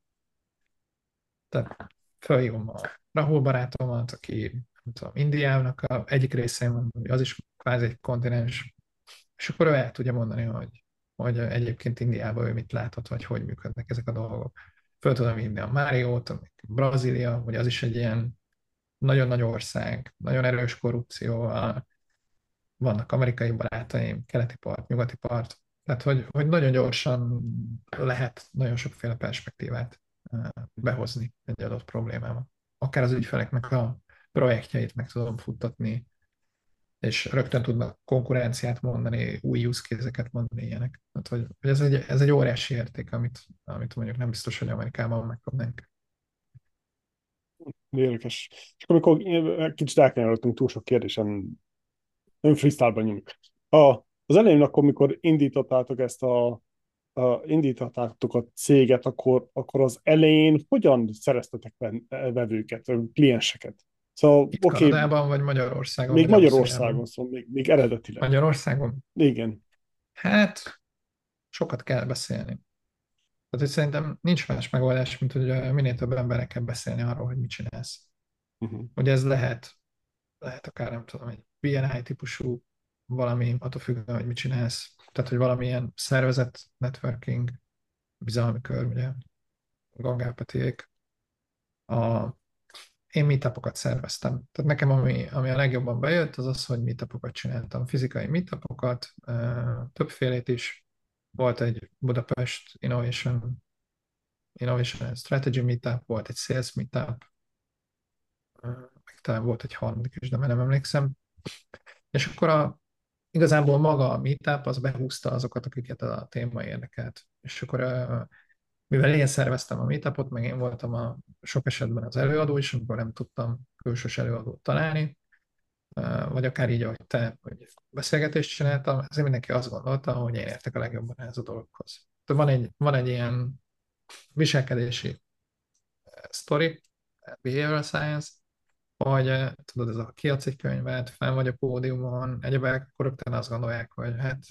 [SPEAKER 2] Tehát felhívom a Rahul barátomat, aki tudom, Indiának a egyik részén van, az is kvázi egy kontinens, és akkor ő el tudja mondani, hogy, hogy egyébként Indiában ő mit láthat, vagy hogy működnek ezek a dolgok. Föl tudom hívni a Máriót, Brazília, hogy az is egy ilyen nagyon nagy ország, nagyon erős korrupcióval, vannak amerikai barátaim, keleti part, nyugati part, tehát hogy, hogy nagyon gyorsan lehet nagyon sokféle perspektívát behozni egy adott problémába. Akár az ügyfeleknek a projektjeit meg tudom futtatni, és rögtön tudnak konkurenciát mondani, új use mondani ilyenek. Tehát, hogy, ez, egy, ez egy óriási érték, amit, amit mondjuk nem biztos, hogy Amerikában megkapnánk.
[SPEAKER 1] Érdekes. És amikor kicsit elkanyarodtunk túl sok kérdésen, nem freestyle-ban nyomjuk. A, az elején akkor, mikor indítottátok ezt a, a indítottátok a céget, akkor, akkor az elején hogyan szereztetek vevőket, klienseket?
[SPEAKER 2] Szóval, Itt okay, Kanadában vagy Magyarországon?
[SPEAKER 1] Még Magyarországon, szóval még, még eredetileg.
[SPEAKER 2] Magyarországon?
[SPEAKER 1] Igen.
[SPEAKER 2] Hát, sokat kell beszélni. Tehát, hogy szerintem nincs más megoldás, mint hogy minél több embernek kell beszélni arról, hogy mit csinálsz. Uh-huh. Hogy ez lehet, lehet akár nem tudom, egy BNI típusú valami, attól függően, hogy mit csinálsz. Tehát, hogy valamilyen szervezet, networking, bizalmi kör, ugye, Gangál Petiék, a én meetupokat szerveztem. Tehát nekem ami, ami a legjobban bejött, az az, hogy meetupokat csináltam. Fizikai meetupokat, többfélét is. Volt egy Budapest Innovation, Innovation Strategy meetup, volt egy Sales meetup, talán volt egy harmadik is, de már nem emlékszem. És akkor a, igazából maga a meetup az behúzta azokat, akiket a téma érdekelt. És akkor mivel én szerveztem a meetupot, meg én voltam a sok esetben az előadó is, amikor nem tudtam külsős előadót találni, vagy akár így, ahogy te hogy beszélgetést csináltam, ezért mindenki azt gondolta, hogy én értek a legjobban ehhez a dologhoz. Van egy, van egy ilyen viselkedési story, behavioral science, hogy tudod, ez a kiadsz egy könyvet, fenn vagy a pódiumon, egyebek, akkor rögtön azt gondolják, hogy hát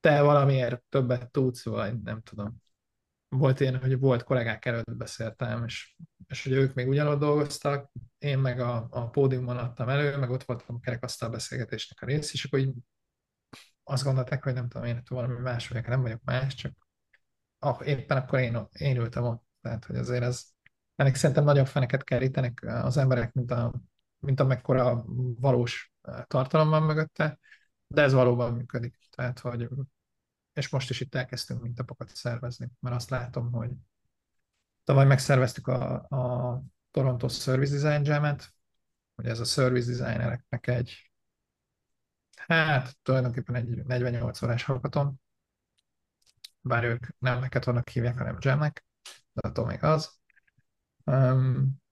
[SPEAKER 2] te valamiért többet tudsz, vagy nem tudom. Volt ilyen, hogy volt kollégák előtt beszéltem, és, és hogy ők még ugyanott dolgoztak, én meg a, a pódiumon adtam elő, meg ott voltam a kerekasztal beszélgetésnek a rész, és akkor így azt gondolták, hogy nem tudom, én valami más vagyok, nem vagyok más, csak ah, éppen akkor én, én ültem ott. Tehát, hogy azért ez, ennek szerintem nagyobb feneket kerítenek az emberek, mint, a, mint amekkora valós tartalom van mögötte, de ez valóban működik. Tehát, hogy és most is itt elkezdtünk mintapokat szervezni, mert azt látom, hogy tavaly megszerveztük a, a Toronto Service Design Jam-et, hogy ez a service designereknek egy, hát tulajdonképpen egy 48 órás hallgatom, bár ők nem vannak hívják, hanem jamnek, de attól még az. Um,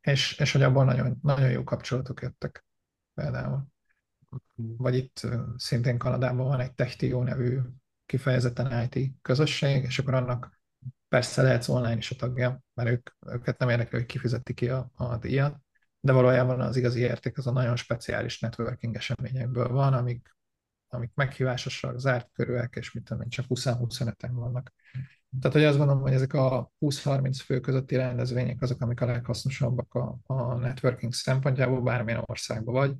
[SPEAKER 2] és, és hogy abban nagyon, nagyon jó kapcsolatok jöttek például. Vagy itt szintén Kanadában van egy Techtio nevű kifejezetten IT közösség, és akkor annak persze lehetsz online is a tagja, mert ők, őket nem érdekel, hogy kifizeti ki a, a díjat, de valójában az igazi érték az a nagyon speciális networking eseményekből van, amik, amik meghívásosak, zárt körülök, és mit tudom én, csak 20-25-en vannak. Tehát, hogy azt gondolom, hogy ezek a 20-30 fő közötti rendezvények azok, amik a leghasznosabbak a, a networking szempontjából, bármilyen országban vagy,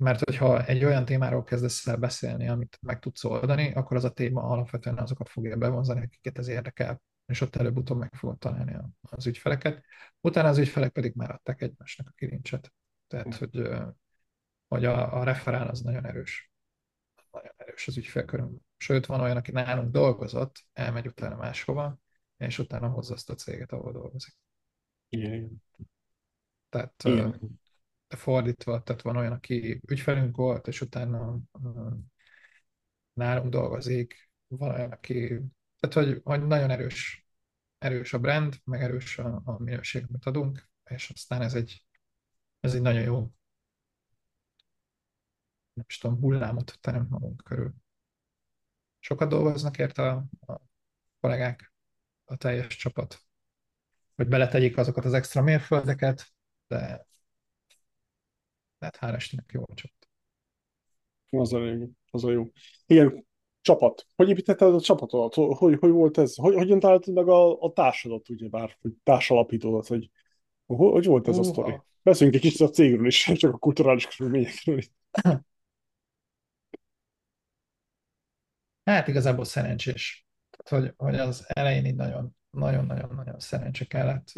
[SPEAKER 2] mert hogyha egy olyan témáról kezdesz el beszélni, amit meg tudsz oldani, akkor az a téma alapvetően azokat fogja bevonzani, akiket ez érdekel, és ott előbb-utóbb meg fogod találni az ügyfeleket. Utána az ügyfelek pedig már adták egymásnak a kilincset. Tehát, hogy, hogy a, a referál az nagyon erős. Nagyon erős az ügyfélkörünk. Sőt, van olyan, aki nálunk dolgozott, elmegy utána máshova, és utána hozza azt a céget, ahol dolgozik.
[SPEAKER 1] Igen.
[SPEAKER 2] Tehát Igen fordítva, tehát van olyan, aki ügyfelünk volt, és utána nálunk dolgozik, van olyan, aki, tehát hogy, hogy nagyon erős, erős a brand, meg erős a, a minőség, amit adunk, és aztán ez egy, ez egy nagyon jó nem is tudom, hullámot teremt magunk körül. Sokat dolgoznak érte a, a kollégák, a teljes csapat, hogy beletegyék azokat az extra mérföldeket, de tehát hála Istennek jó a csapat.
[SPEAKER 1] Az a. Az a jó. Igen, csapat. Hogy építetted a csapatodat? Hogy, hogy volt ez? Hogy, hogyan találtad meg a, a társadat, bár, hogy társalapítódat, hogy hogy volt ez a sztori? Beszéljünk egy kicsit a cégről is, csak a kulturális körülményekről.
[SPEAKER 2] Hát igazából szerencsés. Tehát, hogy, hogy az elején így nagyon, nagyon-nagyon-nagyon szerencse kellett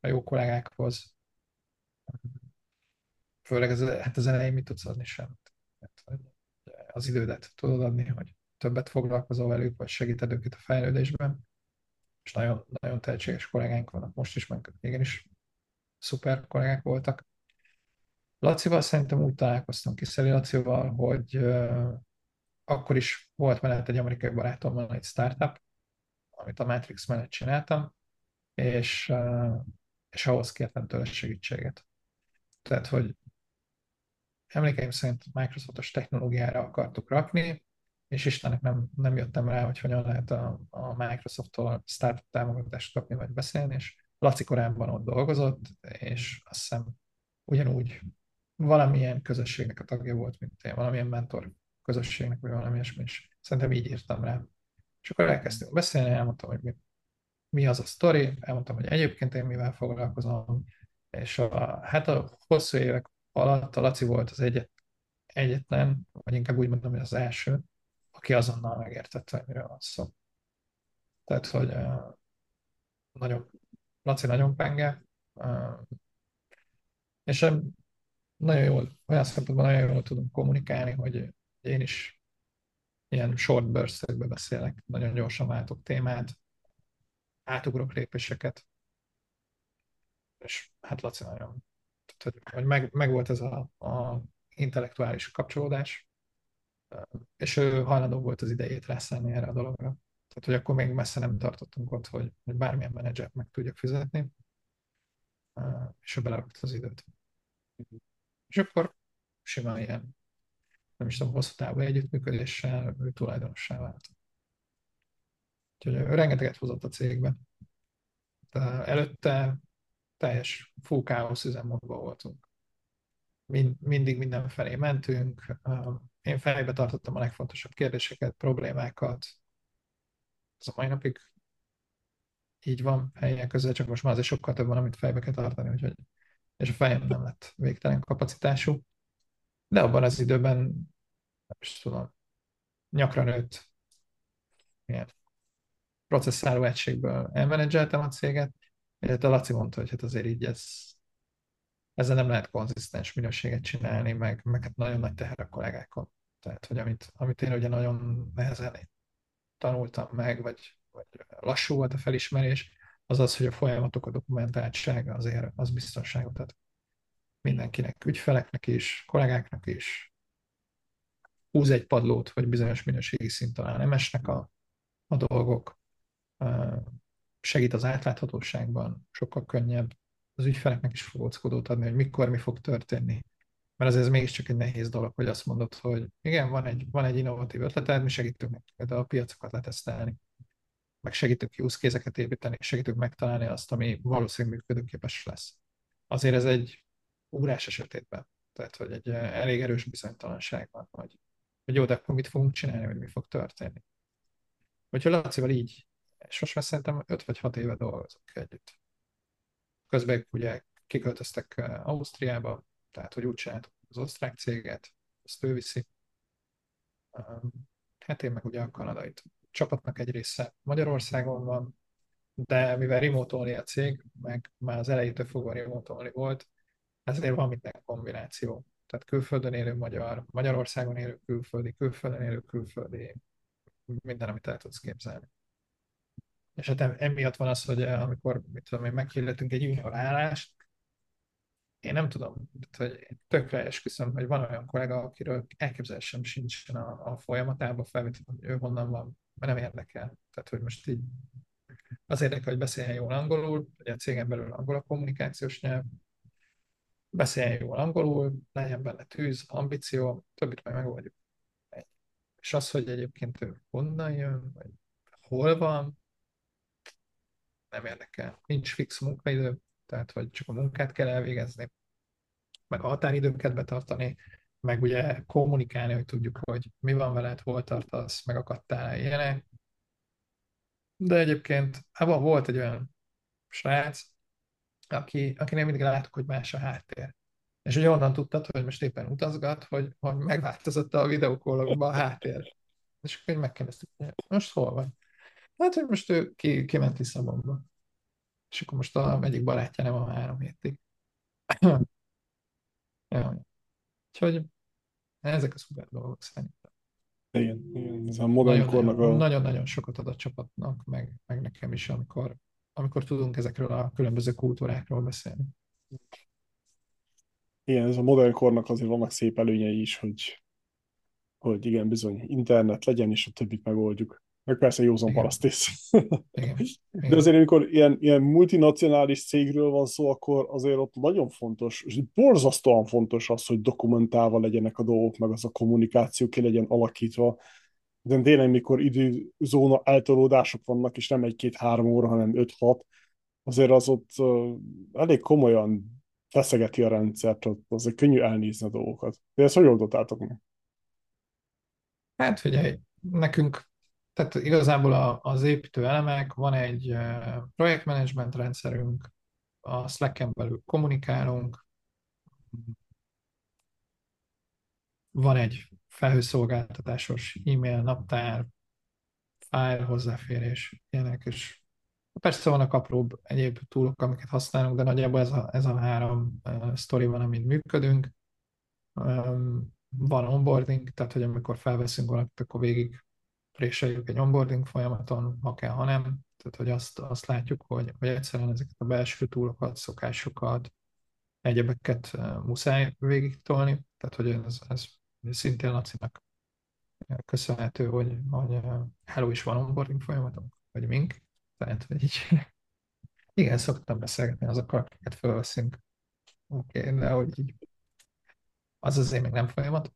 [SPEAKER 2] a jó kollégákhoz, főleg az, hát az elején mit tudsz adni semmit. Hát, az idődet tudod adni, hogy többet foglalkozol velük, vagy segíted őket a fejlődésben. És nagyon, nagyon tehetséges kollégánk vannak most is, meg igenis szuper kollégák voltak. Lacival szerintem úgy találkoztam ki Szeli Lacival, hogy uh, akkor is volt mellett egy amerikai barátommal egy startup, amit a Matrix mellett csináltam, és, és ahhoz kértem tőle segítséget. Tehát, hogy emlékeim szerint Microsoftos technológiára akartuk rakni, és Istennek nem, nem jöttem rá, hogy hogyan lehet a, a Microsoft-tól startup támogatást kapni, vagy beszélni, és Laci korábban ott dolgozott, és azt hiszem ugyanúgy valamilyen közösségnek a tagja volt, mint én, valamilyen mentor közösségnek, vagy valami ilyesmi, és szerintem így írtam rá. És akkor elkezdtünk beszélni, elmondtam, hogy mi, mi az a sztori, elmondtam, hogy egyébként én mivel foglalkozom, és a, hát a hosszú évek alatt a Laci volt az egyet, egyetlen, vagy inkább úgy mondom, hogy az első, aki azonnal megértette, hogy miről van szó. Tehát, hogy uh, nagyon, Laci nagyon penge, uh, és nagyon jól, olyan szempontból nagyon jól tudom kommunikálni, hogy én is ilyen short burst beszélek, nagyon gyorsan váltok témát, átugrok lépéseket, és hát Laci nagyon tehát, hogy meg, meg volt ez a, a intellektuális kapcsolódás, és ő hajlandó volt az idejét rászállni erre a dologra. Tehát, hogy akkor még messze nem tartottunk ott, hogy, hogy bármilyen menedzsert meg tudjak fizetni, és ő belerakta az időt. És akkor simán ilyen, nem is tudom, hosszú távú együttműködéssel ő tulajdonossá vált. Úgyhogy rengeteget hozott a cégbe. De előtte teljes full káosz üzemmódban voltunk. Mind, mindig mindenfelé mentünk. Én fejbe tartottam a legfontosabb kérdéseket, problémákat. Ez a mai napig így van helyek között, csak most már azért sokkal több van, amit fejbe kell tartani, úgyhogy és a fejem nem lett végtelen kapacitású. De abban az időben, nem is tudom, nyakra nőtt ilyen processzáló egységből elmenedzseltem a céget, illetve Laci mondta, hogy hát azért így ez, ezzel nem lehet konzisztens minőséget csinálni, meg, meg hát nagyon nagy teher a kollégákon. Tehát, hogy amit, amit én ugye nagyon nehezen tanultam meg, vagy, vagy lassú volt a felismerés, az az, hogy a folyamatok, a dokumentáltsága azért az biztonságot ad mindenkinek, ügyfeleknek is, kollégáknak is. Húz egy padlót, hogy bizonyos minőségi szint talán nem esnek a, a dolgok, segít az átláthatóságban, sokkal könnyebb az ügyfeleknek is fogóckodót adni, hogy mikor mi fog történni. Mert azért ez mégiscsak egy nehéz dolog, hogy azt mondod, hogy igen, van egy, van egy innovatív ötleted, mi segítünk neked a piacokat letesztelni, meg segítünk use case építeni, segítünk megtalálni azt, ami valószínűleg működőképes lesz. Azért ez egy ugrás esetében, tehát hogy egy elég erős bizonytalanság van, hogy, hogy jó, de akkor mit fogunk csinálni, hogy mi fog történni. Hogyha Lacival így és most már szerintem 5 vagy 6 éve dolgozunk együtt. Közben ugye kiköltöztek Ausztriába, tehát hogy úgy csináltuk az osztrák céget, azt ő viszi. Hát én meg ugye a kanadai csapatnak egy része Magyarországon van, de mivel remote a cég, meg már az elejétől fogva remote volt, ezért van minden kombináció. Tehát külföldön élő magyar, Magyarországon élő külföldi, külföldön élő külföldi, minden, amit el tudsz képzelni. És hát emiatt van az, hogy eh, amikor mit tudom én, meghirdetünk egy junior állást, én nem tudom, hogy tökre esküszöm, hogy van olyan kollega, akiről elképzelésem sincsen a, a folyamatában felvétel, hogy ő honnan van, mert nem érdekel. Tehát, hogy most így az érdekel, hogy beszéljen jól angolul, hogy a cégen belül angol a kommunikációs nyelv, beszéljen jól angolul, legyen benne tűz, ambíció, többit majd megoldjuk. És az, hogy egyébként ő honnan jön, vagy hol van, nem érdekel. Nincs fix munkaidő, tehát hogy csak a munkát kell elvégezni, meg a határidőket betartani, meg ugye kommunikálni, hogy tudjuk, hogy mi van veled, hol tartasz, megakadtál ilyenek. De egyébként abban volt egy olyan srác, aki, akinek mindig láttuk, hogy más a háttér. És ugye onnan tudtad, hogy most éppen utazgat, hogy, hogy megváltozott a videókólokban a háttér. És akkor megkérdeztük, most hol van? Hát, hogy most ő ki, kiment Lisszabonba. És akkor most a egyik barátja nem a három hétig. ja. Úgyhogy ezek a szuper dolgok szerintem.
[SPEAKER 1] Igen, igen, ez a modern kornak a...
[SPEAKER 2] Nagyon-nagyon sokat ad a csapatnak, meg, meg nekem is, amikor, amikor tudunk ezekről a különböző kultúrákról beszélni.
[SPEAKER 1] Igen, ez a modern kornak azért vannak szép előnyei is, hogy, hogy igen, bizony internet legyen, és a többit megoldjuk. Meg persze józan parasztész. De azért, amikor ilyen, ilyen multinacionális cégről van szó, akkor azért ott nagyon fontos, és borzasztóan fontos az, hogy dokumentálva legyenek a dolgok, meg az a kommunikáció ki legyen alakítva. De tényleg, mikor időzóna eltolódások vannak, és nem egy-két-három óra, hanem öt-hat, azért az ott elég komolyan feszegeti a rendszert, azért könnyű elnézni a dolgokat. De ezt hogy oldottátok meg?
[SPEAKER 2] Hát figyelj, nekünk tehát igazából a, az építő elemek, van egy projektmenedzsment rendszerünk, a Slack-en belül kommunikálunk, van egy felhőszolgáltatásos e-mail, naptár, file hozzáférés, ilyenek, és persze vannak apróbb egyéb túlok, amiket használunk, de nagyjából ez a, ez a három uh, sztori van, amin működünk. Um, van onboarding, tehát hogy amikor felveszünk valamit, akkor végig préseljük egy onboarding folyamaton, ha kell, ha nem. Tehát, hogy azt, azt látjuk, hogy, hogy egyszerűen ezeket a belső túlokat, szokásokat, egyebeket muszáj végig tolni. Tehát, hogy ez, ez szintén Lacinak köszönhető, hogy, hogy Hello is van onboarding folyamatunk, vagy mink. Tehát, hogy így, igen, szoktam beszélgetni azokkal, akiket felveszünk. Oké, okay, de hogy így az azért még nem folyamat.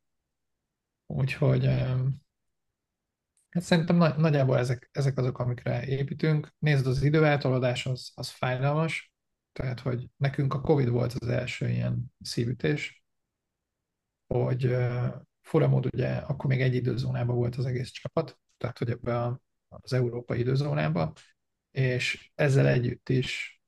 [SPEAKER 2] Úgyhogy hát szerintem nagy, nagyjából ezek, ezek azok, amikre építünk. Nézd, az időeltolódás az, az fájdalmas, tehát, hogy nekünk a Covid volt az első ilyen szívütés, hogy furamód ugye akkor még egy időzónában volt az egész csapat, tehát hogy ebbe az európai időzónába, és ezzel együtt is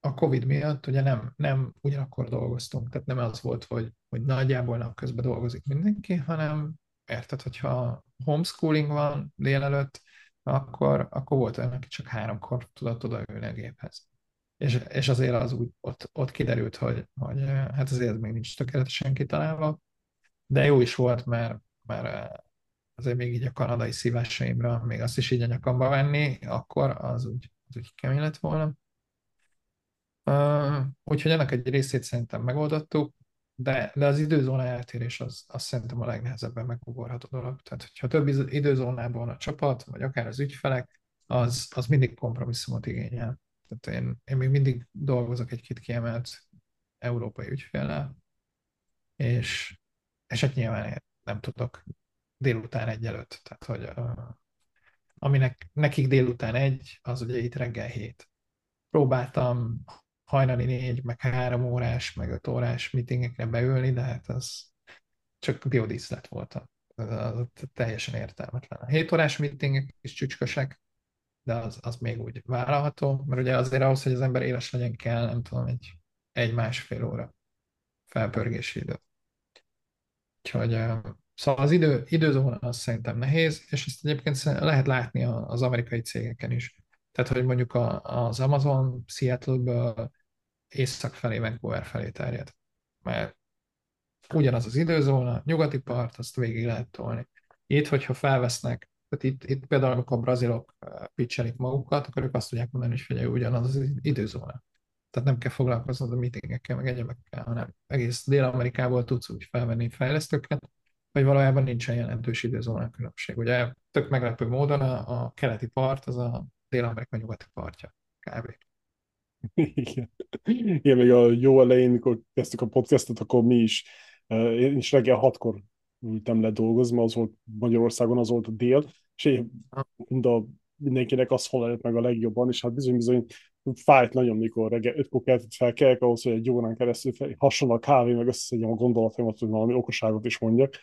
[SPEAKER 2] a Covid miatt ugye nem, nem ugyanakkor dolgoztunk, tehát nem az volt, hogy, hogy nagyjából napközben dolgozik mindenki, hanem érted, hogyha homeschooling van délelőtt, akkor, akkor volt olyan, aki csak háromkor tudott odaülni a géphez. És, és azért az úgy ott, ott kiderült, hogy, hogy hát azért még nincs tökéletesen kitalálva, de jó is volt, mert, mert azért még így a kanadai szívásaimra még azt is így a nyakamba venni, akkor az úgy, az úgy kemény lett volna. Uh, úgyhogy ennek egy részét szerintem megoldottuk, de, de az időzóna eltérés az, az szerintem a legnehezebben megugorható dolog. Tehát, hogyha több időzónában a csapat, vagy akár az ügyfelek, az, az mindig kompromisszumot igényel. Tehát én, én még mindig dolgozok egy-két kiemelt európai ügyféllel, és, és hát nyilván nem tudok délután egy előtt. Tehát, hogy uh, aminek nekik délután egy, az ugye itt reggel hét. Próbáltam hajnali négy, meg három órás, meg öt órás meetingekre beülni, de hát az csak biodíszlet volt. Az teljesen értelmetlen. A 7 órás meetingek is csücskösek, de az, az még úgy vállalható, mert ugye azért ahhoz, hogy az ember éles legyen kell, nem tudom, egy, egy másfél óra felpörgési idő. Úgyhogy szóval az idő, időzóna az szerintem nehéz, és ezt egyébként lehet látni az amerikai cégeken is. Tehát, hogy mondjuk az Amazon Seattle-ből észak felé, Vancouver felé terjed. Mert ugyanaz az időzóna, nyugati part, azt végig lehet tolni. Itt, hogyha felvesznek, tehát itt, itt például, amikor a brazilok eh, pitchelik magukat, akkor ők azt tudják mondani, hogy figyelj, ugyanaz az időzóna. Tehát nem kell foglalkoznod a meetingekkel, meg egyebekkel, hanem egész Dél-Amerikából tudsz úgy felvenni fejlesztőket, hogy valójában nincsen jelentős időzóna különbség. Ugye tök meglepő módon a, a keleti part az a Dél-Amerika nyugati partja, kb.
[SPEAKER 1] Igen. Igen, még a jó elején, mikor kezdtük a podcastot, akkor mi is, én is reggel hatkor ültem le dolgozni, az volt Magyarországon, az volt a dél, és én mind a, mindenkinek az felelt meg a legjobban, és hát bizony-bizony fájt nagyon, mikor reggel ötkor keltett fel kelek, ahhoz, hogy egy órán keresztül hasonló a kávé, meg összeszedjem a gondolatomat, hogy valami okoságot is mondjak.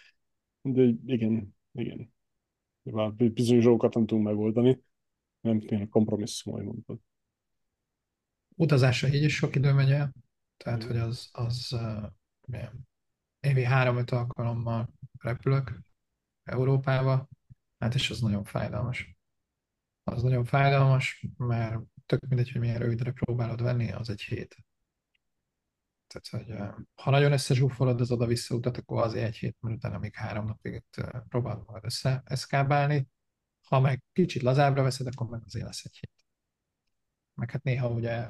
[SPEAKER 1] De igen, igen. Bizonyos dolgokat nem tudunk megoldani. Nem tényleg kompromisszum, ahogy mondtad
[SPEAKER 2] utazásra így is sok idő megy el, tehát hogy az, az uh, évi három-öt alkalommal repülök Európába, hát és az nagyon fájdalmas. Az nagyon fájdalmas, mert tök mindegy, hogy milyen rövidre próbálod venni, az egy hét. Tehát, hogy ha nagyon összezsúfolod az oda-vissza utat, akkor az egy hét, mert utána még három napig itt próbálod magad össze eszkábálni. Ha meg kicsit lazábbra veszed, akkor meg azért lesz egy hét. Meg hát néha ugye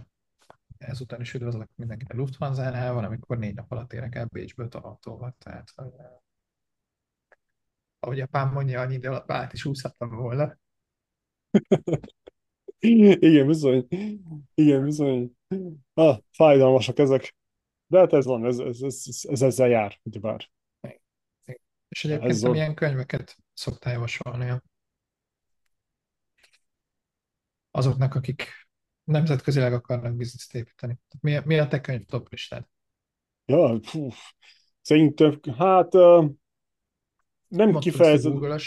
[SPEAKER 2] ezután is üdvözlök mindenkit a Lufthansa-nál, van, amikor négy nap alatt érek el Bécsből Torontóba, tehát hogy, ahogy apám mondja, annyi idő alatt át is úszhattam volna.
[SPEAKER 1] Igen, bizony. Igen, bizony. Ah, fájdalmasak ezek. De hát ez van, ez, ez, ez, ez ezzel jár, ugyebár.
[SPEAKER 2] És egyébként ez milyen könyveket szoktál javasolni azoknak, akik nemzetközileg akarnak bizniszt építeni. Mi, a, mi a te könyv top listád?
[SPEAKER 1] Ja, fú, szerintem, hát nem kifejezetten.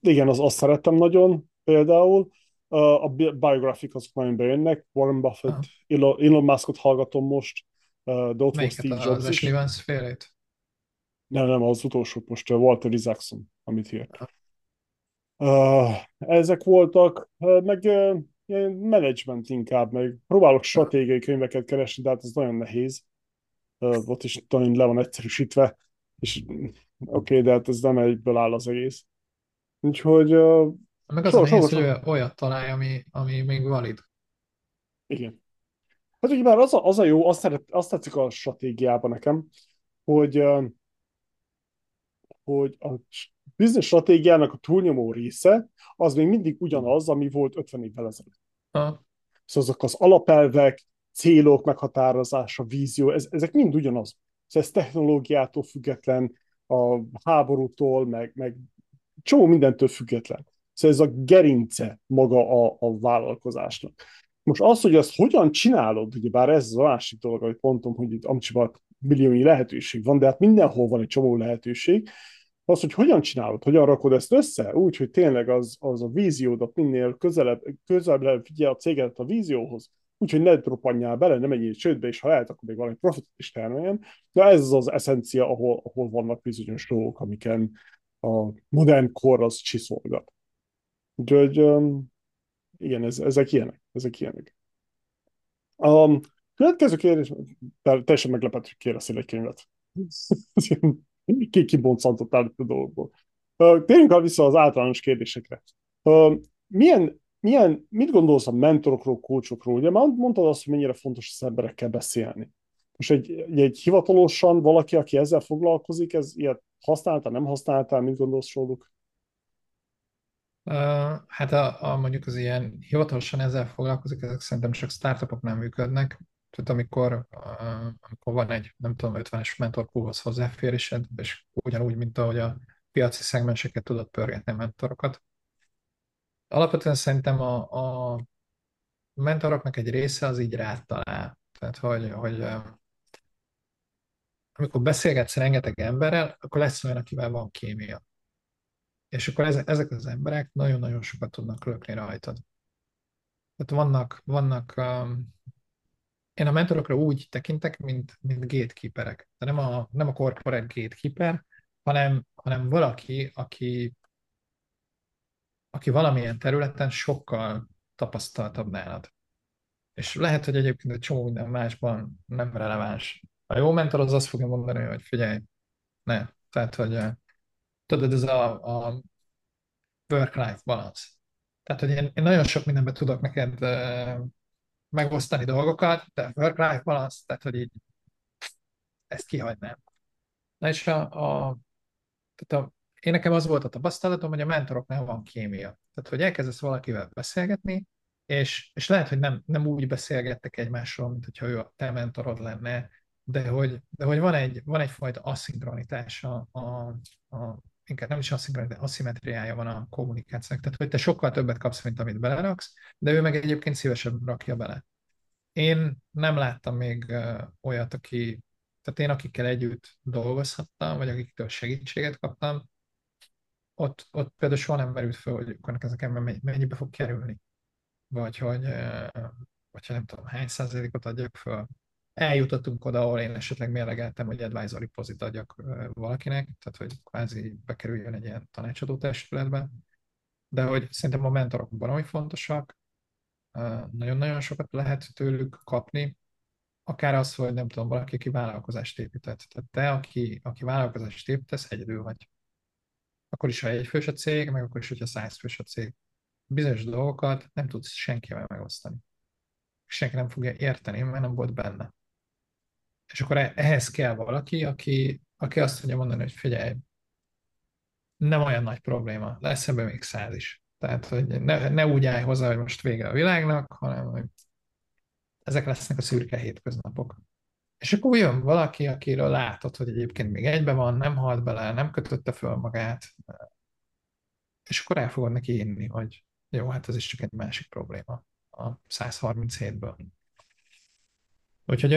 [SPEAKER 1] Igen, az, azt szerettem nagyon például. A biografik azok nagyon bejönnek. Warren Buffett, Aha. Elon, Elon Muskot hallgatom most, de ott
[SPEAKER 2] Melyiket, Steve Jobs az is. Evans félét?
[SPEAKER 1] Nem, nem, az utolsó most Walter Isaacson, amit írt. Uh, ezek voltak, meg ilyen management inkább, meg próbálok stratégiai könyveket keresni, de hát ez nagyon nehéz. Uh, ott is nagyon le van egyszerűsítve, és oké, okay, de hát ez nem egyből áll az egész. Úgyhogy... Uh,
[SPEAKER 2] meg az a nehéz, hogy olyat találj, ami, ami még valid.
[SPEAKER 1] Igen. Hát ugye már az a, az a jó, azt, szeret, azt tetszik a stratégiában nekem, hogy, hogy a business stratégiának a túlnyomó része az még mindig ugyanaz, ami volt 50 évvel ezelőtt.
[SPEAKER 2] Ha.
[SPEAKER 1] Szóval azok az alapelvek, célok meghatározása, vízió, ez, ezek mind ugyanaz. Szóval ez technológiától független, a háborútól, meg, meg csomó mindentől független. Szóval ez a gerince maga a, a vállalkozásnak. Most az, hogy ezt hogyan csinálod, ugye bár ez az a másik dolog, amit mondtam, hogy itt Amcsiban milliónyi lehetőség van, de hát mindenhol van egy csomó lehetőség, az, hogy hogyan csinálod, hogyan rakod ezt össze, úgy, hogy tényleg az, az a víziódat minél közelebb, közelebb figyel a cégedet a vízióhoz, úgyhogy ne droppanjál bele, ne menjél csődbe, és ha lehet, akkor még valami profitot is termeljen. De ez az az eszencia, ahol, ahol vannak bizonyos dolgok, amiken a modern kor az csiszolgat. Úgyhogy um, igen, ez, ezek ilyenek. Ezek ilyenek. A következő kérdés, teljesen meglepett, hogy kérdeztél egy könyvet. ki kiboncsantottál itt a dolgokból. Térjünk el vissza az általános kérdésekre. Milyen, milyen, mit gondolsz a mentorokról, kócsokról? Ugye már mondtad azt, hogy mennyire fontos az emberekkel beszélni. Most egy, egy, hivatalosan valaki, aki ezzel foglalkozik, ez ilyet használta, nem használta, mit gondolsz róluk?
[SPEAKER 2] Hát a, a, mondjuk az ilyen hivatalosan ezzel foglalkozik, ezek szerintem csak startupok nem működnek. Tehát amikor, amikor van egy, nem tudom, 50-es mentorpoolhoz hozzáférésed, és ugyanúgy, mint ahogy a piaci szegmenseket tudod pörgetni a mentorokat. Alapvetően szerintem a, a mentoroknak egy része az így rátalál. Tehát, hogy, hogy amikor beszélgetsz rengeteg emberrel, akkor lesz olyan, akivel van kémia. És akkor ezek, az emberek nagyon-nagyon sokat tudnak lökni rajtad. Tehát vannak, vannak um, én a mentorokra úgy tekintek, mint, mint gatekeeperek. De nem a, nem a corporate gatekeeper, hanem, hanem valaki, aki, aki valamilyen területen sokkal tapasztaltabb nálad. És lehet, hogy egyébként egy csomó minden másban nem releváns. A jó mentor az azt fogja mondani, hogy figyelj, ne. Tehát, hogy eh, tudod, ez a, a work-life balance. Tehát, hogy én, én nagyon sok mindenben tudok neked eh, megosztani dolgokat, de work-life balance, tehát hogy így ezt kihagynám. Na és a, a, tehát a, én nekem az volt a tapasztalatom, hogy a mentoroknál van kémia. Tehát, hogy elkezdesz valakivel beszélgetni, és, és lehet, hogy nem, nem úgy beszélgettek egymásról, mint hogyha ő a te mentorod lenne, de hogy, de hogy van, egy, van egyfajta asszinkronitás a, a, a inkább nem is asszimetriája van a kommunikációnak. Tehát, hogy te sokkal többet kapsz, mint amit beleraksz, de ő meg egyébként szívesen rakja bele. Én nem láttam még olyat, aki, tehát én akikkel együtt dolgozhattam, vagy akiktől segítséget kaptam, ott, ott például soha nem merült fel, hogy akkor ezek mennyibe fog kerülni. Vagy hogy, vagy nem tudom, hány százalékot adjak föl. Eljutottunk oda, ahol én esetleg mérlegeltem, hogy advisory pozit adjak valakinek, tehát hogy kvázi bekerüljön egy ilyen tanácsadó testületbe. De hogy szerintem a mentorok baromi fontosak, nagyon-nagyon sokat lehet tőlük kapni, akár az, hogy nem tudom, valaki, aki vállalkozást épített. Tehát te, aki, aki vállalkozást építesz, egyedül vagy. Akkor is, ha egy fős a cég, meg akkor is, hogyha száz fős a cég. Bizonyos dolgokat nem tudsz senkivel megosztani. Senki nem fogja érteni, mert nem volt benne. És akkor e-, ehhez kell valaki, aki, aki azt tudja mondani, hogy figyelj, nem olyan nagy probléma, lesz ebben még száz is. Tehát, hogy ne, ne úgy állj hozzá, hogy most vége a világnak, hanem hogy ezek lesznek a szürke hétköznapok. És akkor jön valaki, akiről látod, hogy egyébként még egybe van, nem halt bele, nem kötötte föl magát, és akkor el fogod neki inni, hogy jó, hát ez is csak egy másik probléma a 137-ből. Úgyhogy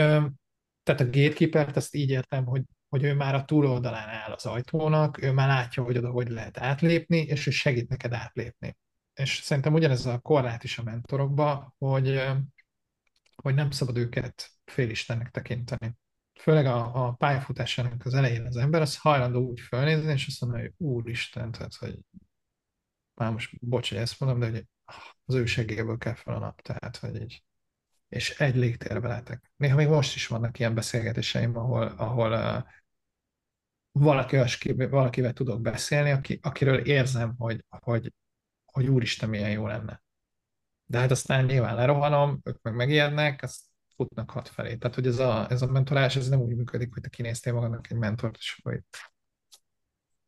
[SPEAKER 2] tehát a gatekeeper ezt így értem, hogy, hogy ő már a túloldalán áll az ajtónak, ő már látja, hogy oda hogy lehet átlépni, és ő segít neked átlépni. És szerintem ugyanez a korlát is a mentorokba, hogy, hogy nem szabad őket félistennek tekinteni. Főleg a, a pályafutásának az elején az ember az hajlandó úgy fölnézni, és azt mondja, hogy úristen, tehát, hogy már most bocs, hogy ezt mondom, de hogy az ő segélyből kell fel a nap, tehát, hogy így és egy légtérbe lehetek. Néha még most is vannak ilyen beszélgetéseim, ahol, ahol uh, valaki, valakivel tudok beszélni, aki, akiről érzem, hogy, hogy, hogy úristen, milyen jó lenne. De hát aztán nyilván lerohanom, ők meg megijednek, azt futnak hat felé. Tehát, hogy ez a, ez a mentorás, ez nem úgy működik, hogy te kinéztél magadnak egy mentort, és hogy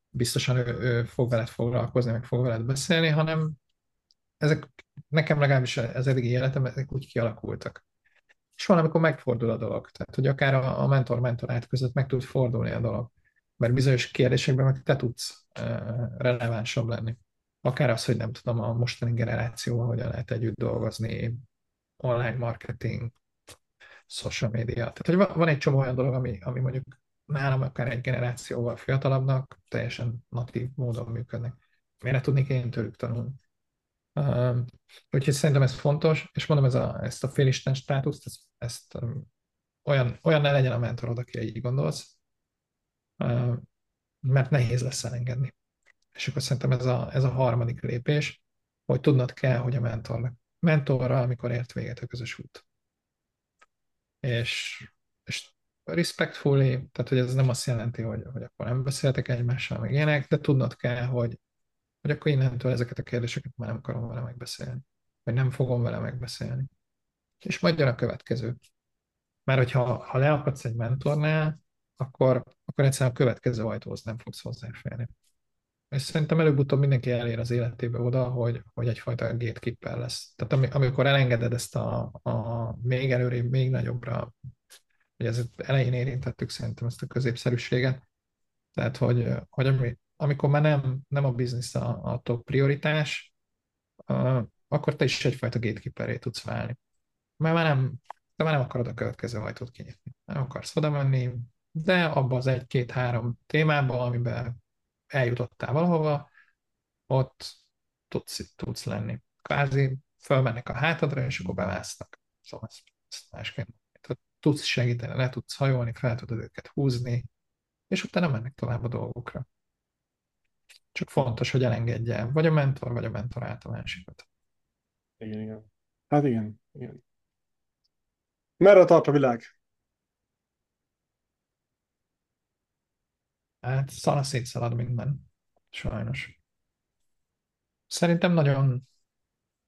[SPEAKER 2] biztosan ő, ő fog veled foglalkozni, meg fog veled beszélni, hanem ezek nekem legalábbis az eddigi életem ezek úgy kialakultak. És van, amikor megfordul a dolog. Tehát, hogy akár a, mentor-mentorát között meg tud fordulni a dolog. Mert bizonyos kérdésekben meg te tudsz uh, relevánsabb lenni. Akár az, hogy nem tudom, a mostani generációval hogyan lehet együtt dolgozni, online marketing, social media. Tehát, hogy van, van egy csomó olyan dolog, ami, ami mondjuk nálam akár egy generációval fiatalabbnak teljesen natív módon működnek. Miért ne tudnék én tőlük tanulni? Uh, úgyhogy szerintem ez fontos, és mondom, ez a, ezt a félisten státuszt, ezt, ezt um, olyan, olyan ne legyen a mentorod, aki így gondolsz, uh, mert nehéz lesz elengedni. És akkor szerintem ez a, ez a harmadik lépés, hogy tudnod kell, hogy a mentornak mentorral, amikor ért véget a közös út. És, és respectfully, tehát hogy ez nem azt jelenti, hogy, hogy akkor nem beszéltek egymással, meg ilyenek, de tudnod kell, hogy, hogy akkor innentől ezeket a kérdéseket már nem akarom vele megbeszélni, vagy nem fogom vele megbeszélni. És majd jön a következő. Mert hogyha ha leakadsz egy mentornál, akkor, akkor egyszerűen a következő ajtóhoz nem fogsz hozzáférni. És szerintem előbb-utóbb mindenki elér az életébe oda, hogy, hogy egyfajta gatekeeper lesz. Tehát amikor elengeded ezt a, a még előrébb, még nagyobbra, hogy ez elején érintettük szerintem ezt a középszerűséget, tehát hogy, hogy ami, amikor már nem, nem a biznisz a, a top prioritás, akkor te is egyfajta gatekeeperé tudsz válni. Mert már nem, te már nem akarod a következő ajtót kinyitni. Nem akarsz oda menni, de abba az egy-két-három témába, amiben eljutottál valahova, ott tudsz, tudsz lenni. Kvázi fölmennek a hátadra, és akkor bevásznak. Szóval ezt, ezt másként. Tehát tudsz segíteni, le tudsz hajolni, fel tudod őket húzni, és utána mennek tovább a dolgokra. Csak fontos, hogy elengedje vagy a mentor, vagy a mentor át a másikat.
[SPEAKER 1] Igen, igen. Hát igen, igen. Merre tart a világ?
[SPEAKER 2] Hát szala szétszalad minden, sajnos. Szerintem nagyon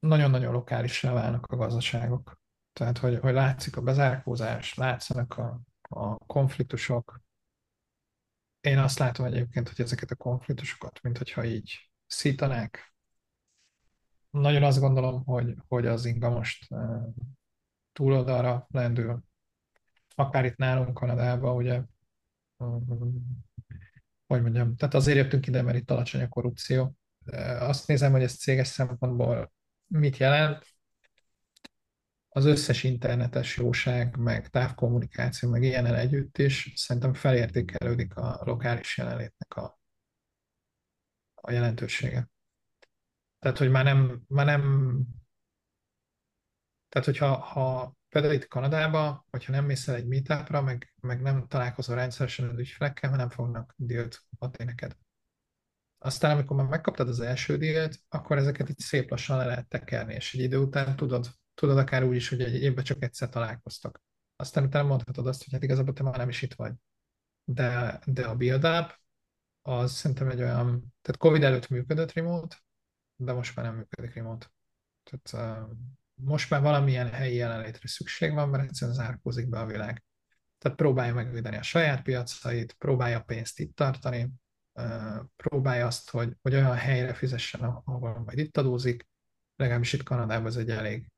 [SPEAKER 2] nagyon-nagyon lokálisra válnak a gazdaságok. Tehát, hogy, hogy látszik a bezárkózás, látszanak a, a konfliktusok. Én azt látom egyébként, hogy ezeket a konfliktusokat, mint hogyha így szítanák. Nagyon azt gondolom, hogy, hogy az inga most túloldalra lendül. Akár itt nálunk Kanadában, ugye hogy mondjam, tehát azért jöttünk ide, mert itt alacsony a korrupció. Azt nézem, hogy ez céges szempontból mit jelent. Az összes internetes jóság, meg távkommunikáció, meg ilyenen együtt is szerintem felértékelődik a lokális jelenlétnek a, a jelentősége. Tehát, hogy már nem, már nem tehát, hogyha ha Például itt Kanadába, hogyha nem mész el egy meetupra, meg, meg nem találkozol rendszeresen az ügyfelekkel, mert nem fognak dílt adni neked. Aztán, amikor már megkaptad az első dílt, akkor ezeket itt szép lassan le lehet tekerni, és egy idő után tudod, tudod akár úgy is, hogy egy évben csak egyszer találkoztak. Aztán utána mondhatod azt, hogy hát igazából te már nem is itt vagy. De, de a build-up az szerintem egy olyan, tehát Covid előtt működött remote, de most már nem működik remote. Tehát most már valamilyen helyi jelenlétre szükség van, mert egyszerűen zárkózik be a világ. Tehát próbálja megvédeni a saját piacait, próbálja pénzt itt tartani, próbálja azt, hogy, hogy olyan helyre fizessen, ahol majd itt adózik, legalábbis itt Kanadában ez egy elég.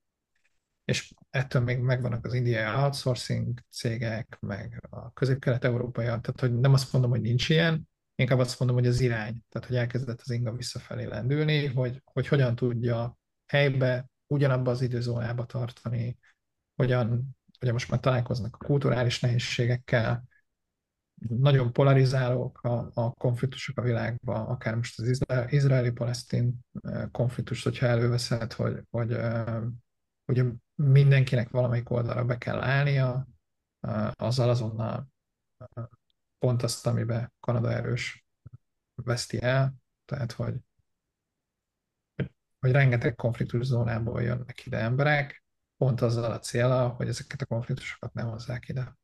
[SPEAKER 2] És ettől még megvannak az indiai outsourcing cégek, meg a közép-kelet-európai, tehát hogy nem azt mondom, hogy nincs ilyen, inkább azt mondom, hogy az irány, tehát hogy elkezdett az inga visszafelé lendülni, hogy, hogy hogyan tudja helybe ugyanabba az időzónába tartani, hogyan, ugye most már találkoznak a kulturális nehézségekkel, nagyon polarizálók a, a konfliktusok a világban, akár most az izraeli-palesztin konfliktus, hogyha előveszed, hogy, hogy ugye mindenkinek valamelyik oldalra be kell állnia, azzal azonnal pont azt, amiben Kanada erős veszti el, tehát hogy hogy rengeteg konfliktus zónából jönnek ide emberek, pont azzal a célra, hogy ezeket a konfliktusokat nem hozzák ide,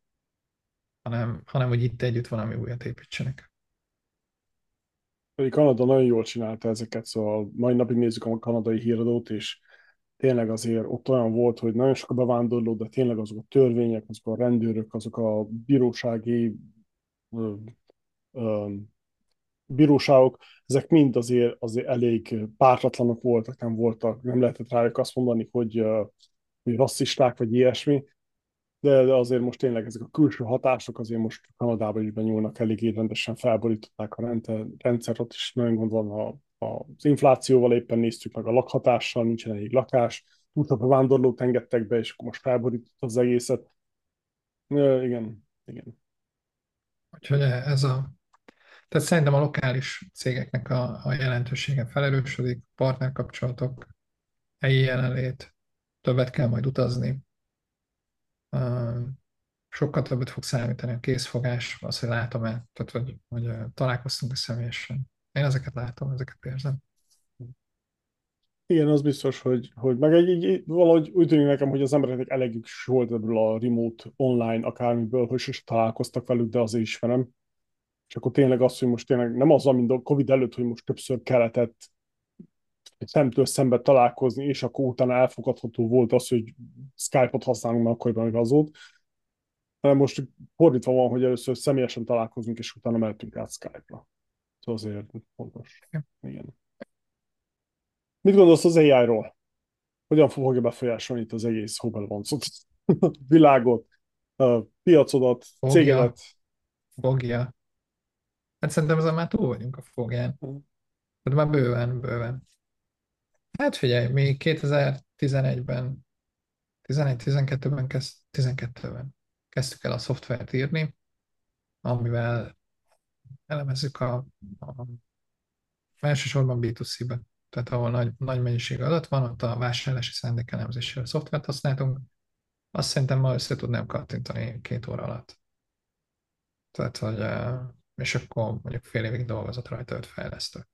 [SPEAKER 2] hanem, hanem hogy itt együtt valami újat építsenek.
[SPEAKER 1] Pedig Kanada nagyon jól csinálta ezeket, szóval mai napig nézzük a kanadai híradót, és tényleg azért ott olyan volt, hogy nagyon sok a bevándorló, de tényleg azok a törvények, azok a rendőrök, azok a bírósági ö, bíróságok, ezek mind azért, azért elég pártatlanok voltak, nem voltak, nem lehetett rájuk azt mondani, hogy, hogy rasszisták, vagy ilyesmi, de, de azért most tényleg ezek a külső hatások azért most Kanadában is benyúlnak, eléggé rendesen felborították a rendszer, ott is nagyon gond van a, az inflációval, éppen néztük meg a lakhatással, nincsen elég lakás, a vándorlót engedtek be, és akkor most felborított az egészet. Ja, igen, igen.
[SPEAKER 2] Úgyhogy ez a... Tehát szerintem a lokális cégeknek a, a jelentősége felerősödik, partnerkapcsolatok, helyi jelenlét, többet kell majd utazni, sokkal többet fog számítani a készfogás, az, hogy látom-e, tehát hogy, hogy találkoztunk-e személyesen. Én ezeket látom, ezeket érzem.
[SPEAKER 1] Igen, az biztos, hogy, hogy meg egy, egy, valahogy úgy tűnik nekem, hogy az embereknek elegük volt ebből a remote online akármiből, hogy sose találkoztak velük, de azért ismerem. És akkor tényleg az, hogy most tényleg nem az, mint a Covid előtt, hogy most többször kellett szemtől szembe találkozni, és akkor utána elfogadható volt az, hogy Skype-ot használunk, mert akkoriban még az volt. Hanem most fordítva van, hogy először személyesen találkozunk, és utána mehetünk át Skype-ra. Szóval azért fontos. Igen. Mit gondolsz az AI-ról? Hogyan fogja befolyásolni itt az egész Hobelvancot? Világot, piacodat, fogja. cégedet?
[SPEAKER 2] Fogja. Hát szerintem ezen már túl vagyunk a fogján. Hát már bőven, bőven. Hát figyelj, mi 2011-ben, 11-12-ben, kezd, 12-ben kezdtük el a szoftvert írni, amivel elemezzük a, a elsősorban B2C-be, tehát ahol nagy, nagy mennyiség adat van, ott a vásárlási szándékelemzéssel szoftvert használtunk, azt szerintem ma össze tudnám kattintani két óra alatt. Tehát, hogy, és akkor mondjuk fél évig dolgozott rajta öt fejlesztő.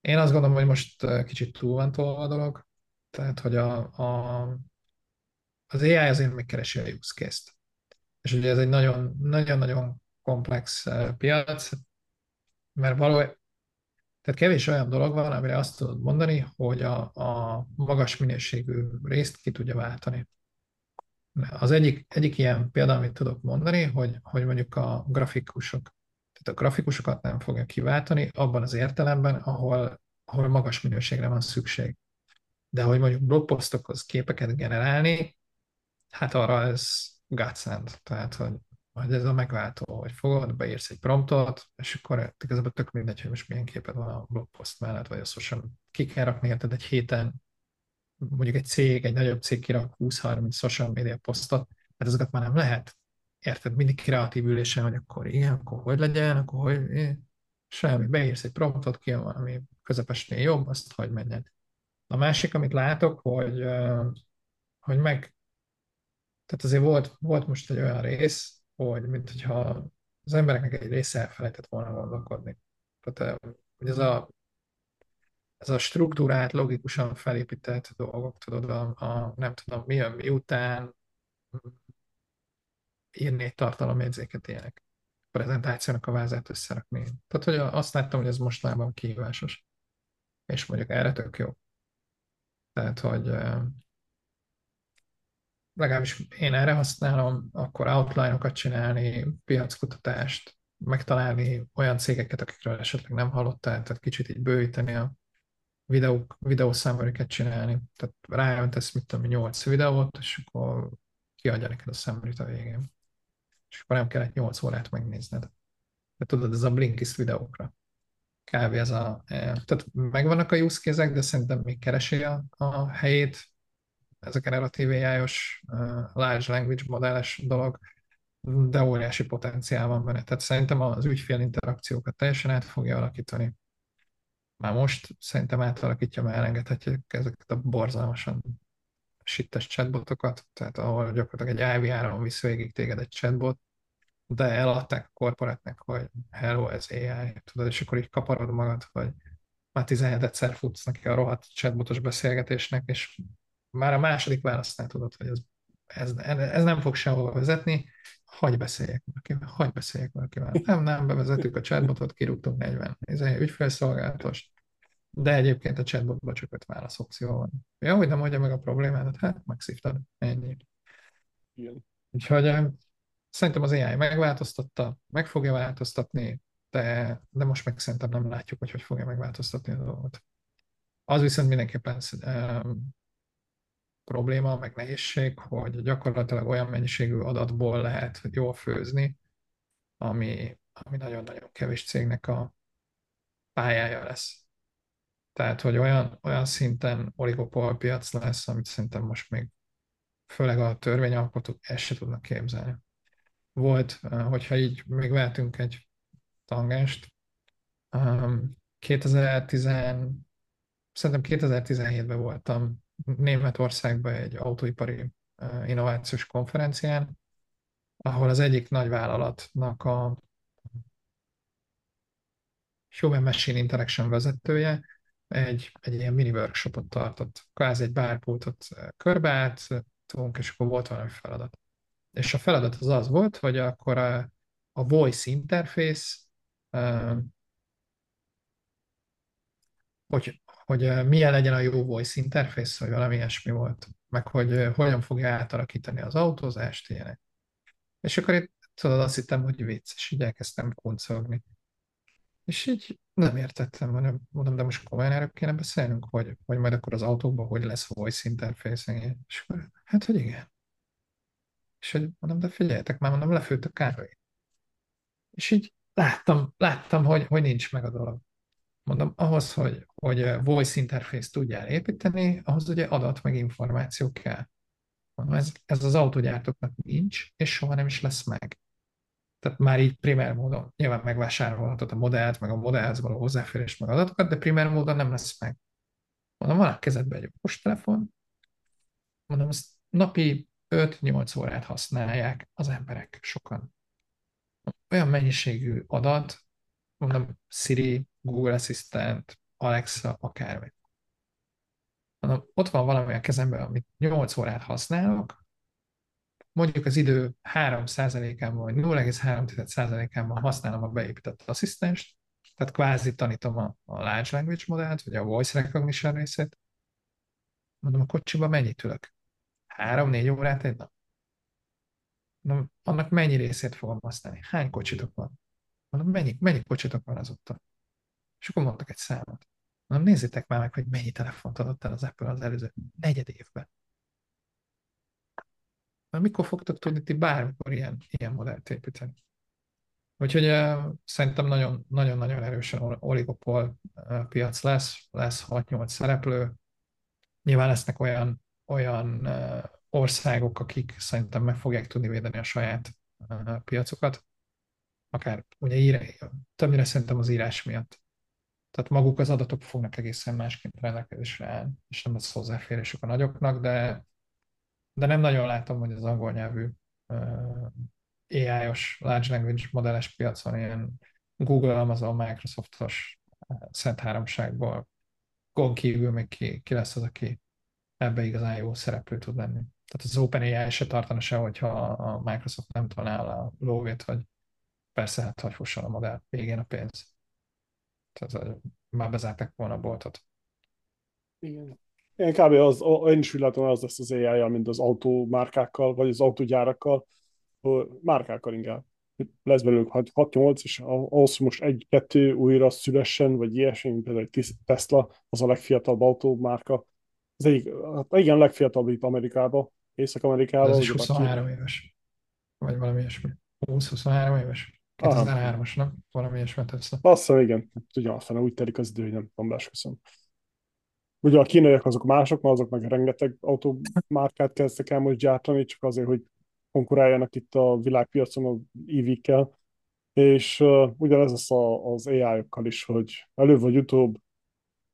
[SPEAKER 2] Én azt gondolom, hogy most kicsit túl van tolva a dolog, tehát, hogy a, a, az AI azért megkeresi a use case-t. És ugye ez egy nagyon-nagyon komplex piac, mert valójában tehát kevés olyan dolog van, amire azt tudod mondani, hogy a, a magas minőségű részt ki tudja váltani. Az egyik, egyik ilyen példa, amit tudok mondani, hogy, hogy mondjuk a grafikusok tehát a grafikusokat nem fogja kiváltani abban az értelemben, ahol, ahol magas minőségre van szükség. De hogy mondjuk blogposztokhoz képeket generálni, hát arra ez godsend, tehát hogy, hogy ez a megváltó, hogy fogod, beírsz egy promptot, és akkor igazából tök mindegy, hogy most milyen képed van a blogpost mellett, vagy azt most ki kell rakni érted? Egy héten, mondjuk egy cég, egy nagyobb cég kirak 20-30 social media posztot, hát ezeket már nem lehet érted, mindig kreatív ülésen, hogy akkor igen, akkor hogy legyen, akkor hogy semmi, beírsz egy promptot, ki van, ami közepesnél jobb, azt hogy menjen. A másik, amit látok, hogy, hogy meg, tehát azért volt, volt most egy olyan rész, hogy mint hogyha az embereknek egy része elfelejtett volna gondolkodni. Tehát hogy ez a, ez a struktúrát, logikusan felépített dolgok, tudod, a, a nem tudom, mi mi után, írni egy tartalomjegyzéket ilyenek. Prezentációnak a vázát összerakni. Tehát, hogy azt láttam, hogy ez mostanában kihívásos. És mondjuk erre tök jó. Tehát, hogy legalábbis én erre használom, akkor outline-okat csinálni, piackutatást, megtalálni olyan cégeket, akikről esetleg nem hallottál, tehát kicsit így bővíteni a videók, videószámolókat csinálni. Tehát ráöntesz, mit tudom, 8 videót, és akkor kiadja neked a számolót a végén és akkor nem kellett 8 órát megnézned. De tudod, ez a Blinkist videókra. Kb. ez a... E, tehát megvannak a use de szerintem még keresi a, a helyét. Ez a generatív AI-os large language modelles dolog, de óriási potenciál van benne. Tehát szerintem az ügyfél interakciókat teljesen át fogja alakítani. Már most szerintem átalakítja, mert elengedhetjük ezeket a borzalmasan sittes chatbotokat, tehát ahol gyakorlatilag egy IVR-on visz végig téged egy chatbot, de eladták a korporátnak, hogy hello, ez AI, tudod, és akkor így kaparod magad, hogy már 17 egyszer futsz neki a rohadt chatbotos beszélgetésnek, és már a második válasznál tudod, hogy ez, ez, ez nem fog sehova vezetni, hagyj beszéljek valakivel, hagyj beszéljek valakivel. Nem, nem, bevezetük a chatbotot, kirúgtunk 40 ez egy ügyfélszolgálatost, de egyébként a chatbotban csak öt válaszopció van. Ja, hogy nem adja meg a problémát, hát megszívtad, ennyi. Igen. Úgyhogy szerintem az AI megváltoztatta, meg fogja változtatni, de, de most meg szerintem nem látjuk, hogy hogy fogja megváltoztatni a dolgot. Az viszont mindenképpen probléma, meg nehézség, hogy gyakorlatilag olyan mennyiségű adatból lehet jól főzni, ami, ami nagyon-nagyon kevés cégnek a pályája lesz. Tehát, hogy olyan, olyan szinten oligopol piac lesz, amit szerintem most még főleg a törvényalkotók ezt se tudnak képzelni. Volt, hogyha így még vehetünk egy tangást, 2010, um, szerintem 2017-ben voltam Németországban egy autóipari innovációs konferencián, ahol az egyik nagy vállalatnak a Human Machine Interaction vezetője egy, egy ilyen mini workshopot tartott. Kvázi egy bárpultot körbeálltunk, és akkor volt valami feladat. És a feladat az az volt, hogy akkor a, a voice interface, hogy, hogy milyen legyen a jó voice interface, vagy valami ilyesmi volt, meg hogy hogyan fogja átalakítani az autózást, ilyenek. És akkor itt tudod, azt hittem, hogy vicces, így elkezdtem kuncogni. És így nem értettem, hanem mondom, de most komolyan erről kéne beszélnünk, hogy, hogy majd akkor az autókban hogy lesz voice interface És akkor, hát, hogy igen. És hogy mondom, de figyeljetek már, mondom, lefőtt a kávé. És így láttam, láttam hogy, hogy nincs meg a dolog. Mondom, ahhoz, hogy, hogy voice interface tudjál építeni, ahhoz ugye adat meg információ kell. Mondom, ez, ez az autógyártóknak nincs, és soha nem is lesz meg. Tehát már így primer módon nyilván megvásárolhatod a modellt, meg a modellhez való hozzáférés, meg adatokat, de primer módon nem lesz meg. Mondom, van a kezedben egy okostelefon, mondom, ezt napi 5-8 órát használják az emberek sokan. Olyan mennyiségű adat, mondom, Siri, Google Assistant, Alexa, akármi. Mondom, ott van valami a kezemben, amit 8 órát használok, mondjuk az idő 3%-ában vagy 0,3%-ában használom a beépített asszisztenst, tehát kvázi tanítom a, a large language modellt, vagy a voice recognition részét. Mondom, a kocsiba mennyit ülök? Három-négy órát egy nap? Mondom, annak mennyi részét fogom használni? Hány kocsitok van? Mondom, mennyi, mennyi kocsitok van azóta? És akkor mondtak egy számot. Mondom, nézzétek már meg, hogy mennyi telefont adott el az Apple az előző negyed évben. Mert mikor fogtok tudni ti bármikor ilyen, ilyen modellt építeni? Úgyhogy uh, szerintem nagyon-nagyon erősen oligopol uh, piac lesz, lesz 6-8 szereplő. Nyilván lesznek olyan, olyan uh, országok, akik szerintem meg fogják tudni védeni a saját uh, piacokat, akár ugye ír, többnyire szerintem az írás miatt. Tehát maguk az adatok fognak egészen másként rendelkezésre állni, és nem lesz hozzáférésük a nagyoknak, de de nem nagyon látom, hogy az angol nyelvű uh, AI-os large language modelles piacon ilyen Google, Amazon, Microsoftos szent háromságból gon kívül még ki, ki lesz az, aki ebbe igazán jó szereplő tud lenni. Tehát az OpenAI se tartana se, hogyha a Microsoft nem talál a lóvét, hogy persze, hát hogy fusson a modell, végén a pénz. Tehát már bezárták volna a boltot.
[SPEAKER 1] Igen. Én kb. Az, én is úgy látom, az lesz az ai mint az autómárkákkal, vagy az autógyárakkal, márkákkal inkább. Lesz belőlük 6-8, és ahhoz most egy-kettő újra szülessen, vagy ilyesmi, mint például egy Tesla, az a legfiatalabb autómárka. Az egyik, hát igen, legfiatalabb itt Amerikában, Észak-Amerikában.
[SPEAKER 2] Ez is 23 aki... éves, vagy valami ilyesmi. 20-23 éves. 2003-as, nem? Valami ilyesmi Tesla.
[SPEAKER 1] Azt hiszem, igen. Tudja, aztán úgy telik az idő, hogy nem tudom, köszönöm. Ugye a kínaiak azok mások, mert azok meg rengeteg automárkát kezdtek el most gyártani, csak azért, hogy konkuráljanak itt a világpiacon a EV-kkel. És uh, ugyanez lesz a, az AI-okkal is, hogy előbb vagy utóbb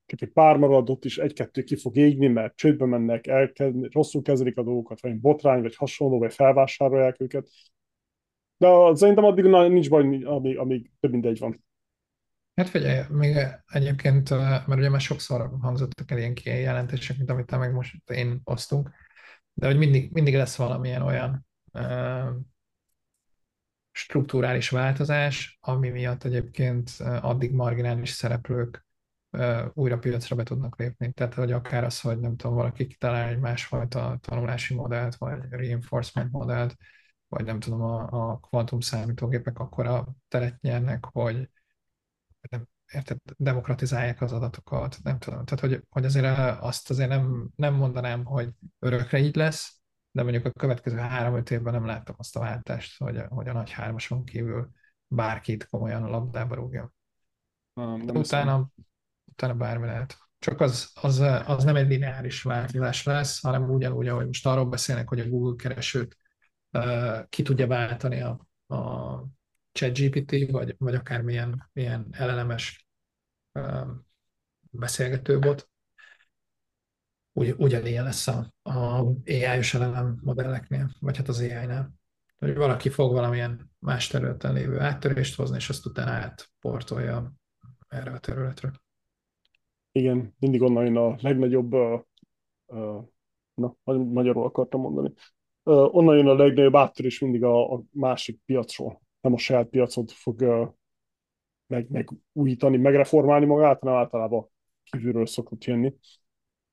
[SPEAKER 1] csak egy pár maradott is egy-kettő ki fog égni, mert csődbe mennek, elkezd, rosszul kezelik a dolgokat, vagy botrány, vagy hasonló, vagy felvásárolják őket. De szerintem addig nincs baj, amíg, amíg több mindegy van.
[SPEAKER 2] Hát figyelj, még egyébként, mert ugye már sokszor hangzottak el ilyen kijelentések, mint amit te meg most én osztunk, de hogy mindig, mindig lesz valamilyen olyan uh, strukturális változás, ami miatt egyébként addig marginális szereplők uh, újra piacra be tudnak lépni. Tehát, hogy akár az, hogy nem tudom, valaki kitalál egy másfajta tanulási modellt, vagy reinforcement modellt, vagy nem tudom, a, a kvantum számítógépek akkora teret nyernek, hogy nem, érted, demokratizálják az adatokat, nem tudom. Tehát, hogy, hogy azért azt azért nem, nem mondanám, hogy örökre így lesz, de mondjuk a következő három-öt évben nem láttam azt a váltást, hogy, hogy a nagy hármason kívül bárkit komolyan a labdába rúgja. Nem, nem utána, utána bármi lehet. Csak az, az, az nem egy lineáris változás lesz, hanem ugyanúgy, ahogy most arról beszélnek, hogy a Google keresőt ki tudja váltani a, a ChatGPT, vagy, vagy akár milyen, uh, beszélgetőbot, Ugy, ugyanilyen lesz a, a AI-os LLM modelleknél, vagy hát az AI-nál. Hogy valaki fog valamilyen más területen lévő áttörést hozni, és azt utána átportolja erre a területre.
[SPEAKER 1] Igen, mindig onnan jön a legnagyobb, uh, uh, na, magyarul akartam mondani, onnan jön a legnagyobb áttörés mindig a, a másik piacról. Nem a saját piacot fog meg, megújítani, megreformálni magát, hanem általában kívülről szokott jönni.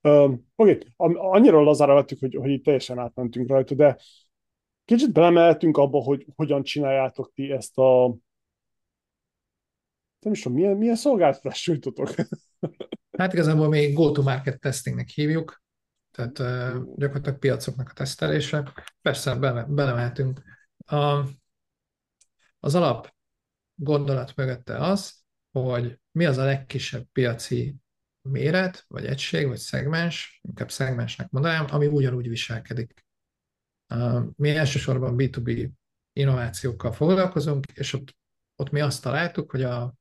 [SPEAKER 1] Uh, Oké, okay. annyira lazára vettük, hogy, hogy itt teljesen átmentünk rajta, de kicsit belemeltünk abba, hogy hogyan csináljátok ti ezt a nem is tudom, milyen, milyen szolgáltatást nyújtotok?
[SPEAKER 2] Hát igazából még go-to-market testingnek hívjuk, tehát gyakorlatilag piacoknak a tesztelése. Persze bele, belemeltünk. A, az alap gondolat mögötte az, hogy mi az a legkisebb piaci méret, vagy egység, vagy szegmens, inkább szegmensnek mondanám, ami ugyanúgy viselkedik. Mi elsősorban B2B innovációkkal foglalkozunk, és ott, ott mi azt találtuk, hogy a,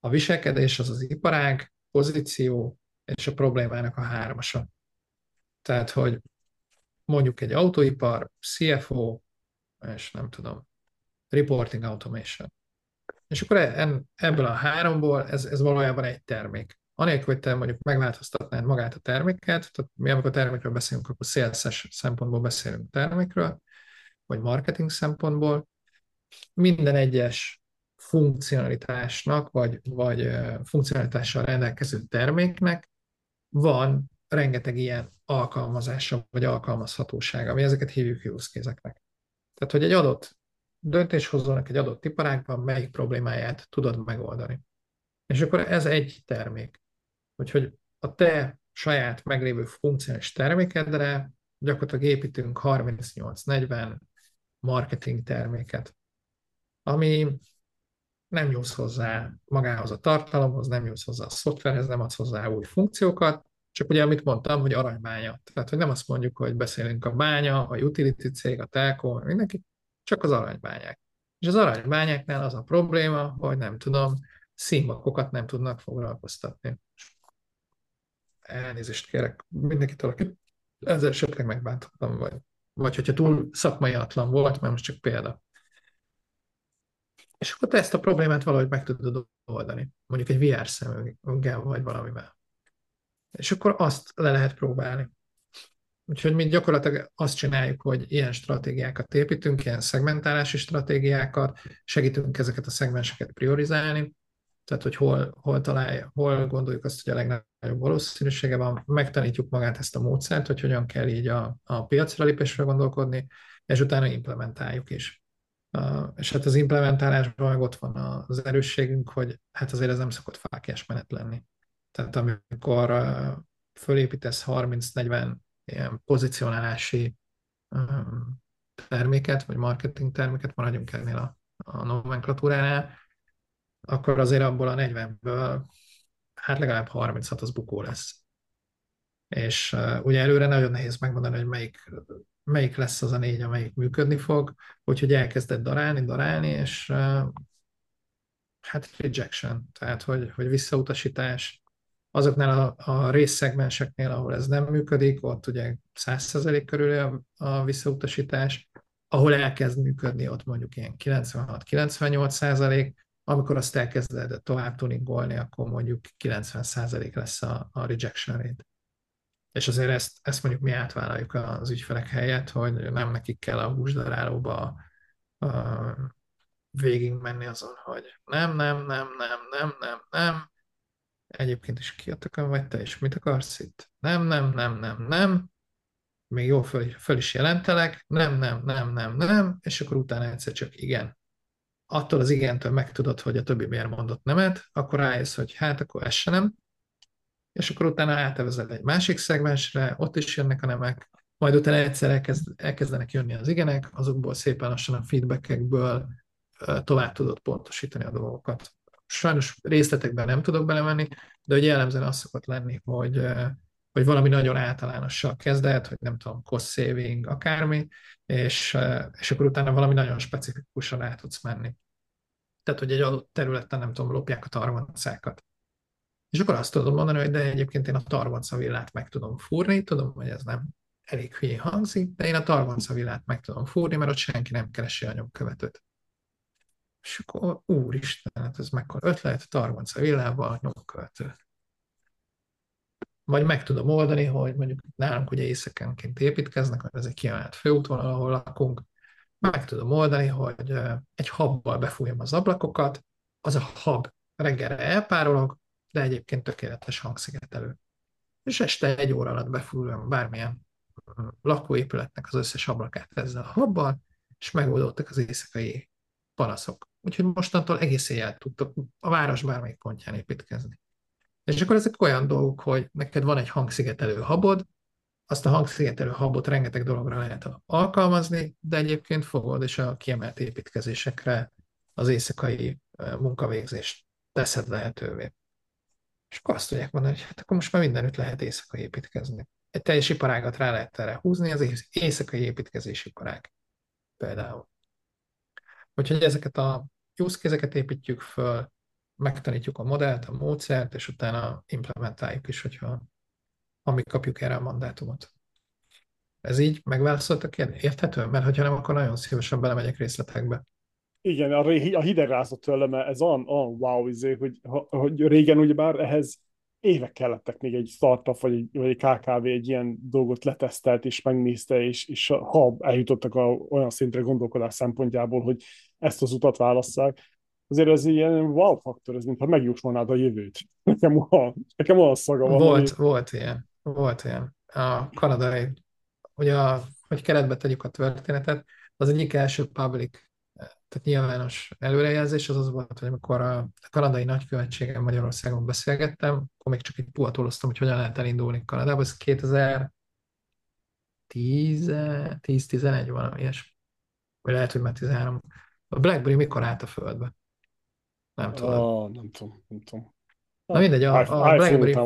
[SPEAKER 2] a viselkedés az az iparág, pozíció és a problémának a hármasa. Tehát, hogy mondjuk egy autóipar, CFO, és nem tudom, reporting automation. És akkor e, ebből a háromból ez, ez valójában egy termék. Anélkül, hogy te mondjuk megváltoztatnád magát a terméket, tehát mi amikor termékről beszélünk, akkor sales szempontból beszélünk termékről, vagy marketing szempontból. Minden egyes funkcionalitásnak, vagy, vagy funkcionalitással rendelkező terméknek van rengeteg ilyen alkalmazása, vagy alkalmazhatósága, mi ezeket hívjuk use. Tehát, hogy egy adott döntéshozónak egy adott iparágban melyik problémáját tudod megoldani. És akkor ez egy termék. Úgyhogy a te saját meglévő funkciós termékedre gyakorlatilag építünk 38-40 marketing terméket, ami nem nyúlsz hozzá magához a tartalomhoz, nem nyúlsz hozzá a szoftverhez, nem adsz hozzá új funkciókat, csak ugye, amit mondtam, hogy aranybánya. Tehát, hogy nem azt mondjuk, hogy beszélünk a bánya, a utility cég, a telco, mindenki, csak az aranybányák. És az aranybányáknál az a probléma, hogy nem tudom, színbakokat nem tudnak foglalkoztatni. Elnézést kérek mindenkitől, aki ezzel esetleg megbántottam, vagy, vagy hogyha túl szakmai atlan volt, mert most csak példa. És akkor te ezt a problémát valahogy meg tudod oldani. Mondjuk egy VR szemüggel vagy valamivel. És akkor azt le lehet próbálni. Úgyhogy mi gyakorlatilag azt csináljuk, hogy ilyen stratégiákat építünk, ilyen szegmentálási stratégiákat, segítünk ezeket a szegmenseket priorizálni, tehát hogy hol, hol találja, hol gondoljuk azt, hogy a legnagyobb valószínűsége van, megtanítjuk magát ezt a módszert, hogy hogyan kell így a, a piacra lépésre gondolkodni, és utána implementáljuk is. És hát az implementálásban meg ott van az erősségünk, hogy hát azért ez nem szokott fákjás menet lenni. Tehát amikor fölépítesz 30-40 ilyen pozicionálási terméket, vagy marketing terméket, maradjunk ennél a, a nomenklatúránál, akkor azért abból a 40-ből hát legalább 36 az bukó lesz. És uh, ugye előre nagyon nehéz megmondani, hogy melyik melyik lesz az a négy, amelyik működni fog, úgyhogy elkezdett darálni, darálni, és uh, hát rejection, tehát hogy, hogy visszautasítás. Azoknál a, a részszegmenseknél, ahol ez nem működik, ott ugye 100% körül a, a visszautasítás, ahol elkezd működni, ott mondjuk ilyen 96-98% amikor azt elkezded tovább tuningolni, akkor mondjuk 90% lesz a, a rejection rate. És azért ezt, ezt mondjuk mi átvállaljuk az ügyfelek helyett, hogy nem nekik kell a húsdarálóba uh, végig menni azon, hogy nem, nem, nem, nem, nem, nem, nem, egyébként is ki a tökön vagy te, és mit akarsz itt? Nem, nem, nem, nem, nem, még jó föl, föl is jelentelek, nem, nem, nem, nem, nem, és akkor utána egyszer csak igen. attól az igentől megtudod, hogy a többi miért mondott nemet, akkor rájössz, hogy hát akkor ez se nem, és akkor utána átevezed egy másik szegmensre, ott is jönnek a nemek, majd utána egyszer elkezd, elkezdenek jönni az igenek, azokból szépen lassan a feedbackekből tovább tudod pontosítani a dolgokat. Sajnos részletekben nem tudok belemenni, de hogy jellemzően az szokott lenni, hogy, hogy valami nagyon általánossal kezdett, hogy nem tudom, cost saving, akármi, és, és akkor utána valami nagyon specifikusan rá tudsz menni. Tehát, hogy egy adott területen, nem tudom, lopják a targoncákat. És akkor azt tudod mondani, hogy de egyébként én a targonca villát meg tudom fúrni, tudom, hogy ez nem elég hülye hangzik, de én a targonca villát meg tudom fúrni, mert ott senki nem keresi a nyomkövetőt. És akkor úristen, hát ez mekkora ötlet, targonca villával nyomkövető. Vagy meg tudom oldani, hogy mondjuk nálunk ugye éjszakenként építkeznek, ez egy kiemelt főútvonal, ahol lakunk, meg tudom oldani, hogy egy habbal befújom az ablakokat, az a hab reggelre elpárolog, de egyébként tökéletes hangszigetelő. És este egy óra alatt befújom bármilyen lakóépületnek az összes ablakát ezzel a habbal, és megoldottak az éjszakai panaszok. Úgyhogy mostantól egész éjjel tudtok a város bármelyik pontján építkezni. És akkor ezek olyan dolgok, hogy neked van egy hangszigetelő habod, azt a hangszigetelő habot rengeteg dologra lehet alkalmazni, de egyébként fogod és a kiemelt építkezésekre az éjszakai munkavégzést teszed lehetővé. És akkor azt tudják mondani, hogy hát akkor most már mindenütt lehet éjszakai építkezni. Egy teljes iparágat rá lehet erre húzni, az éjszakai építkezési iparág például. Úgyhogy ezeket a use case építjük föl, megtanítjuk a modellt, a módszert, és utána implementáljuk is, hogyha amíg kapjuk erre a mandátumot. Ez így megválaszolt a kérdés? Érthető? Mert hogyha nem, akkor nagyon szívesen belemegyek részletekbe.
[SPEAKER 1] Igen, a, a hidegrázott tőlem, ez olyan, olyan wow, izé, hogy, hogy régen ugyebár ehhez évek kellettek még egy startup vagy egy, vagy egy KKV egy ilyen dolgot letesztelt és megnézte, és, és ha eljutottak a, olyan szintre gondolkodás szempontjából, hogy ezt az utat válasszák, azért ez ilyen wow faktor, ez mintha megjósolnád a jövőt. Nekem olyan, nekem olyan szaga van.
[SPEAKER 2] Volt, ami... volt ilyen, volt ilyen. A kanadai, hogy, a, hogy keretbe tegyük a történetet, az egyik első public, tehát nyilvános előrejelzés az az volt, hogy amikor a kanadai nagykövetségen Magyarországon beszélgettem, akkor még csak egy puhatoloztam, hogy hogyan lehet elindulni Kanadába, ez 2010, 10-11 valami ilyesmi. Vagy lehet, hogy már 13. A BlackBerry mikor állt a földbe? Nem tudom.
[SPEAKER 1] Oh, nem tudom, nem tudom.
[SPEAKER 2] Na mindegy, a, a BlackBerry,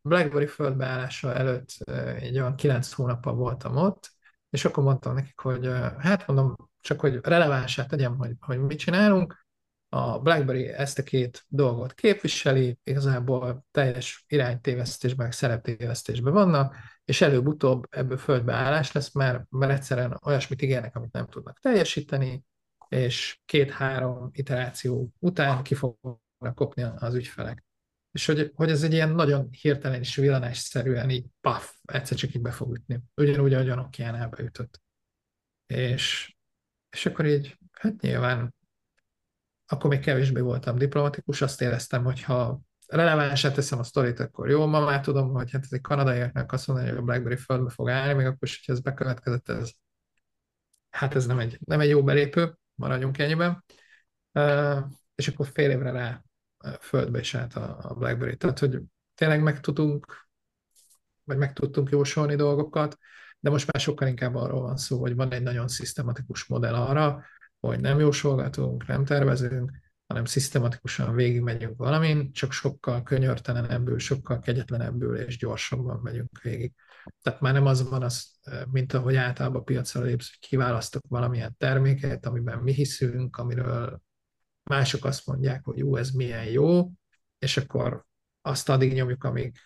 [SPEAKER 2] BlackBerry földbeállása előtt egy olyan kilenc hónappal voltam ott, és akkor mondtam nekik, hogy hát mondom, csak hogy relevánsát tegyem, hogy, hogy mit csinálunk. A BlackBerry ezt a két dolgot képviseli, igazából teljes iránytévesztésben, szereptévesztésben vannak, és előbb-utóbb ebből földbeállás lesz, mert, mert egyszerűen olyasmit ígérnek, amit nem tudnak teljesíteni, és két-három iteráció után ki fognak kopni az ügyfelek. És hogy, hogy ez egy ilyen nagyon hirtelen és villanásszerűen így paf, egyszer csak így be fog ütni. Ugyanúgy, ahogy a Nokia-nál beütött. És, és akkor így, hát nyilván akkor még kevésbé voltam diplomatikus, azt éreztem, hogy ha relevánsát teszem a sztorit, akkor jó, ma már tudom, hogy hát ez egy kanadaiaknak azt mondani, hogy a BlackBerry földbe fog állni, még akkor is, hogy ez bekövetkezett, ez, hát ez nem egy, nem egy jó belépő maradjunk ennyiben. És akkor fél évre rá földbe is állt a BlackBerry. Tehát, hogy tényleg meg tudunk, vagy meg tudtunk jósolni dolgokat, de most már sokkal inkább arról van szó, hogy van egy nagyon szisztematikus modell arra, hogy nem jósolgatunk, nem tervezünk, hanem szisztematikusan végigmegyünk valamin, csak sokkal könyörtelenebbül, sokkal kegyetlenebbül és gyorsabban megyünk végig. Tehát már nem az van, az, mint ahogy általában a piacra lépsz, hogy kiválasztok valamilyen terméket, amiben mi hiszünk, amiről mások azt mondják, hogy jó, ez milyen jó, és akkor azt addig nyomjuk, amíg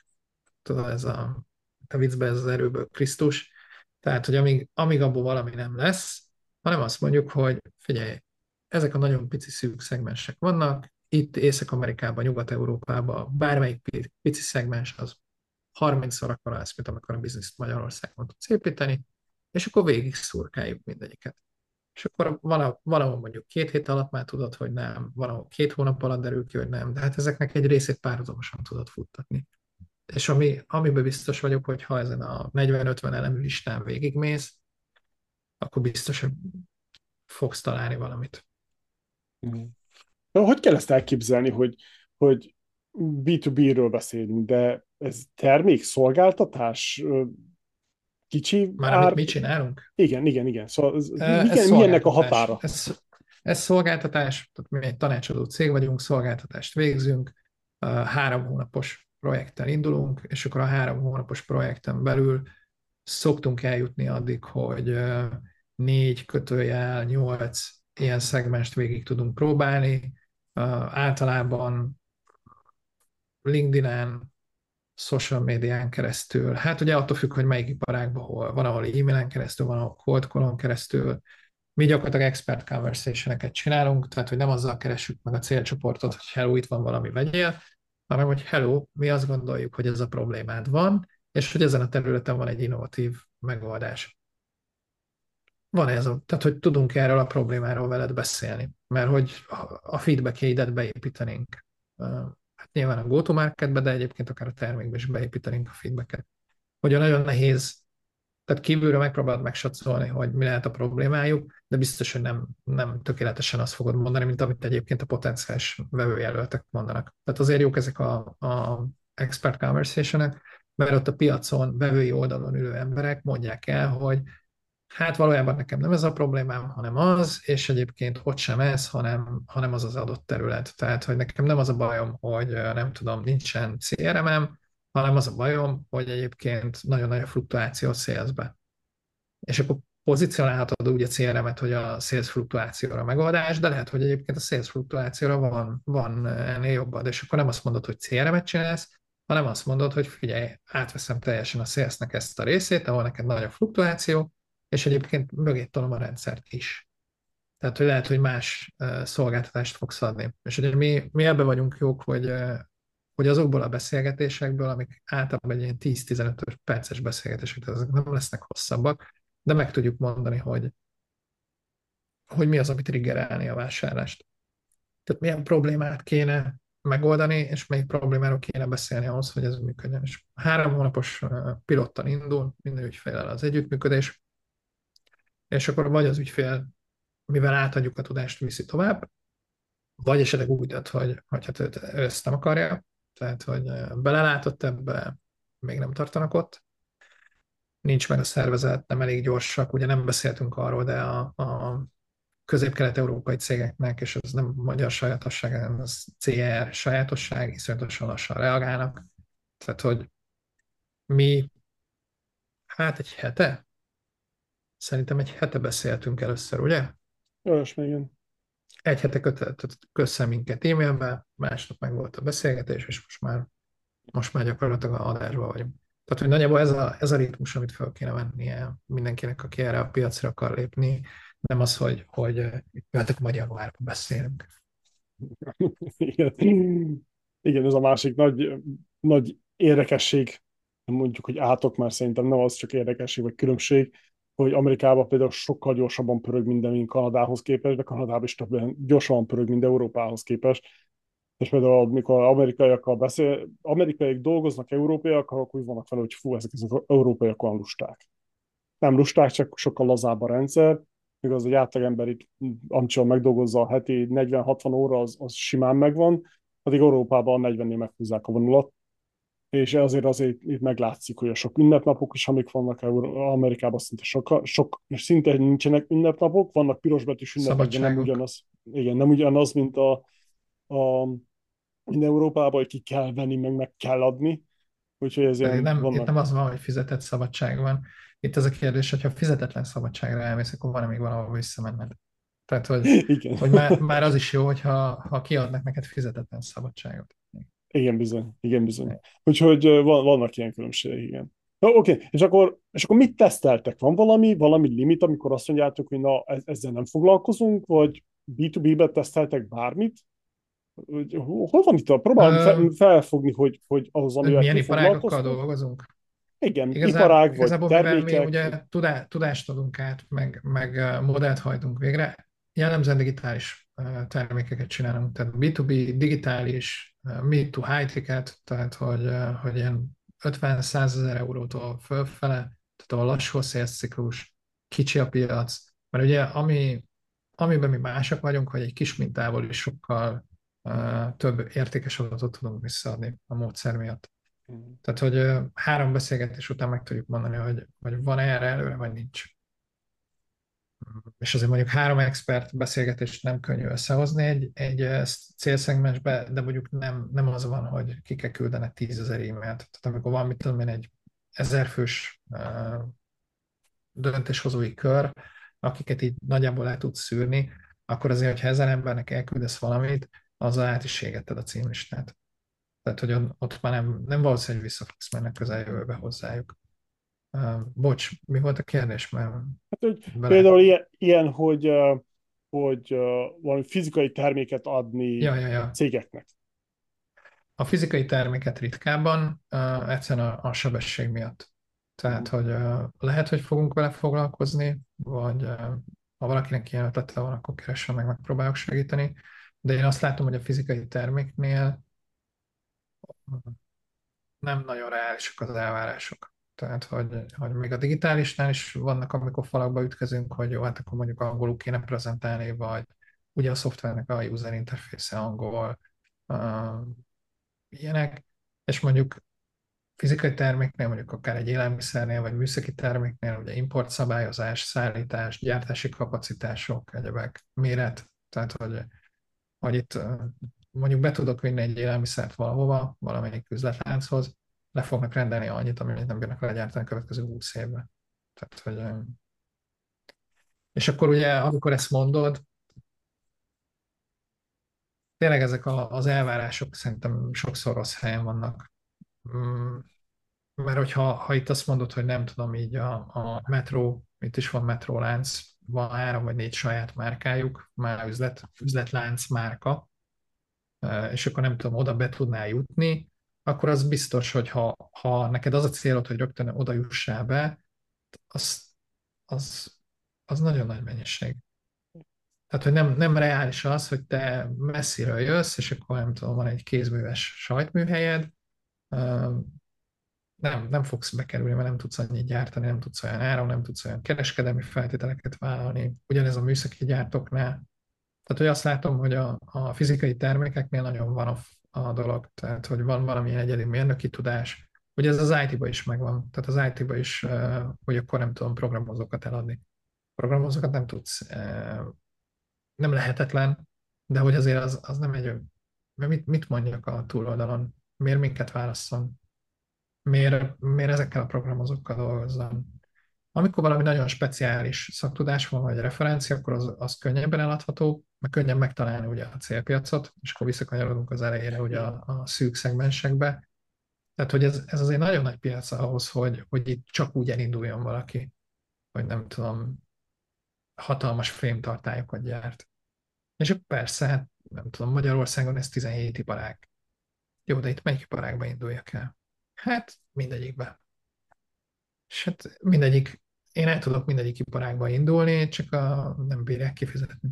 [SPEAKER 2] tudod, ez a, a viccben ez az erőből Krisztus, tehát, hogy amíg, amíg abból valami nem lesz, hanem azt mondjuk, hogy figyelj, ezek a nagyon pici szűk szegmensek vannak, itt Észak-Amerikában, Nyugat-Európában bármelyik pici szegmens az 30-szor akkor lesz, mint amikor a bizniszt Magyarországon tudsz építeni, és akkor végig szurkáljuk mindegyiket. És akkor valahol mondjuk két hét alatt már tudod, hogy nem, valahol két hónap alatt derül ki, hogy nem, de hát ezeknek egy részét párhuzamosan tudod futtatni. És ami, amiben biztos vagyok, hogy ha ezen a 40-50 elemű listán végigmész, akkor biztos, hogy fogsz találni valamit.
[SPEAKER 1] Hogy kell ezt elképzelni, hogy, hogy B2B-ről beszélünk, de ez termék, szolgáltatás, kicsi
[SPEAKER 2] Már ár... amit mi csinálunk?
[SPEAKER 1] Igen, igen, igen. Szóval ez, ez mi ennek a határa?
[SPEAKER 2] Ez, ez szolgáltatás, tehát mi egy tanácsadó cég vagyunk, szolgáltatást végzünk, három hónapos projekttel indulunk, és akkor a három hónapos projekten belül szoktunk eljutni addig, hogy négy kötőjel, nyolc ilyen szegmest végig tudunk próbálni. Általában LinkedIn-en, social médián keresztül, hát ugye attól függ, hogy melyik iparágban hol, van, ahol e-mailen keresztül, van, ahol cold call keresztül, mi gyakorlatilag expert conversation csinálunk, tehát hogy nem azzal keresünk meg a célcsoportot, hogy hello, itt van valami vegyél, hanem hogy hello, mi azt gondoljuk, hogy ez a problémád van, és hogy ezen a területen van egy innovatív megoldás. Van ez, a, tehát hogy tudunk erről a problémáról veled beszélni, mert hogy a feedback beépítenénk. Hát nyilván a go-to-marketbe, de egyébként akár a termékbe is beépítenénk a feedbacket. Hogy nagyon nehéz tehát kívülről megpróbálod megsatszolni, hogy mi lehet a problémájuk, de biztos, hogy nem, nem tökéletesen azt fogod mondani, mint amit egyébként a potenciális vevőjelöltek mondanak. Tehát azért jók ezek a, a expert conversation mert ott a piacon, vevői oldalon ülő emberek mondják el, hogy hát valójában nekem nem ez a problémám, hanem az, és egyébként ott sem ez, hanem, hanem az az adott terület. Tehát, hogy nekem nem az a bajom, hogy nem tudom, nincsen CRM-em, hanem az a bajom, hogy egyébként nagyon nagy a fluktuáció a szélzbe. És akkor pozícionálhatod úgy a CRM-et, hogy a sales fluktuációra megoldás, de lehet, hogy egyébként a sales fluktuációra van, van ennél jobbad, és akkor nem azt mondod, hogy CRM-et csinálsz, hanem azt mondod, hogy figyelj, átveszem teljesen a salesnek ezt a részét, ahol neked nagy a fluktuáció, és egyébként mögé tolom a rendszert is. Tehát, hogy lehet, hogy más szolgáltatást fogsz adni. És ugye mi, mi ebben vagyunk jók, hogy hogy azokból a beszélgetésekből, amik általában egy ilyen 10-15 perces beszélgetések, tehát azok nem lesznek hosszabbak, de meg tudjuk mondani, hogy, hogy mi az, amit triggerelni a vásárlást. Tehát milyen problémát kéne megoldani, és melyik problémáról kéne beszélni ahhoz, hogy ez működjön. És három hónapos pilottan indul minden ügyfélel az együttműködés, és akkor vagy az ügyfél, mivel átadjuk a tudást, viszi tovább, vagy esetleg úgy dönt, hogy, hogy hát ő, ő ezt nem akarja, tehát hogy belelátott ebbe, még nem tartanak ott, nincs meg a szervezet, nem elég gyorsak, ugye nem beszéltünk arról, de a, a közép-kelet-európai cégeknek, és ez nem magyar sajátosság, hanem az CR sajátosság, iszonyatosan lassan reagálnak. Tehát, hogy mi, hát egy hete, szerintem egy hete beszéltünk először, ugye?
[SPEAKER 1] Olyasmi, igen
[SPEAKER 2] egy hete kötött össze minket e-mailbe, másnap meg volt a beszélgetés, és most már, most már gyakorlatilag a adásban vagyunk. Tehát, hogy nagyjából ez a, ez a ritmus, amit fel kéne vennie mindenkinek, aki erre a piacra akar lépni, nem az, hogy, hogy jöhetek majd januárban beszélünk.
[SPEAKER 1] Igen. Igen, ez a másik nagy, nagy érdekesség, mondjuk, hogy átok, már szerintem nem az csak érdekesség vagy különbség, hogy Amerikában például sokkal gyorsabban pörög minden, mint Kanadához képest, de Kanadában is többen gyorsabban pörög, mint Európához képest. És például, amikor amerikaiakkal beszél, amerikaiak dolgoznak európaiakkal, akkor úgy vannak vele, hogy fú, ezek az európaiak olyan lusták. Nem lusták, csak sokkal lazább a rendszer. Igaz, egy átlagember itt, amit megdolgozza a heti 40-60 óra, az, az simán megvan, addig Európában a 40-nél meghúzzák a vonulat és azért azért itt meglátszik, hogy a sok ünnepnapok is, amik vannak Amerikában, szinte, sok, sok, szinte nincsenek ünnepnapok, vannak pirosbetűs ünnepek, de nem ugyanaz, igen, nem ugyanaz, mint a, a in Európában, hogy ki kell venni, meg meg kell adni. Úgyhogy ezért
[SPEAKER 2] nem, vannak... Itt nem az van, hogy fizetett szabadság van. Itt az a kérdés, hogyha fizetetlen szabadságra elmész, akkor van még valahol visszamenned. Tehát, hogy, Igen. hogy már, már az is jó, hogyha ha kiadnak neked fizetetlen szabadságot.
[SPEAKER 1] Igen, bizony. Igen, bizony. Úgyhogy van, vannak ilyen különbségek, igen. Oké, okay. és, akkor, és akkor mit teszteltek? Van valami, valami limit, amikor azt mondjátok, hogy na, ezzel nem foglalkozunk, vagy B2B-be teszteltek bármit? Hol van itt a? Próbálom uh, felfogni, hogy, hogy az, ami
[SPEAKER 2] Milyen iparágokkal dolgozunk?
[SPEAKER 1] Igen, Igazán, iparág, igazából, vagy termékek.
[SPEAKER 2] mi ugye tudást adunk át, meg, meg modellt hajtunk végre, jellemzően digitális termékeket csinálunk, tehát B2B, digitális, mid to high ticket, tehát hogy, hogy ilyen 50-100 ezer eurótól fölfele, tehát a lassú a kicsi a piac, mert ugye ami amiben mi mások vagyunk, hogy egy kis mintából is sokkal uh, több értékes adatot tudunk visszaadni a módszer miatt. Mm. Tehát, hogy uh, három beszélgetés után meg tudjuk mondani, hogy, hogy van erre előre, vagy nincs. És azért mondjuk három expert beszélgetést nem könnyű összehozni egy, egy célszegmensbe, de mondjuk nem, nem az van, hogy ki kell küldenek tízezer e-mailt. Tehát amikor van, mit tudom én, egy ezerfős uh, döntéshozói kör, akiket így nagyjából le tudsz szűrni, akkor azért, hogyha ezer embernek elküldesz valamit, az át is égetted a címlistát. Tehát, hogy ott már nem, nem valószínű, hogy vissza fogsz menni közeljövőbe hozzájuk. Uh, bocs, mi volt a kérdés? Mert
[SPEAKER 1] hát, hogy például ilyen, ilyen hogy, uh, hogy uh, valami fizikai terméket adni
[SPEAKER 2] ja, ja, ja.
[SPEAKER 1] cégeknek.
[SPEAKER 2] A fizikai terméket ritkában, uh, egyszerűen a, a sebesség miatt. Tehát, hogy lehet, hogy fogunk vele foglalkozni, vagy ha valakinek ilyen ötlete van, akkor keressen meg, megpróbálok segíteni. De én azt látom, hogy a fizikai terméknél nem nagyon reálisak az elvárások. Tehát, hogy, hogy még a digitálisnál is vannak, amikor falakba ütközünk, hogy jó, hát akkor mondjuk angolul kéne prezentálni, vagy ugye a szoftvernek a user interface angol, uh, ilyenek, és mondjuk fizikai terméknél, mondjuk akár egy élelmiszernél, vagy műszaki terméknél, ugye importszabályozás, szállítás, gyártási kapacitások, egyebek, méret, tehát hogy, hogy itt mondjuk be tudok vinni egy élelmiszert valahova, valamelyik üzletlánchoz, le fognak rendelni annyit, amit nem bírnak legyártani a következő 20 évben. Tehát, hogy, és akkor ugye, amikor ezt mondod, tényleg ezek a, az elvárások szerintem sokszor rossz helyen vannak. Mm, mert hogyha ha itt azt mondod, hogy nem tudom, így a, a metró, itt is van metrólánc, van három vagy négy saját márkájuk, már üzlet, üzletlánc márka, és akkor nem tudom, oda be tudnál jutni, akkor az biztos, hogy ha, ha neked az a célod, hogy rögtön oda jussál be, az, az, az nagyon nagy mennyiség. Tehát, hogy nem, nem reális az, hogy te messziről jössz, és akkor nem tudom, van egy kézműves sajtműhelyed, nem, nem fogsz bekerülni, mert nem tudsz annyit gyártani, nem tudsz olyan áron, nem tudsz olyan kereskedelmi feltételeket vállalni. Ugyanez a műszaki gyártóknál. Tehát, hogy azt látom, hogy a, a fizikai termékeknél nagyon van a, a dolog. Tehát, hogy van valamilyen egyedi mérnöki tudás. Ugye ez az IT-ba is megvan. Tehát az IT-ba is, hogy akkor nem tudom programozókat eladni. Programozókat nem tudsz, nem lehetetlen, de hogy azért az, az nem egy, mit, mit mondjak a túloldalon? Miért minket válasszon? miért, miért ezekkel a programozókkal dolgozzam. Amikor valami nagyon speciális szaktudás van, vagy referencia, akkor az, az könnyebben eladható, meg könnyen megtalálni ugye a célpiacot, és akkor visszakanyarodunk az elejére ugye a, a szűk szegmensekbe. Tehát, hogy ez, ez azért nagyon nagy piac ahhoz, hogy, hogy itt csak úgy elinduljon valaki, hogy nem tudom, hatalmas fémtartályokat gyárt. És persze, hát nem tudom, Magyarországon ez 17 iparág. Jó, de itt melyik iparágba induljak el? Hát mindegyikbe. És hát mindegyik, én el tudok mindegyik iparágba indulni, csak a, nem bírják kifizetni.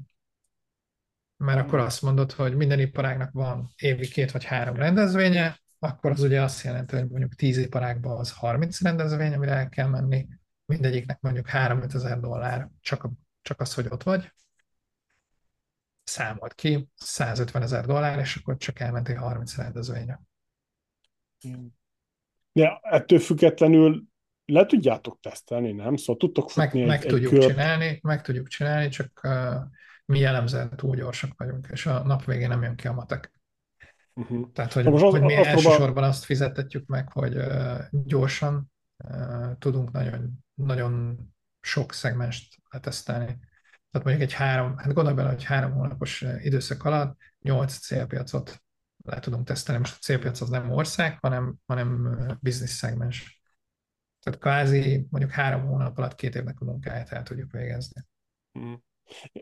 [SPEAKER 2] Mert akkor azt mondod, hogy minden iparágnak van évi két vagy három rendezvénye, akkor az ugye azt jelenti, hogy mondjuk 10 iparágban az 30 rendezvény, amire el kell menni, mindegyiknek mondjuk 3 ezer dollár, csak, csak az, hogy ott vagy. Számolt ki, 150 ezer dollár, és akkor csak elmentél 30 rendezvényre.
[SPEAKER 1] De ettől függetlenül le tudjátok tesztelni, nem? Szóval tudtok
[SPEAKER 2] futni meg, egy, meg tudjuk kört. csinálni, meg tudjuk csinálni, csak uh, mi jellemzően túl gyorsak vagyunk, és a nap végén nem jön ki a matek. Uh-huh. Tehát, hogy, most az, hogy mi az elsősorban próbál... azt fizettetjük meg, hogy uh, gyorsan uh, tudunk nagyon, nagyon sok szegmest letesztelni. Tehát mondjuk egy három, hát gondolj bele, hogy három hónapos időszak alatt nyolc célpiacot le tudunk tesztelni. Most a célpiac az nem ország, hanem, hanem business szegmens. Tehát kvázi mondjuk három hónap alatt két évnek a munkáját el tudjuk végezni.
[SPEAKER 1] Hmm.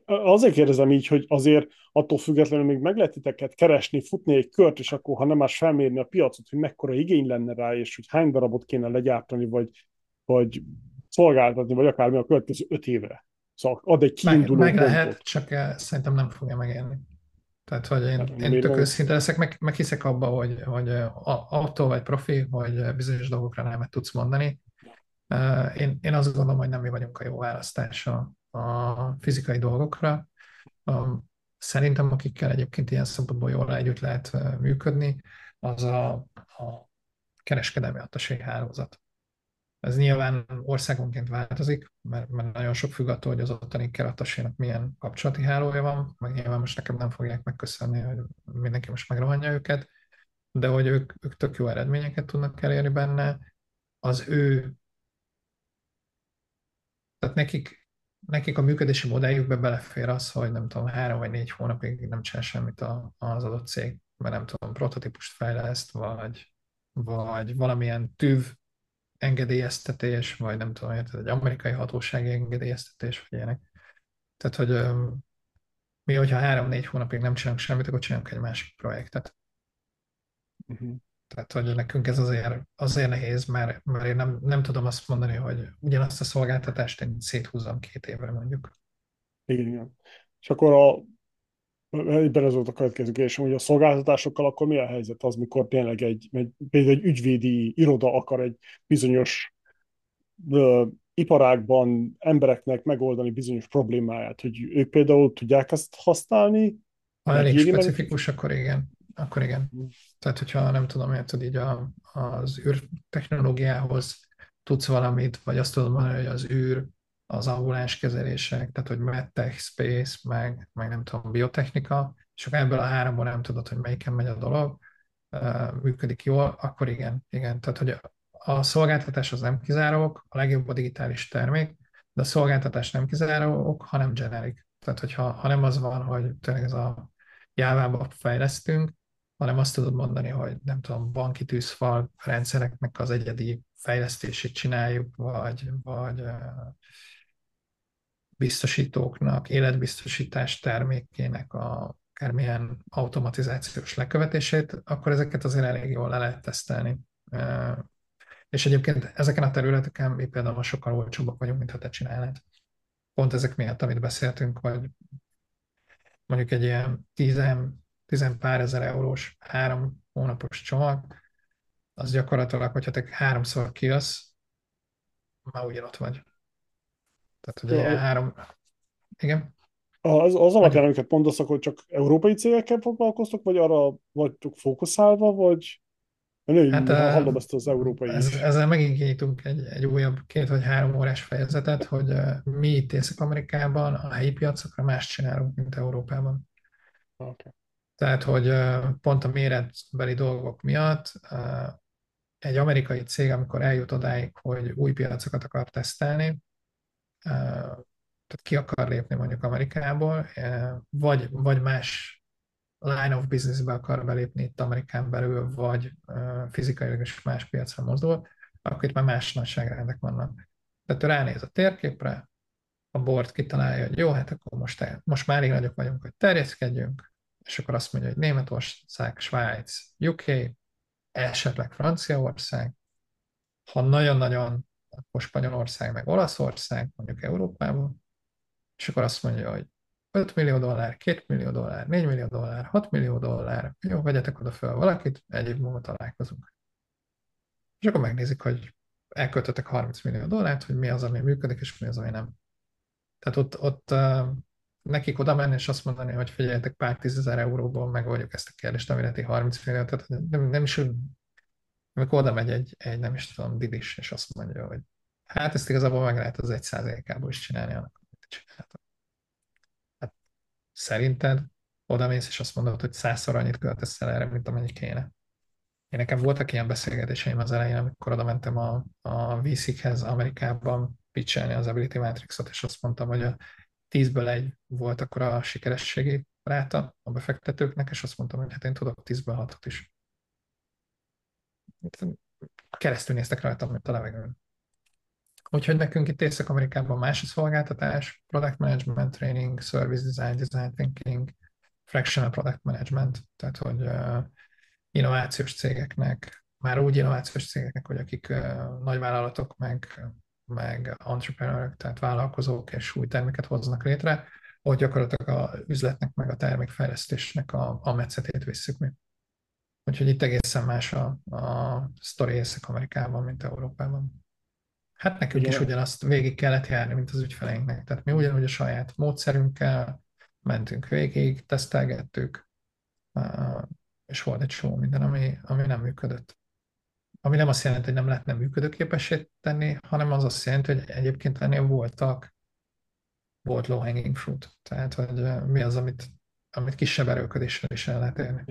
[SPEAKER 1] Azért kérdezem így, hogy azért attól függetlenül még meg lehet titeket keresni, futni egy kört, és akkor, ha nem más felmérni a piacot, hogy mekkora igény lenne rá, és hogy hány darabot kéne legyártani, vagy, vagy szolgáltatni, vagy akármi a következő öt évre. Szóval ad egy kiinduló
[SPEAKER 2] Meg, meg lehet, csak szerintem nem fogja megérni. Tehát, hogy én, én tök őszinte leszek, meg, meg hiszek abba, hogy, hogy attól vagy profi, hogy bizonyos dolgokra nem tudsz mondani. Én, én azt gondolom, hogy nem mi vagyunk a jó választás a, a fizikai dolgokra. Szerintem, akikkel egyébként ilyen szempontból jól együtt lehet működni, az a, a kereskedelmi attaség hálózat. Ez nyilván országonként változik, mert, mert nagyon sok függ attól, hogy az ottani keratasénak milyen kapcsolati hálója van, meg nyilván most nekem nem fogják megköszönni, hogy mindenki most megrohanja őket, de hogy ők, ők tök jó eredményeket tudnak elérni benne, az ő, tehát nekik, nekik a működési modelljükbe belefér az, hogy nem tudom, három vagy négy hónapig nem csinál semmit az adott cég, mert nem tudom, prototípust fejleszt, vagy, vagy valamilyen tűv engedélyeztetés, vagy nem tudom, érted, egy amerikai hatósági engedélyeztetés, vagy ilyenek. Tehát, hogy mi, hogyha három-négy hónapig nem csinálunk semmit, akkor csinálunk egy másik projektet. Uh-huh. Tehát, hogy nekünk ez azért, azért nehéz, mert, mert én nem, nem tudom azt mondani, hogy ugyanazt a szolgáltatást én széthúzom két évre mondjuk.
[SPEAKER 1] Igen, igen. És akkor a, ebben az volt a következő kérdés, hogy a szolgáltatásokkal akkor mi a helyzet az, mikor tényleg egy, egy például egy ügyvédi iroda akar egy bizonyos ö, iparágban embereknek megoldani bizonyos problémáját, hogy ők például tudják ezt használni?
[SPEAKER 2] Ha elég specifikus, meg... akkor igen. Akkor igen. Tehát, hogyha nem tudom, tudod így a, az űrtechnológiához tudsz valamit, vagy azt tudod mondani, hogy az űr az ambulans kezelések, tehát hogy medtech, space, meg, meg nem tudom, biotechnika, és akkor ebből a háromból nem tudod, hogy melyiken megy a dolog, működik jól, akkor igen, igen. Tehát, hogy a szolgáltatás az nem kizárók, a legjobb a digitális termék, de a szolgáltatás nem kizárók, hanem generic. Tehát, hogyha ha nem az van, hogy tényleg ez a jávába fejlesztünk, hanem azt tudod mondani, hogy nem tudom, banki tűzfal rendszereknek az egyedi fejlesztését csináljuk, vagy, vagy biztosítóknak, életbiztosítás termékének a akármilyen automatizációs lekövetését, akkor ezeket azért elég jól le lehet tesztelni. És egyébként ezeken a területeken mi például sokkal olcsóbbak vagyunk, mint ha te csinálnád. Pont ezek miatt, amit beszéltünk, hogy mondjuk egy ilyen tizen, tizen pár ezer eurós három hónapos csomag, az gyakorlatilag, hogyha te háromszor kijössz, már ugyanott vagy. Tehát, hogy ja. három... Igen?
[SPEAKER 1] Az, az alapján, amiket mondasz, hogy csak európai cégekkel foglalkoztok, vagy arra vagytok fókuszálva, vagy... Női, hát, hallom ezt az európai
[SPEAKER 2] ez. Ezzel megint kinyitunk egy, egy újabb két vagy három órás fejezetet, hogy mi itt Észak-Amerikában a helyi piacokra más csinálunk, mint Európában. Okay. Tehát, hogy pont a méretbeli dolgok miatt egy amerikai cég, amikor eljut odáig, hogy új piacokat akar tesztelni, tehát ki akar lépni mondjuk Amerikából, vagy, vagy más line of business-be akar belépni itt Amerikán belül, vagy fizikailag is más piacra mozdul, akkor itt már más nagyságrendek vannak. Tehát ő ránéz a térképre, a board kitalálja, hogy jó, hát akkor most, most már elég nagyok vagyunk, hogy terjeszkedjünk, és akkor azt mondja, hogy Németország, Svájc, UK, esetleg Franciaország, ha nagyon-nagyon, akkor Spanyolország, meg Olaszország, mondjuk Európában, és akkor azt mondja, hogy 5 millió dollár, 2 millió dollár, 4 millió dollár, 6 millió dollár, jó, vegyetek oda fel valakit, egy év múlva találkozunk. És akkor megnézik, hogy elköltöttek 30 millió dollárt, hogy mi az, ami működik, és mi az, ami nem. Tehát ott, ott uh, nekik oda menni, és azt mondani, hogy figyeljetek, pár tízezer euróból megoldjuk ezt a kérdést, amire ti 30 millió, tehát nem, nem is amikor oda megy egy, egy, nem is tudom, didis, és azt mondja, hogy hát ezt igazából meg lehet az egy százalékából is csinálni annak, amit csináltak. Hát szerinted oda mész, és azt mondod, hogy százszor annyit költesz el erre, mint amennyi kéne. Én nekem voltak ilyen beszélgetéseim az elején, amikor oda mentem a, a VC-hez Amerikában pitchelni az Ability Matrixot, és azt mondtam, hogy a tízből egy volt akkor a sikerességi ráta a befektetőknek, és azt mondtam, hogy hát én tudok tízből hatot is. Keresztül néztek rajtam, mint a levegőn. Úgyhogy nekünk itt Észak-Amerikában más a szolgáltatás, product management training, service design, design thinking, fractional product management, tehát hogy uh, innovációs cégeknek, már úgy innovációs cégeknek, hogy akik uh, nagyvállalatok, meg meg entrepreneurök, tehát vállalkozók és új terméket hoznak létre, hogy gyakorlatilag a üzletnek, meg a termékfejlesztésnek a, a metszetét visszük mi. Úgyhogy itt egészen más a, a sztori Észak-Amerikában, mint Európában. Hát nekünk is ugyanazt végig kellett járni, mint az ügyfeleinknek. Tehát mi ugyanúgy a saját módszerünkkel, mentünk végig, tesztelgettük, és volt egy csomó minden, ami, ami nem működött. Ami nem azt jelenti, hogy nem lehetne működőképessé tenni, hanem az azt jelenti, hogy egyébként ennél voltak, volt low hanging fruit. Tehát, hogy mi az, amit, amit kisebb erőködéssel is el lehet érni.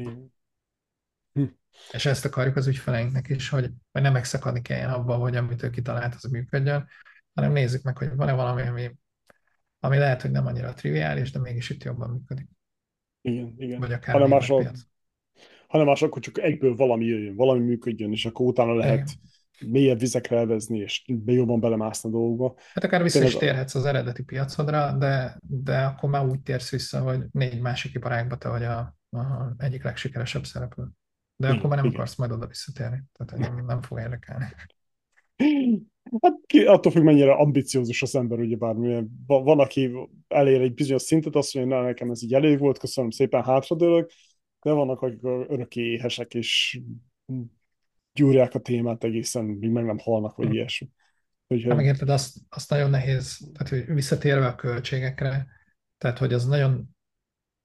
[SPEAKER 2] Hm. És ezt akarjuk az ügyfeleinknek is, hogy, hogy nem megszakadni kelljen abban, hogy amit ő kitalált, az működjön, hanem nézzük meg, hogy van-e valami, ami, ami lehet, hogy nem annyira triviális, de mégis itt jobban működik.
[SPEAKER 1] Igen, igen.
[SPEAKER 2] Vagy akár hanem más,
[SPEAKER 1] hanem más akkor csak egyből valami jöjjön, valami működjön, és akkor utána lehet igen. mélyebb vizekre elvezni, és jobban belemászni a dolgokba.
[SPEAKER 2] Hát akár vissza is térhetsz az eredeti piacodra, de, de akkor már úgy térsz vissza, hogy négy másik iparágba te vagy a, a egyik legsikeresebb szereplő. De akkor már nem igen. akarsz majd oda visszatérni. Tehát nem, nem fog érdekelni.
[SPEAKER 1] Hát ki, attól függ, mennyire ambiciózus az ember, ugye bármilyen. Van, aki elér egy bizonyos szintet, azt mondja, hogy nekem ez így elég volt, köszönöm szépen, hátradőlök, de vannak, akik öröki éhesek, és gyúrják a témát egészen, míg meg nem halnak, vagy hm. ilyesmi.
[SPEAKER 2] Úgyhogy... Hát megérted, azt, azt nagyon nehéz, tehát hogy visszatérve a költségekre, tehát hogy az nagyon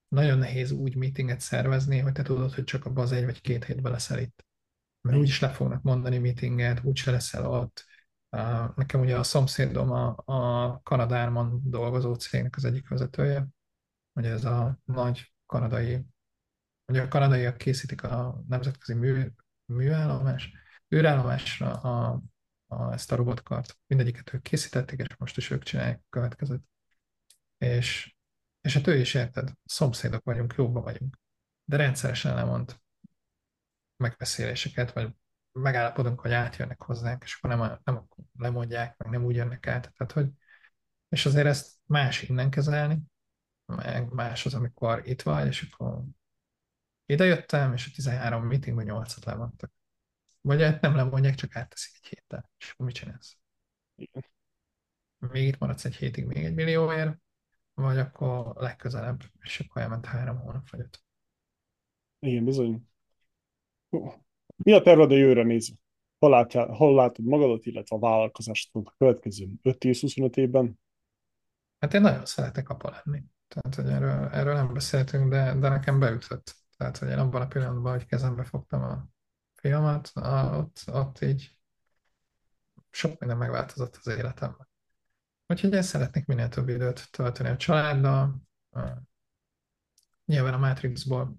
[SPEAKER 2] nagyon nehéz úgy meetinget szervezni, hogy te tudod, hogy csak abban az egy vagy két hétben leszel itt. Mert úgyis le fognak mondani meetinget, úgyse leszel ott. Nekem ugye a szomszédom a, a Kanadárman dolgozó cégnek az egyik vezetője, ugye ez a nagy kanadai, ugye a kanadaiak készítik a nemzetközi mű, műállomás, űrállomásra a, a, ezt a robotkart. Mindegyiket ők készítették, és most is ők csinálják a következőt. És és hát ő is érted, szomszédok vagyunk, jóba vagyunk. De rendszeresen lemond megbeszéléseket, vagy megállapodunk, hogy átjönnek hozzánk, és akkor nem, nem lemondják, meg nem úgy jönnek át. Tehát, hogy, és azért ezt más innen kezelni, meg más az, amikor itt vagy, és akkor ide jöttem, és a 13 meetingben 8-at lemondtak. Vagy hát nem lemondják, csak átteszik egy héttel. És mit csinálsz? Igen. Még itt maradsz egy hétig még egy millióért, vagy akkor legközelebb, és akkor elment három hónap vagy öt.
[SPEAKER 1] Igen, bizony. Mi a terved a jövőre nézve? Hol, látjál, hol látod magadat, illetve a vállalkozást a következő 5-10-25 évben?
[SPEAKER 2] Hát én nagyon szeretek apa lenni. Tehát, hogy erről, erről nem beszéltünk, de, de nekem beütött. Tehát, hogy én abban a pillanatban, hogy kezembe fogtam a filmet, a, ott, ott így sok minden megváltozott az életemben. Úgyhogy én szeretnék minél több időt tölteni a családdal. Nyilván a Matrixból.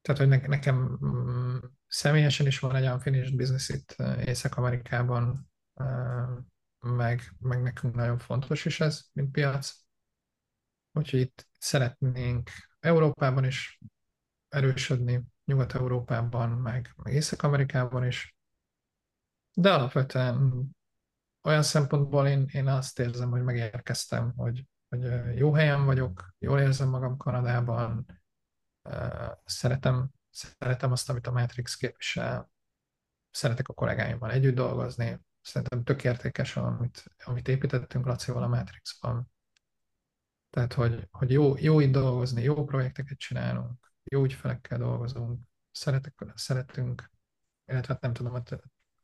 [SPEAKER 2] Tehát, hogy nekem mm, személyesen is van egy unfinished business itt Észak-Amerikában, meg, meg nekünk nagyon fontos is ez, mint piac. Úgyhogy itt szeretnénk Európában is erősödni, Nyugat-Európában, meg, meg Észak-Amerikában is. De alapvetően olyan szempontból én, én azt érzem, hogy megérkeztem, hogy, hogy jó helyen vagyok, jól érzem magam Kanadában, szeretem, szeretem azt, amit a Matrix képvisel, szeretek a kollégáimmal együtt dolgozni, szerintem tök értékes, amit, amit építettünk Lacival a Matrixban. Tehát, hogy, hogy jó, jó itt dolgozni, jó projekteket csinálunk, jó ügyfelekkel dolgozunk, szeretek, szeretünk, illetve hát nem tudom, hogy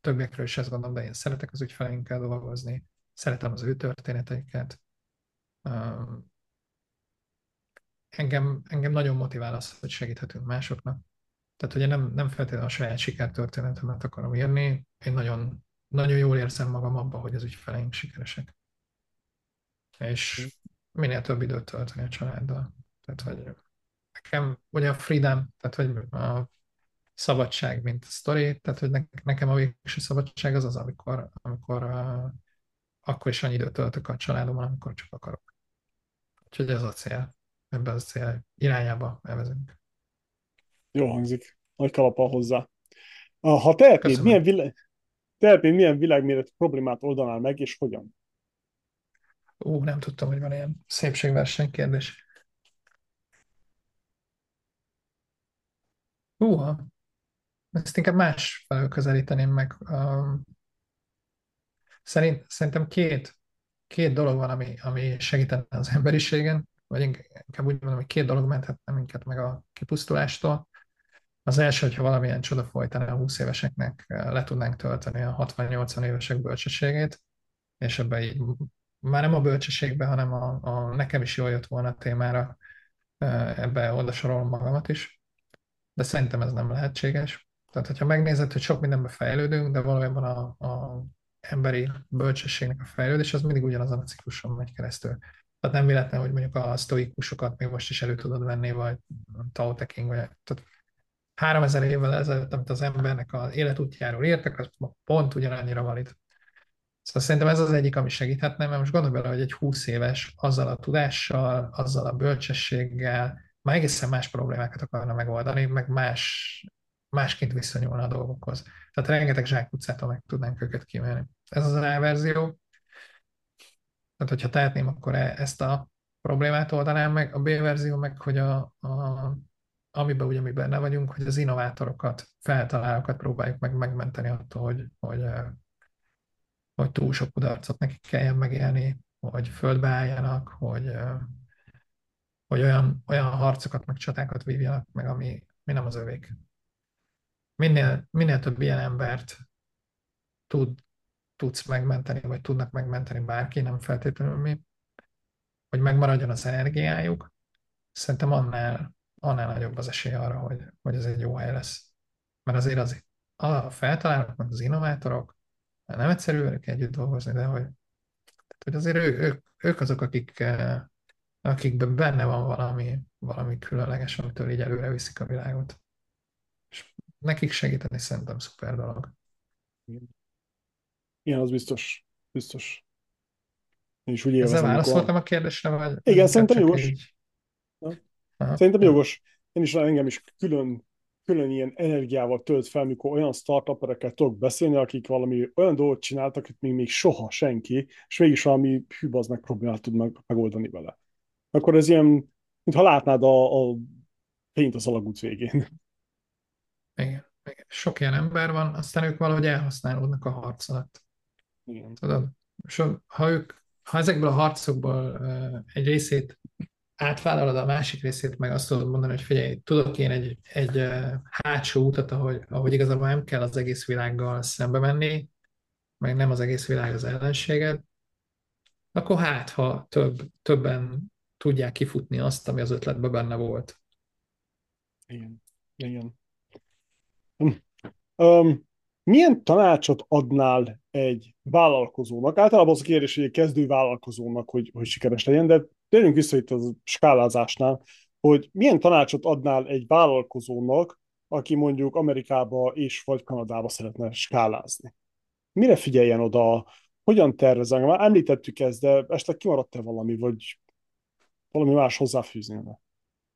[SPEAKER 2] többiekről is ezt gondolom, de én szeretek az ügyfeleinkkel dolgozni, szeretem az ő történeteiket. Engem, engem nagyon motivál az, hogy segíthetünk másoknak. Tehát, én nem, nem feltétlenül a saját sikertörténetemet akarom írni, én nagyon, nagyon jól érzem magam abban, hogy az ügyfeleink sikeresek. És minél több időt tölteni a családdal. Tehát, hogy nekem ugye a freedom, tehát hogy a szabadság, mint a sztori, tehát hogy nekem a végső szabadság az az, amikor, amikor uh, akkor is annyi időt töltök a családommal, amikor csak akarok. Úgyhogy ez a cél, ebben a cél irányába elvezünk.
[SPEAKER 1] Jó hangzik, nagy kalapa hozzá. Ha tehetnéd, milyen, világ, tehetnéd, milyen világméretű problémát oldanál meg, és hogyan?
[SPEAKER 2] Ú, nem tudtam, hogy van ilyen szépségverseny kérdés. Húha, ezt inkább más felől közelíteném meg. Szerint, szerintem két, két dolog van, ami, ami segítene az emberiségen, vagy inkább úgy mondom, hogy két dolog menthetne minket meg a kipusztulástól. Az első, hogyha valamilyen csoda folytana a 20 éveseknek, le tudnánk tölteni a 60-80 évesek bölcsességét, és ebben így már nem a bölcsességbe, hanem a, a nekem is jól jött volna a témára, ebbe oda sorolom magamat is, de szerintem ez nem lehetséges. Tehát, hogyha megnézed, hogy sok mindenben fejlődünk, de valójában a, a emberi bölcsességnek a fejlődés az mindig ugyanazon a cikluson megy keresztül. Tehát nem véletlen, hogy mondjuk a sztoikusokat még most is elő tudod venni, vagy Tao Te Ching, vagy tehát 3000 évvel ezelőtt, amit az embernek az életútjáról írtak, az pont ugyanannyira valid. Szóval szerintem ez az egyik, ami segíthetne, mert most gondolj bele, hogy egy 20 éves azzal a tudással, azzal a bölcsességgel már egészen más problémákat akarna megoldani, meg más, másként viszonyulna a dolgokhoz. Tehát rengeteg zsákutcától meg tudnánk őket kívánni. Ez az A verzió. Tehát, hogyha tehetném, akkor e- ezt a problémát oldanám meg. A B verzió meg, hogy a, a amiben ugye mi benne vagyunk, hogy az innovátorokat, feltalálókat próbáljuk meg megmenteni attól, hogy, hogy, hogy túl sok kudarcot nekik kelljen megélni, hogy földbe álljanak, hogy, hogy olyan, olyan harcokat, meg csatákat vívjanak meg, ami, mi nem az övék. Minél, minél több ilyen embert tud, tudsz megmenteni, vagy tudnak megmenteni bárki, nem feltétlenül mi, hogy megmaradjon az energiájuk, szerintem annál, annál nagyobb az esély arra, hogy, hogy ez egy jó hely lesz. Mert azért az, a feltalálók, meg az innovátorok, nem egyszerű velük együtt dolgozni, de hogy, hogy azért ő, ők, ők azok, akik, eh, akikben benne van valami, valami különleges, amitől így előre viszik a világot. És nekik segíteni szerintem szuper dolog.
[SPEAKER 1] Igen, az biztos. Biztos. Én is úgy
[SPEAKER 2] élvezem. Ezzel válaszoltam amikor... a kérdésre, vagy?
[SPEAKER 1] Igen, szerintem jogos. Így... Szerintem jogos. Én is engem is külön, külön ilyen energiával tölt fel, mikor olyan startuperekkel tudok beszélni, akik valami olyan dolgot csináltak, akit még, még soha senki, és mégis valami hű, az meg problémát tud meg, megoldani vele. Akkor ez ilyen, mintha látnád a, a fényt az alagút végén.
[SPEAKER 2] Igen, igen. Sok ilyen ember van, aztán ők valahogy elhasználódnak a harc alatt. Igen. Tudod? És ha ők, ha ezekből a harcokból egy részét átvállalod, a másik részét meg azt tudod mondani, hogy figyelj, tudok én egy, egy hátsó utat, ahogy, ahogy igazából nem kell az egész világgal szembe menni, meg nem az egész világ az ellenséged, akkor hát, ha több, többen tudják kifutni azt, ami az ötletben benne volt.
[SPEAKER 1] Igen. Igen. Um, milyen tanácsot adnál egy vállalkozónak? Általában az a kérdés, hogy egy kezdő vállalkozónak, hogy, hogy sikeres legyen, de térjünk vissza itt a skálázásnál, hogy milyen tanácsot adnál egy vállalkozónak, aki mondjuk Amerikába és vagy Kanadába szeretne skálázni? Mire figyeljen oda? Hogyan tervezem? Már említettük ezt, de esetleg kimaradt-e valami, vagy valami más hozzáfűzni?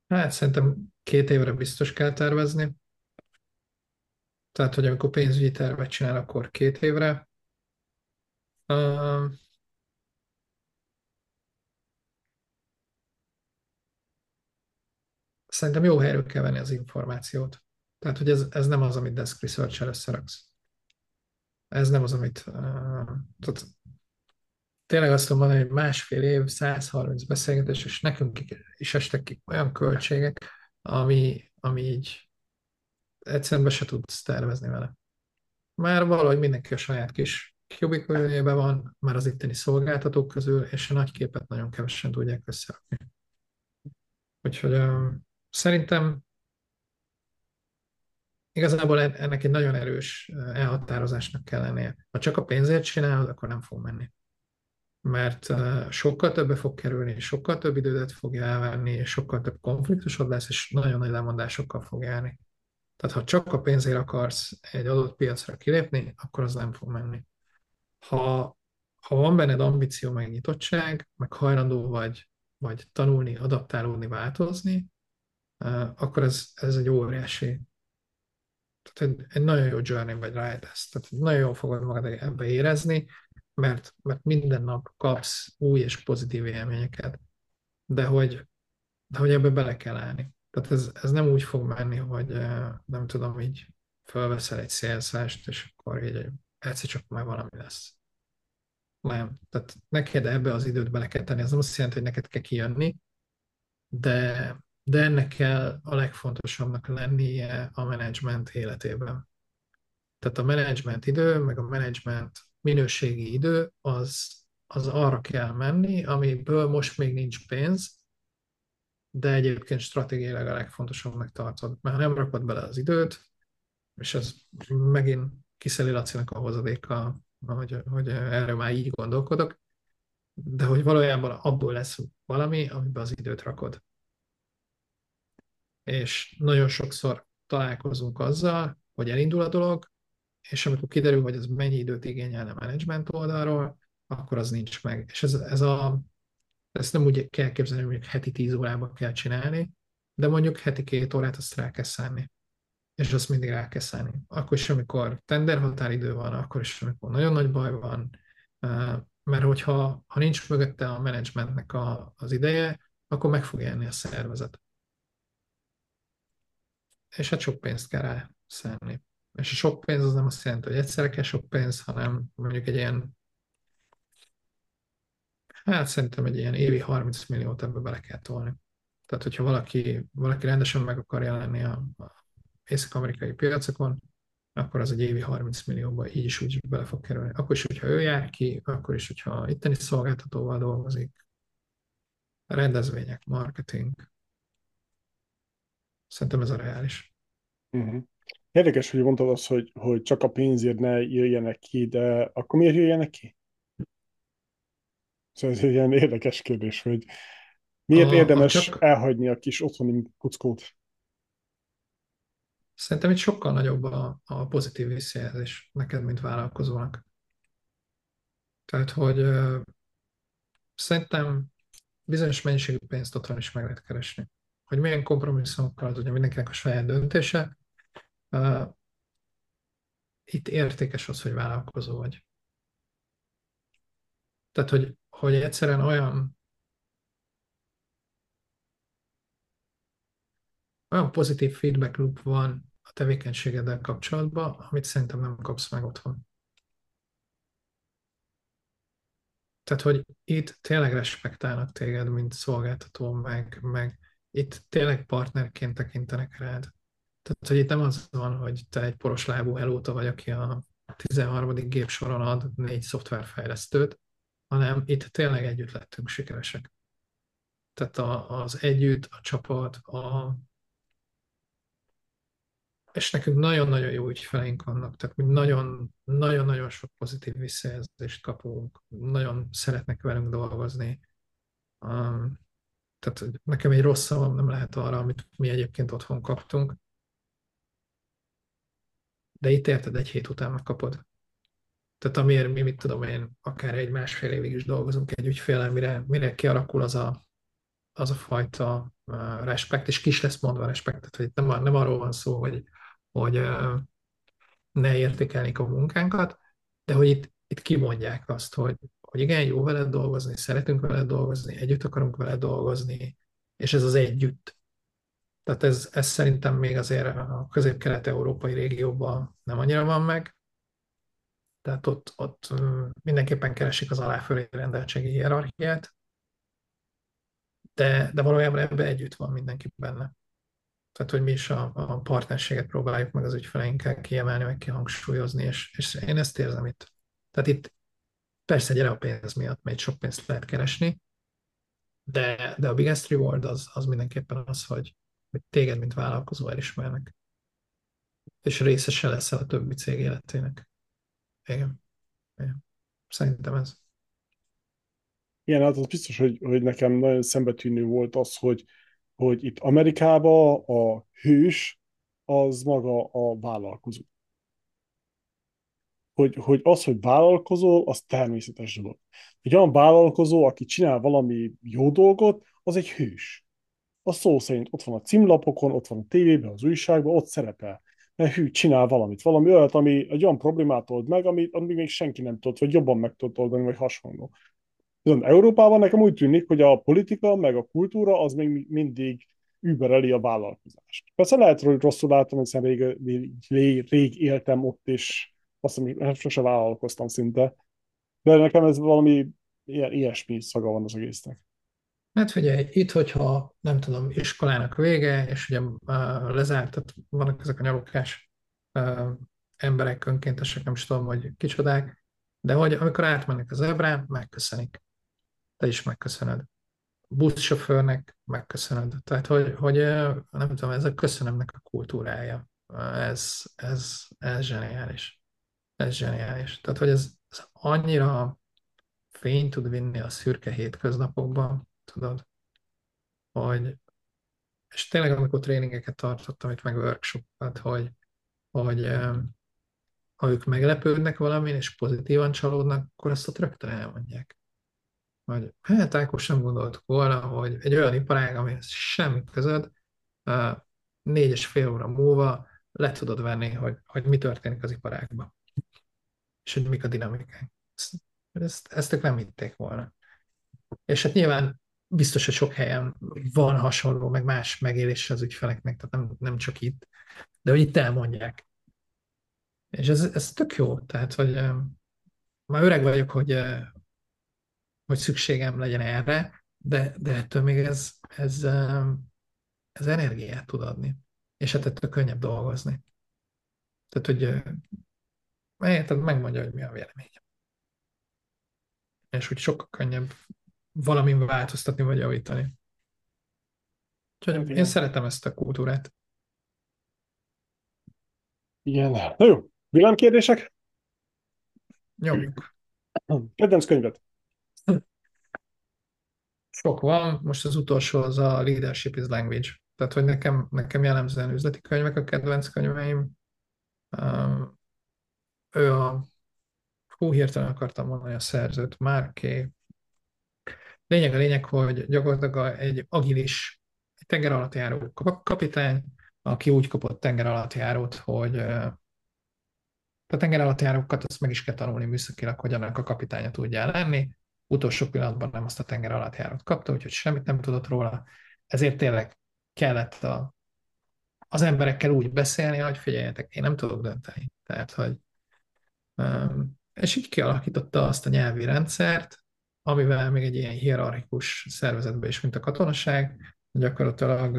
[SPEAKER 2] Hát szerintem két évre biztos kell tervezni. Tehát, hogy amikor pénzügyi tervet csinál, akkor két évre. Uh, szerintem jó helyről kell venni az információt. Tehát, hogy ez, ez nem az, amit desk research összeraksz. Ez nem az, amit... Uh, tehát tényleg azt tudom mondani, hogy másfél év, 130 beszélgetés, és nekünk is estek ki olyan költségek, ami, ami így egyszerűen be se tudsz tervezni vele. Már valahogy mindenki a saját kis kubikuljében van, már az itteni szolgáltatók közül, és a nagy képet nagyon kevesen tudják összerakni. Úgyhogy szerintem igazából ennek egy nagyon erős elhatározásnak kell lennie. Ha csak a pénzért csinálod, akkor nem fog menni. Mert uh, sokkal többe fog kerülni, sokkal több időt fogja elvenni, és sokkal több konfliktusod lesz, és nagyon nagy lemondásokkal fog járni. Tehát ha csak a pénzért akarsz egy adott piacra kilépni, akkor az nem fog menni. Ha, ha van benned ambíció, meg nyitottság, meg hajlandó vagy, vagy tanulni, adaptálódni, változni, akkor ez, ez egy óriási, tehát egy, egy nagyon jó journey vagy rájtesz. Tehát nagyon jól fogod magad ebbe érezni, mert, mert minden nap kapsz új és pozitív élményeket. De hogy, de hogy ebbe bele kell állni. Tehát ez, ez nem úgy fog menni, hogy nem tudom, így felveszel egy szélszást, és akkor így egyszer csak már valami lesz. Nem. Tehát neked ebbe az időt bele kell tenni. Ez nem azt jelenti, hogy neked kell kijönni, de, de ennek kell a legfontosabbnak lennie a menedzsment életében. Tehát a menedzsment idő, meg a menedzsment minőségi idő, az, az arra kell menni, amiből most még nincs pénz, de egyébként stratégiailag a legfontosabbnak tartod. Mert nem rakod bele az időt, és ez megint kiszeli Lacinak a hozadéka, hogy, hogy erről már így gondolkodok, de hogy valójában abból lesz valami, amiben az időt rakod. És nagyon sokszor találkozunk azzal, hogy elindul a dolog, és amikor kiderül, hogy ez mennyi időt igényelne a menedzsment oldalról, akkor az nincs meg. És ez, ez a, ezt nem úgy kell képzelni, hogy heti tíz órában kell csinálni, de mondjuk heti két órát azt rá kell szállni. És azt mindig rá kell szállni. Akkor is, amikor tender határidő van, akkor is, amikor nagyon nagy baj van, mert hogyha ha nincs mögötte a menedzsmentnek a, az ideje, akkor meg fog élni a szervezet. És hát sok pénzt kell rá szállni. És a sok pénz az nem azt jelenti, hogy egyszerre kell sok pénz, hanem mondjuk egy ilyen, hát szerintem egy ilyen évi 30 milliót ebbe bele kell tolni. Tehát, hogyha valaki, valaki rendesen meg akar jelenni a, a észak-amerikai piacokon, akkor az egy évi 30 millióba így is úgy bele fog kerülni. Akkor is, hogyha ő jár ki, akkor is, hogyha itteni szolgáltatóval dolgozik, rendezvények, marketing. Szerintem ez a reális.
[SPEAKER 1] Uh-huh. Érdekes, hogy mondtad azt, hogy, hogy csak a pénzért ne jöjjenek ki, de akkor miért jöjjenek ki? Szóval ez egy ilyen érdekes kérdés, hogy miért a, érdemes a csak... elhagyni a kis otthoni kuckót?
[SPEAKER 2] Szerintem itt sokkal nagyobb a, a pozitív visszajelzés neked, mint vállalkozónak. Tehát, hogy uh, szerintem bizonyos mennyiségű pénzt otthon is meg lehet keresni. Hogy milyen kompromisszumokkal, ugye mindenkinek a saját döntése, itt értékes az, hogy vállalkozó vagy. Tehát, hogy, hogy egyszerűen olyan olyan pozitív feedback loop van a tevékenységeddel kapcsolatban, amit szerintem nem kapsz meg otthon. Tehát, hogy itt tényleg respektálnak téged, mint szolgáltató, meg, meg itt tényleg partnerként tekintenek rád. Tehát, hogy itt nem az van, hogy te egy poros lábú helóta vagy, aki a 13. gép soron ad négy szoftverfejlesztőt, hanem itt tényleg együtt lettünk sikeresek. Tehát a, az együtt, a csapat, a... és nekünk nagyon-nagyon jó ügyfeleink vannak, tehát mi nagyon-nagyon sok pozitív visszajelzést kapunk, nagyon szeretnek velünk dolgozni. Um, tehát nekem egy rossz szavam nem lehet arra, amit mi egyébként otthon kaptunk, de itt érted, egy hét után megkapod. Tehát amiért mi, mit tudom én, akár egy másfél évig is dolgozunk egy ügyféle, mire, mire kialakul az a, az a fajta uh, respekt, és kis lesz mondva respekt, tehát hogy nem, nem arról van szó, hogy, hogy ne értékelnék a munkánkat, de hogy itt, itt kimondják azt, hogy, hogy igen, jó veled dolgozni, szeretünk veled dolgozni, együtt akarunk veled dolgozni, és ez az együtt. Tehát ez, ez szerintem még azért a közép-kelet-európai régióban nem annyira van meg. Tehát ott, ott mindenképpen keresik az aláfölé rendeltségi hierarchiát, de, de valójában ebbe együtt van mindenki benne. Tehát, hogy mi is a, a partnerséget próbáljuk meg az ügyfeleinkkel kiemelni, meg kihangsúlyozni, és, és én ezt érzem itt. Tehát itt persze gyere a pénz miatt, mert sok pénzt lehet keresni, de, de a biggest reward az, az mindenképpen az, hogy, hogy téged, mint vállalkozó elismernek. És részese leszel a többi cég életének. Igen. Igen. Szerintem ez.
[SPEAKER 1] Igen, hát az biztos, hogy, hogy nekem nagyon szembetűnő volt az, hogy, hogy itt Amerikában a hős az maga a vállalkozó. Hogy, hogy az, hogy vállalkozó, az természetes dolog. Egy olyan vállalkozó, aki csinál valami jó dolgot, az egy hős a szó szerint ott van a címlapokon, ott van a tévében, az újságban, ott szerepel. Mert hű, csinál valamit, valami olyat, ami egy olyan problémát old meg, amit, amit még senki nem tud, vagy jobban meg tud oldani, vagy hasonló. Viszont Európában nekem úgy tűnik, hogy a politika, meg a kultúra az még mindig übereli a vállalkozást. Persze lehet, hogy rosszul látom, hiszen rég, rég, rég éltem ott, és azt hiszem, sose vállalkoztam szinte. De nekem ez valami ilyen, ilyesmi szaga van az egésznek.
[SPEAKER 2] Hát figyelj, itt, hogyha nem tudom, iskolának vége, és ugye uh, lezárt, tehát vannak ezek a nyalókás uh, emberek, önkéntesek, nem is tudom, hogy kicsodák, De hogy amikor átmennek az ebrán, megköszönik. Te is megköszönöd. A buszsofőrnek megköszönöd. Tehát, hogy, hogy nem tudom, ez a köszönömnek a kultúrája. Ez, ez, ez zseniális. Ez zseniális. Tehát, hogy ez, ez annyira fény tud vinni a szürke hétköznapokban, tudod, hogy és tényleg amikor tréningeket tartottam, itt meg workshopokat, hogy, hogy ha ők meglepődnek valamin, és pozitívan csalódnak, akkor azt ott rögtön elmondják. Hogy hát Ákos sem gondoltuk volna, hogy egy olyan iparág, amihez semmi közöd, négy és fél óra múlva le tudod venni, hogy, hogy mi történik az iparágban. És hogy mik a dinamikák. Ezt, ezt, ezt ők nem hitték volna. És hát nyilván biztos, hogy sok helyen van hasonló, meg más megélés az ügyfeleknek, tehát nem, nem csak itt, de hogy itt elmondják. És ez, ez tök jó, tehát, hogy már öreg vagyok, hogy, hogy szükségem legyen erre, de, de ettől még ez, ez, ez energiát tud adni, és hát ettől könnyebb dolgozni. Tehát, hogy tehát megmondja, hogy mi a véleményem. És hogy sokkal könnyebb valamin változtatni vagy javítani. Úgyhogy én szeretem ezt a kultúrát.
[SPEAKER 1] Igen. Na jó, villámkérdések?
[SPEAKER 2] Nyomjuk.
[SPEAKER 1] Kedvenc könyvet?
[SPEAKER 2] Sok van, most az utolsó az a Leadership is Language. Tehát, hogy nekem, nekem jellemzően üzleti könyvek a kedvenc könyveim. Um, ő a, hú, hirtelen akartam mondani a szerzőt, Márké. Lényeg a lényeg, hogy gyakorlatilag egy agilis, egy tenger alatt járó kapitány, aki úgy kapott tenger alatt járót, hogy a tenger alatt járókat azt meg is kell tanulni műszakilag, hogy annak a kapitánya tudja lenni. Utolsó pillanatban nem azt a tenger alatt járót kapta, úgyhogy semmit nem tudott róla. Ezért tényleg kellett a, az emberekkel úgy beszélni, hogy figyeljetek, én nem tudok dönteni. Tehát, hogy és így kialakította azt a nyelvi rendszert, amivel még egy ilyen hierarchikus szervezetbe is, mint a katonaság, gyakorlatilag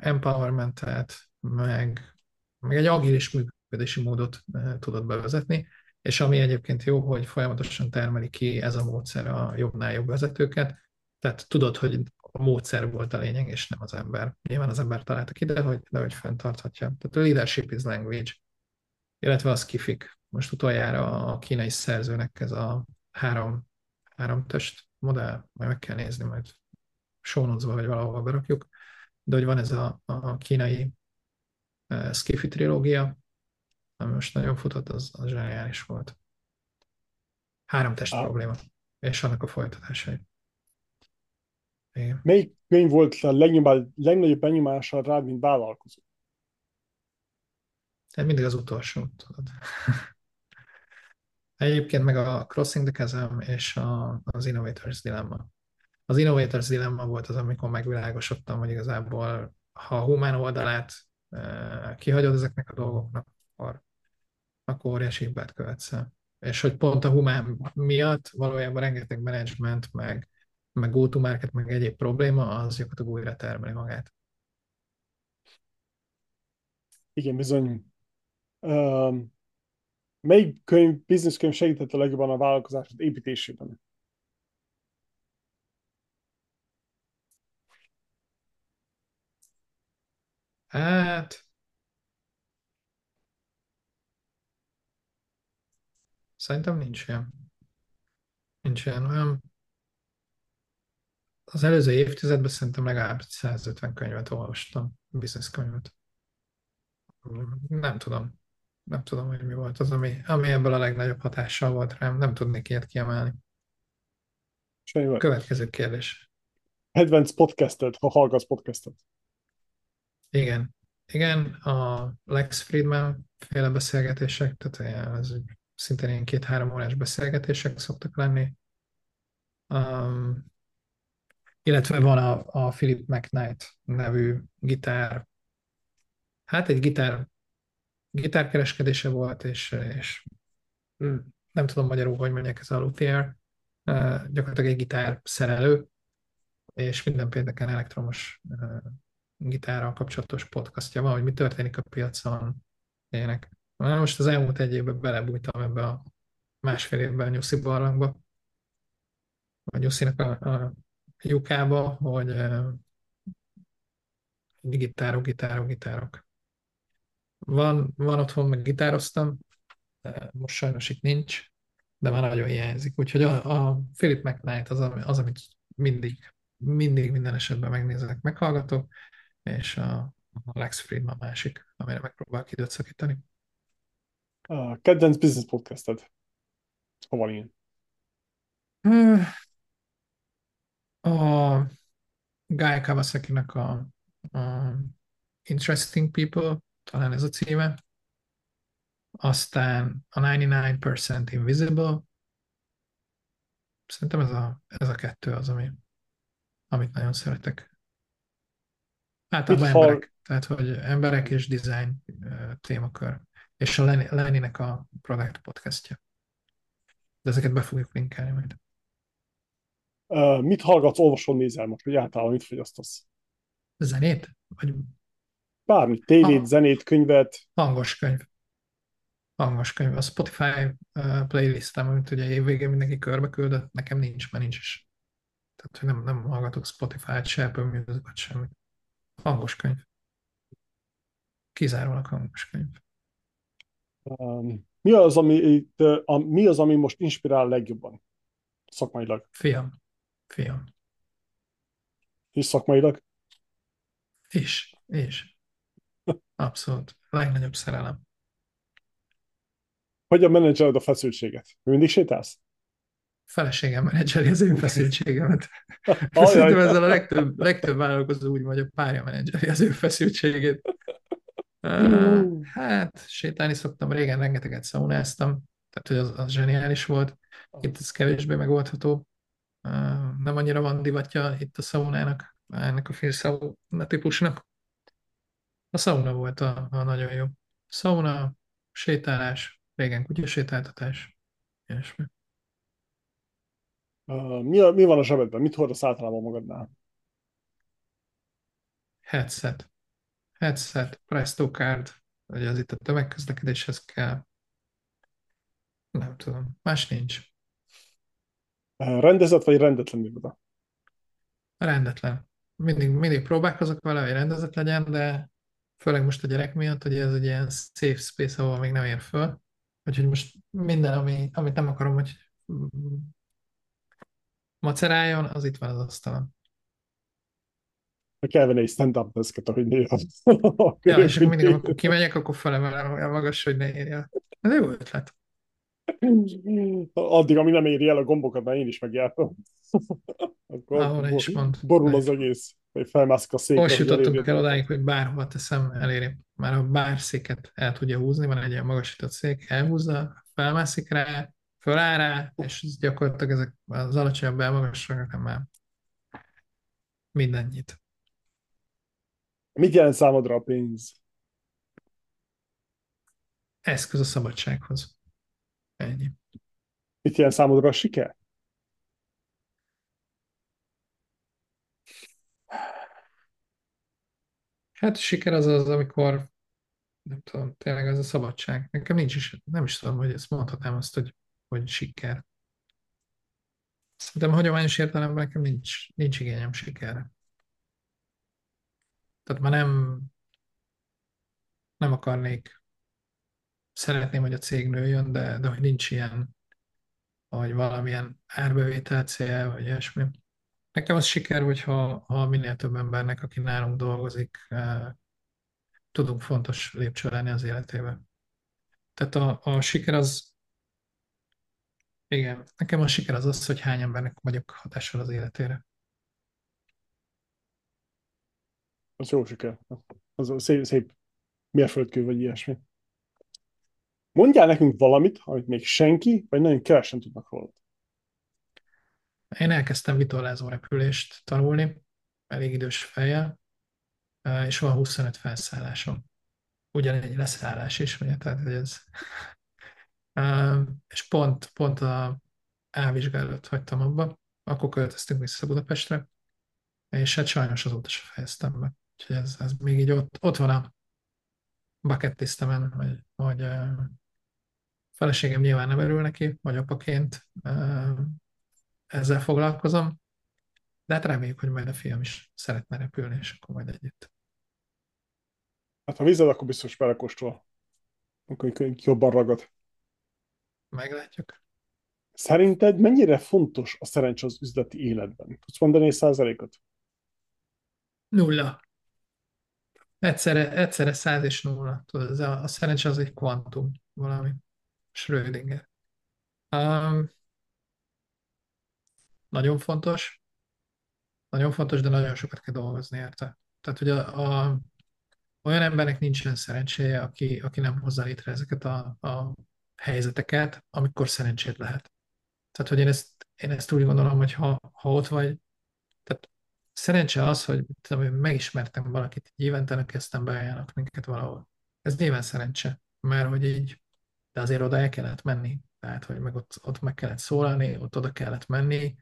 [SPEAKER 2] empowermentet, meg, meg egy agilis működési módot tudott bevezetni, és ami egyébként jó, hogy folyamatosan termeli ki ez a módszer a jobbnál jobb vezetőket, tehát tudod, hogy a módszer volt a lényeg, és nem az ember. Nyilván az ember találta ki, de hogy, de hogy fenntarthatja. Tehát a leadership is language, illetve a skifik. Most utoljára a kínai szerzőnek ez a három, három test modell, majd meg kell nézni, majd sónozva, vagy valahol berakjuk, de hogy van ez a, a kínai uh, Skiffy trilógia, ami most nagyon futott, az, az zseniális volt. Három test ah. probléma, és annak a folytatásai.
[SPEAKER 1] Igen. Melyik könyv volt a legnagyobb, legnagyobb benyomása rád, mint vállalkozó?
[SPEAKER 2] Hát mindig az utolsó, tudod. Egyébként meg a Crossing the Chasm és a, az Innovators Dilemma az Innovators Dilemma volt az, amikor megvilágosodtam, hogy igazából ha a humán oldalát eh, kihagyod ezeknek a dolgoknak, akkor, akkor óriási hibát követsz. És hogy pont a humán miatt valójában rengeteg management, meg, meg go-to-market, meg egyéb probléma, az gyakorlatilag újra termeli magát.
[SPEAKER 1] Igen, bizony. Melyik könyv, business könyv segített a legjobban a vállalkozásod építésében?
[SPEAKER 2] Hát, szerintem nincs ilyen. Nincs ilyen olyan. Az előző évtizedben szerintem legalább 150 könyvet olvastam, business könyvet. Nem tudom. Nem tudom, hogy mi volt az, ami, ami ebből a legnagyobb hatással volt rám. Nem tudnék ilyet kiemelni.
[SPEAKER 1] Semmi
[SPEAKER 2] Következő kérdés.
[SPEAKER 1] Kedvenc podcastet, ha hallgatsz podcastet.
[SPEAKER 2] Igen. Igen, a Lex Friedman féle beszélgetések, tehát ez szintén ilyen két-három órás beszélgetések szoktak lenni. Um, illetve van a, a Philip McKnight nevű gitár, hát egy gitár, gitárkereskedése volt, és, és nem tudom magyarul, hogy mondják ez a luthier, gyakorlatilag egy gitár szerelő, és minden pénteken elektromos gitárral kapcsolatos podcastja van, hogy mi történik a piacon, ének. Most az elmúlt egy évben belebújtam ebbe a másfél évben Nyuszi barlangba, vagy Nyuszinak a, a lyukába, hogy uh, gitárok, gitárok, gitárok. Van, van otthon, meg gitároztam, most sajnos itt nincs, de már nagyon hiányzik. Úgyhogy a, a Philip McKnight az, az, amit mindig, mindig minden esetben megnézek, meghallgatok, és a, a Lex Friedman másik, amire megpróbálok időt szakítani.
[SPEAKER 1] A kedvenc business podcasted. Ha van ilyen.
[SPEAKER 2] A Guy Kawasaki-nak a, a Interesting People, talán ez a címe. Aztán a 99% Invisible. Szerintem ez a, ez a kettő az, ami, amit nagyon szeretek. Általában emberek, tehát hogy emberek és design témakör. És a Lenny-nek a Product podcastja. De ezeket be fogjuk linkelni majd.
[SPEAKER 1] Uh, mit hallgatsz, olvasol, nézel most, vagy általában mit fogyasztasz?
[SPEAKER 2] Zenét? Vagy...
[SPEAKER 1] Bármi, tévét, ha... zenét, könyvet.
[SPEAKER 2] Hangos könyv. Hangos könyv. A Spotify uh, playlistem, amit ugye évvégén mindenki körbe küldött, nekem nincs, mert nincs is. Tehát, hogy nem, nem hallgatok Spotify-t, se Apple Music-ot, semmit. Hangos könyv. Kizárólag hangos könyv.
[SPEAKER 1] Um, mi, az, ami, a, mi az, ami most inspirál legjobban szakmailag?
[SPEAKER 2] Fiam. Fiam.
[SPEAKER 1] És szakmailag?
[SPEAKER 2] És, és. Abszolút. Legnagyobb szerelem.
[SPEAKER 1] Hogyan menedzseled a feszültséget? Mindig sétálsz?
[SPEAKER 2] feleségem menedzseri az én feszültségemet. Szerintem ezzel a legtöbb, legtöbb vállalkozó úgy vagy, a párja menedzseri az ő feszültségét. Uh, hát, sétálni szoktam, régen rengeteget szaunáztam, tehát hogy az, az zseniális volt. Itt ez kevésbé megoldható. Uh, nem annyira van divatja itt a szaunának, ennek a félszauna típusnak. A szauna volt a, a nagyon jó. Szauna, sétálás, régen kutyasétáltatás, ilyesmi.
[SPEAKER 1] Uh, mi, a, mi van a zsebedben? Mit hordasz általában magadnál?
[SPEAKER 2] Headset. Headset, Presto Card, hogy az itt a tömegközlekedéshez kell. Nem tudom, más nincs.
[SPEAKER 1] Uh, rendezett vagy rendetlen iroda?
[SPEAKER 2] Rendetlen. Mindig, mindig próbálkozok vele, hogy rendezett legyen, de főleg most a gyerek miatt, hogy ez egy ilyen safe space, ahol még nem ér föl. Úgyhogy most minden, ami, amit nem akarom, hogy maceráljon, az itt van az asztalon.
[SPEAKER 1] Kell venni egy stand-up deszket, ahogy néha.
[SPEAKER 2] ja, és akkor mindig, amikor kimegyek, akkor felemelem olyan magas, hogy ne érje. Ez jó ötlet.
[SPEAKER 1] Addig, ami nem éri el a gombokat, mert én is megjártam.
[SPEAKER 2] akkor Ahol is mond.
[SPEAKER 1] Borul az egész, hogy felmászik a székre.
[SPEAKER 2] Most jutottunk el odáig, hogy bárhova teszem, eléri. Már a bár széket el tudja húzni, van egy ilyen magasított szék, elhúzza, felmászik rá, föláll rá, és gyakorlatilag ezek az alacsonyabb elmagasságok már mindennyit.
[SPEAKER 1] Mit jelent számodra a pénz?
[SPEAKER 2] Eszköz a szabadsághoz. Ennyi.
[SPEAKER 1] Mit jelent számodra a siker?
[SPEAKER 2] Hát siker az az, amikor nem tudom, tényleg ez a szabadság. Nekem nincs is, nem is tudom, hogy ezt mondhatnám azt, hogy hogy siker. Szerintem hagyományos értelemben nekem nincs, nincs igényem sikerre. Tehát már nem, nem akarnék, szeretném, hogy a cég nőjön, de, de hogy nincs ilyen, vagy valamilyen árbevétel cél, vagy ilyesmi. Nekem az siker, hogyha ha minél több embernek, aki nálunk dolgozik, eh, tudunk fontos lépcső lenni az életében. Tehát a, a siker az igen, nekem a siker az az, hogy hány embernek vagyok hatással az életére.
[SPEAKER 1] Az jó siker. Az a szép, szép mérföldkő, vagy ilyesmi. Mondjál nekünk valamit, amit még senki, vagy nagyon kevesen tudnak róla.
[SPEAKER 2] Én elkezdtem vitorlázó repülést tanulni, elég idős fejjel, és van 25 felszállásom. Ugyanegy leszállás is, ugye, tehát ez és pont, pont a elvizsgálat hagytam abba, akkor költöztünk vissza Budapestre, és hát sajnos azóta se fejeztem be. Úgyhogy ez, ez még így ott, ott van a bucket listemen, hogy, hogy feleségem nyilván nem örül neki, vagy apaként ezzel foglalkozom, de hát reméljük, hogy majd a fiam is szeretne repülni, és akkor majd együtt.
[SPEAKER 1] Hát ha vized, akkor biztos belekóstol. Akkor jobban ragad.
[SPEAKER 2] Meglátjuk.
[SPEAKER 1] Szerinted mennyire fontos a szerencse az üzleti életben? Tudsz mondani egy százalékot?
[SPEAKER 2] Nulla. Egyszerre, egyszerre száz és nulla. Tudod, a, a szerencse az egy kvantum valami. Schrödinger. Um, nagyon fontos. Nagyon fontos, de nagyon sokat kell dolgozni érte. Tehát, hogy a, a, olyan embernek nincsen szerencséje, aki, aki nem hozza létre ezeket a, a helyzeteket, amikor szerencsét lehet. Tehát, hogy én ezt, én ezt úgy gondolom, hogy ha, ha ott vagy, tehát szerencse az, hogy tudom, megismertem valakit, egy évente kezdtem beajánlok minket valahol. Ez nyilván szerencse, mert hogy így, de azért oda el kellett menni, tehát, hogy meg ott, ott meg kellett szólalni, ott oda kellett menni,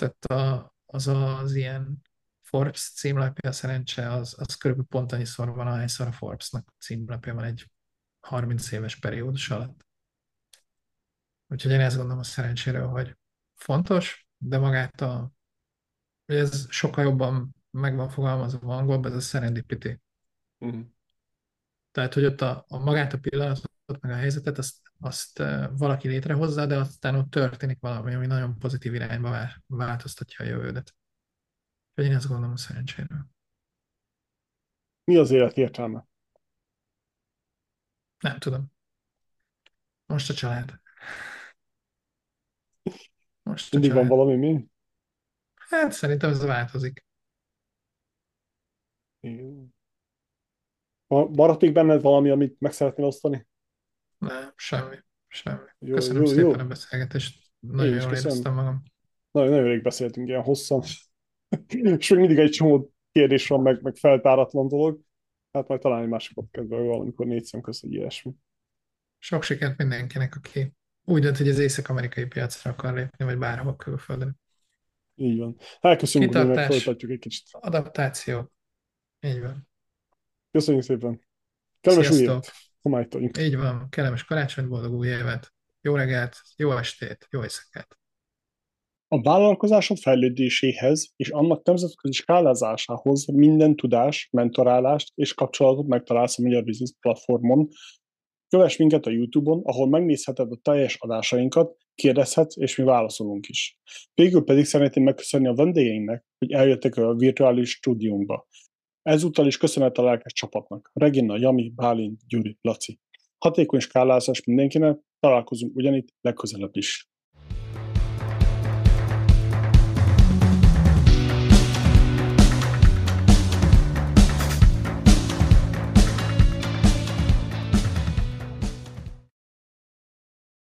[SPEAKER 2] tehát a, az az ilyen Forbes címlapja, szerencse, az, az körülbelül pont annyiszor van, ahányszor a Forbes-nak címlapja van egy 30 éves periódus alatt. Úgyhogy én ezt gondolom a szerencséről, hogy fontos, de magát a, ez sokkal jobban meg van fogalmazva angolban, ez a serendipity. Uh-huh. Tehát, hogy ott a, a magát a pillanatot, meg a helyzetet, azt, azt valaki létrehozza, de aztán ott történik valami, ami nagyon pozitív irányba változtatja a jövődet. Úgyhogy én ezt gondolom a szerencséről.
[SPEAKER 1] Mi az élet értelme?
[SPEAKER 2] Nem tudom. Most a család.
[SPEAKER 1] Most Mindig van valami mi?
[SPEAKER 2] Hát szerintem ez változik.
[SPEAKER 1] Maradt még benned valami, amit meg szeretnél osztani?
[SPEAKER 2] Nem, semmi. Semmi. Jó, köszönöm jó, szépen jó. a beszélgetést. Nagyon jól éreztem magam.
[SPEAKER 1] Nagyon, nagyon rég beszéltünk ilyen hosszan. És még mindig egy csomó kérdés van, meg, meg feltáratlan dolog. Hát majd talán egy másik podcastban valamikor négy szem közt, egy ilyesmi.
[SPEAKER 2] Sok sikert mindenkinek, aki úgy dönt, hogy az észak-amerikai piacra akar lépni, vagy bárhol külföldön.
[SPEAKER 1] Így van. Elköszönjük, hogy meg folytatjuk egy kicsit.
[SPEAKER 2] Adaptáció. Így van.
[SPEAKER 1] Köszönjük szépen. Kellemes új Homálytoljunk.
[SPEAKER 2] Így van. Kellemes karácsony, boldog új évet. Jó reggelt, jó estét, jó éjszakát.
[SPEAKER 1] A vállalkozásod fejlődéséhez és annak nemzetközi skálázásához minden tudás, mentorálást és kapcsolatot megtalálsz a Magyar Business platformon, Kövess minket a YouTube-on, ahol megnézheted a teljes adásainkat, kérdezhetsz, és mi válaszolunk is. Végül pedig szeretném megköszönni a vendégeinknek, hogy eljöttek a virtuális stúdiónkba. Ezúttal is köszönet a lelkes csapatnak. Regina, Jami, Bálint, Gyuri, Laci. Hatékony skálázás mindenkinek, találkozunk ugyanitt legközelebb is.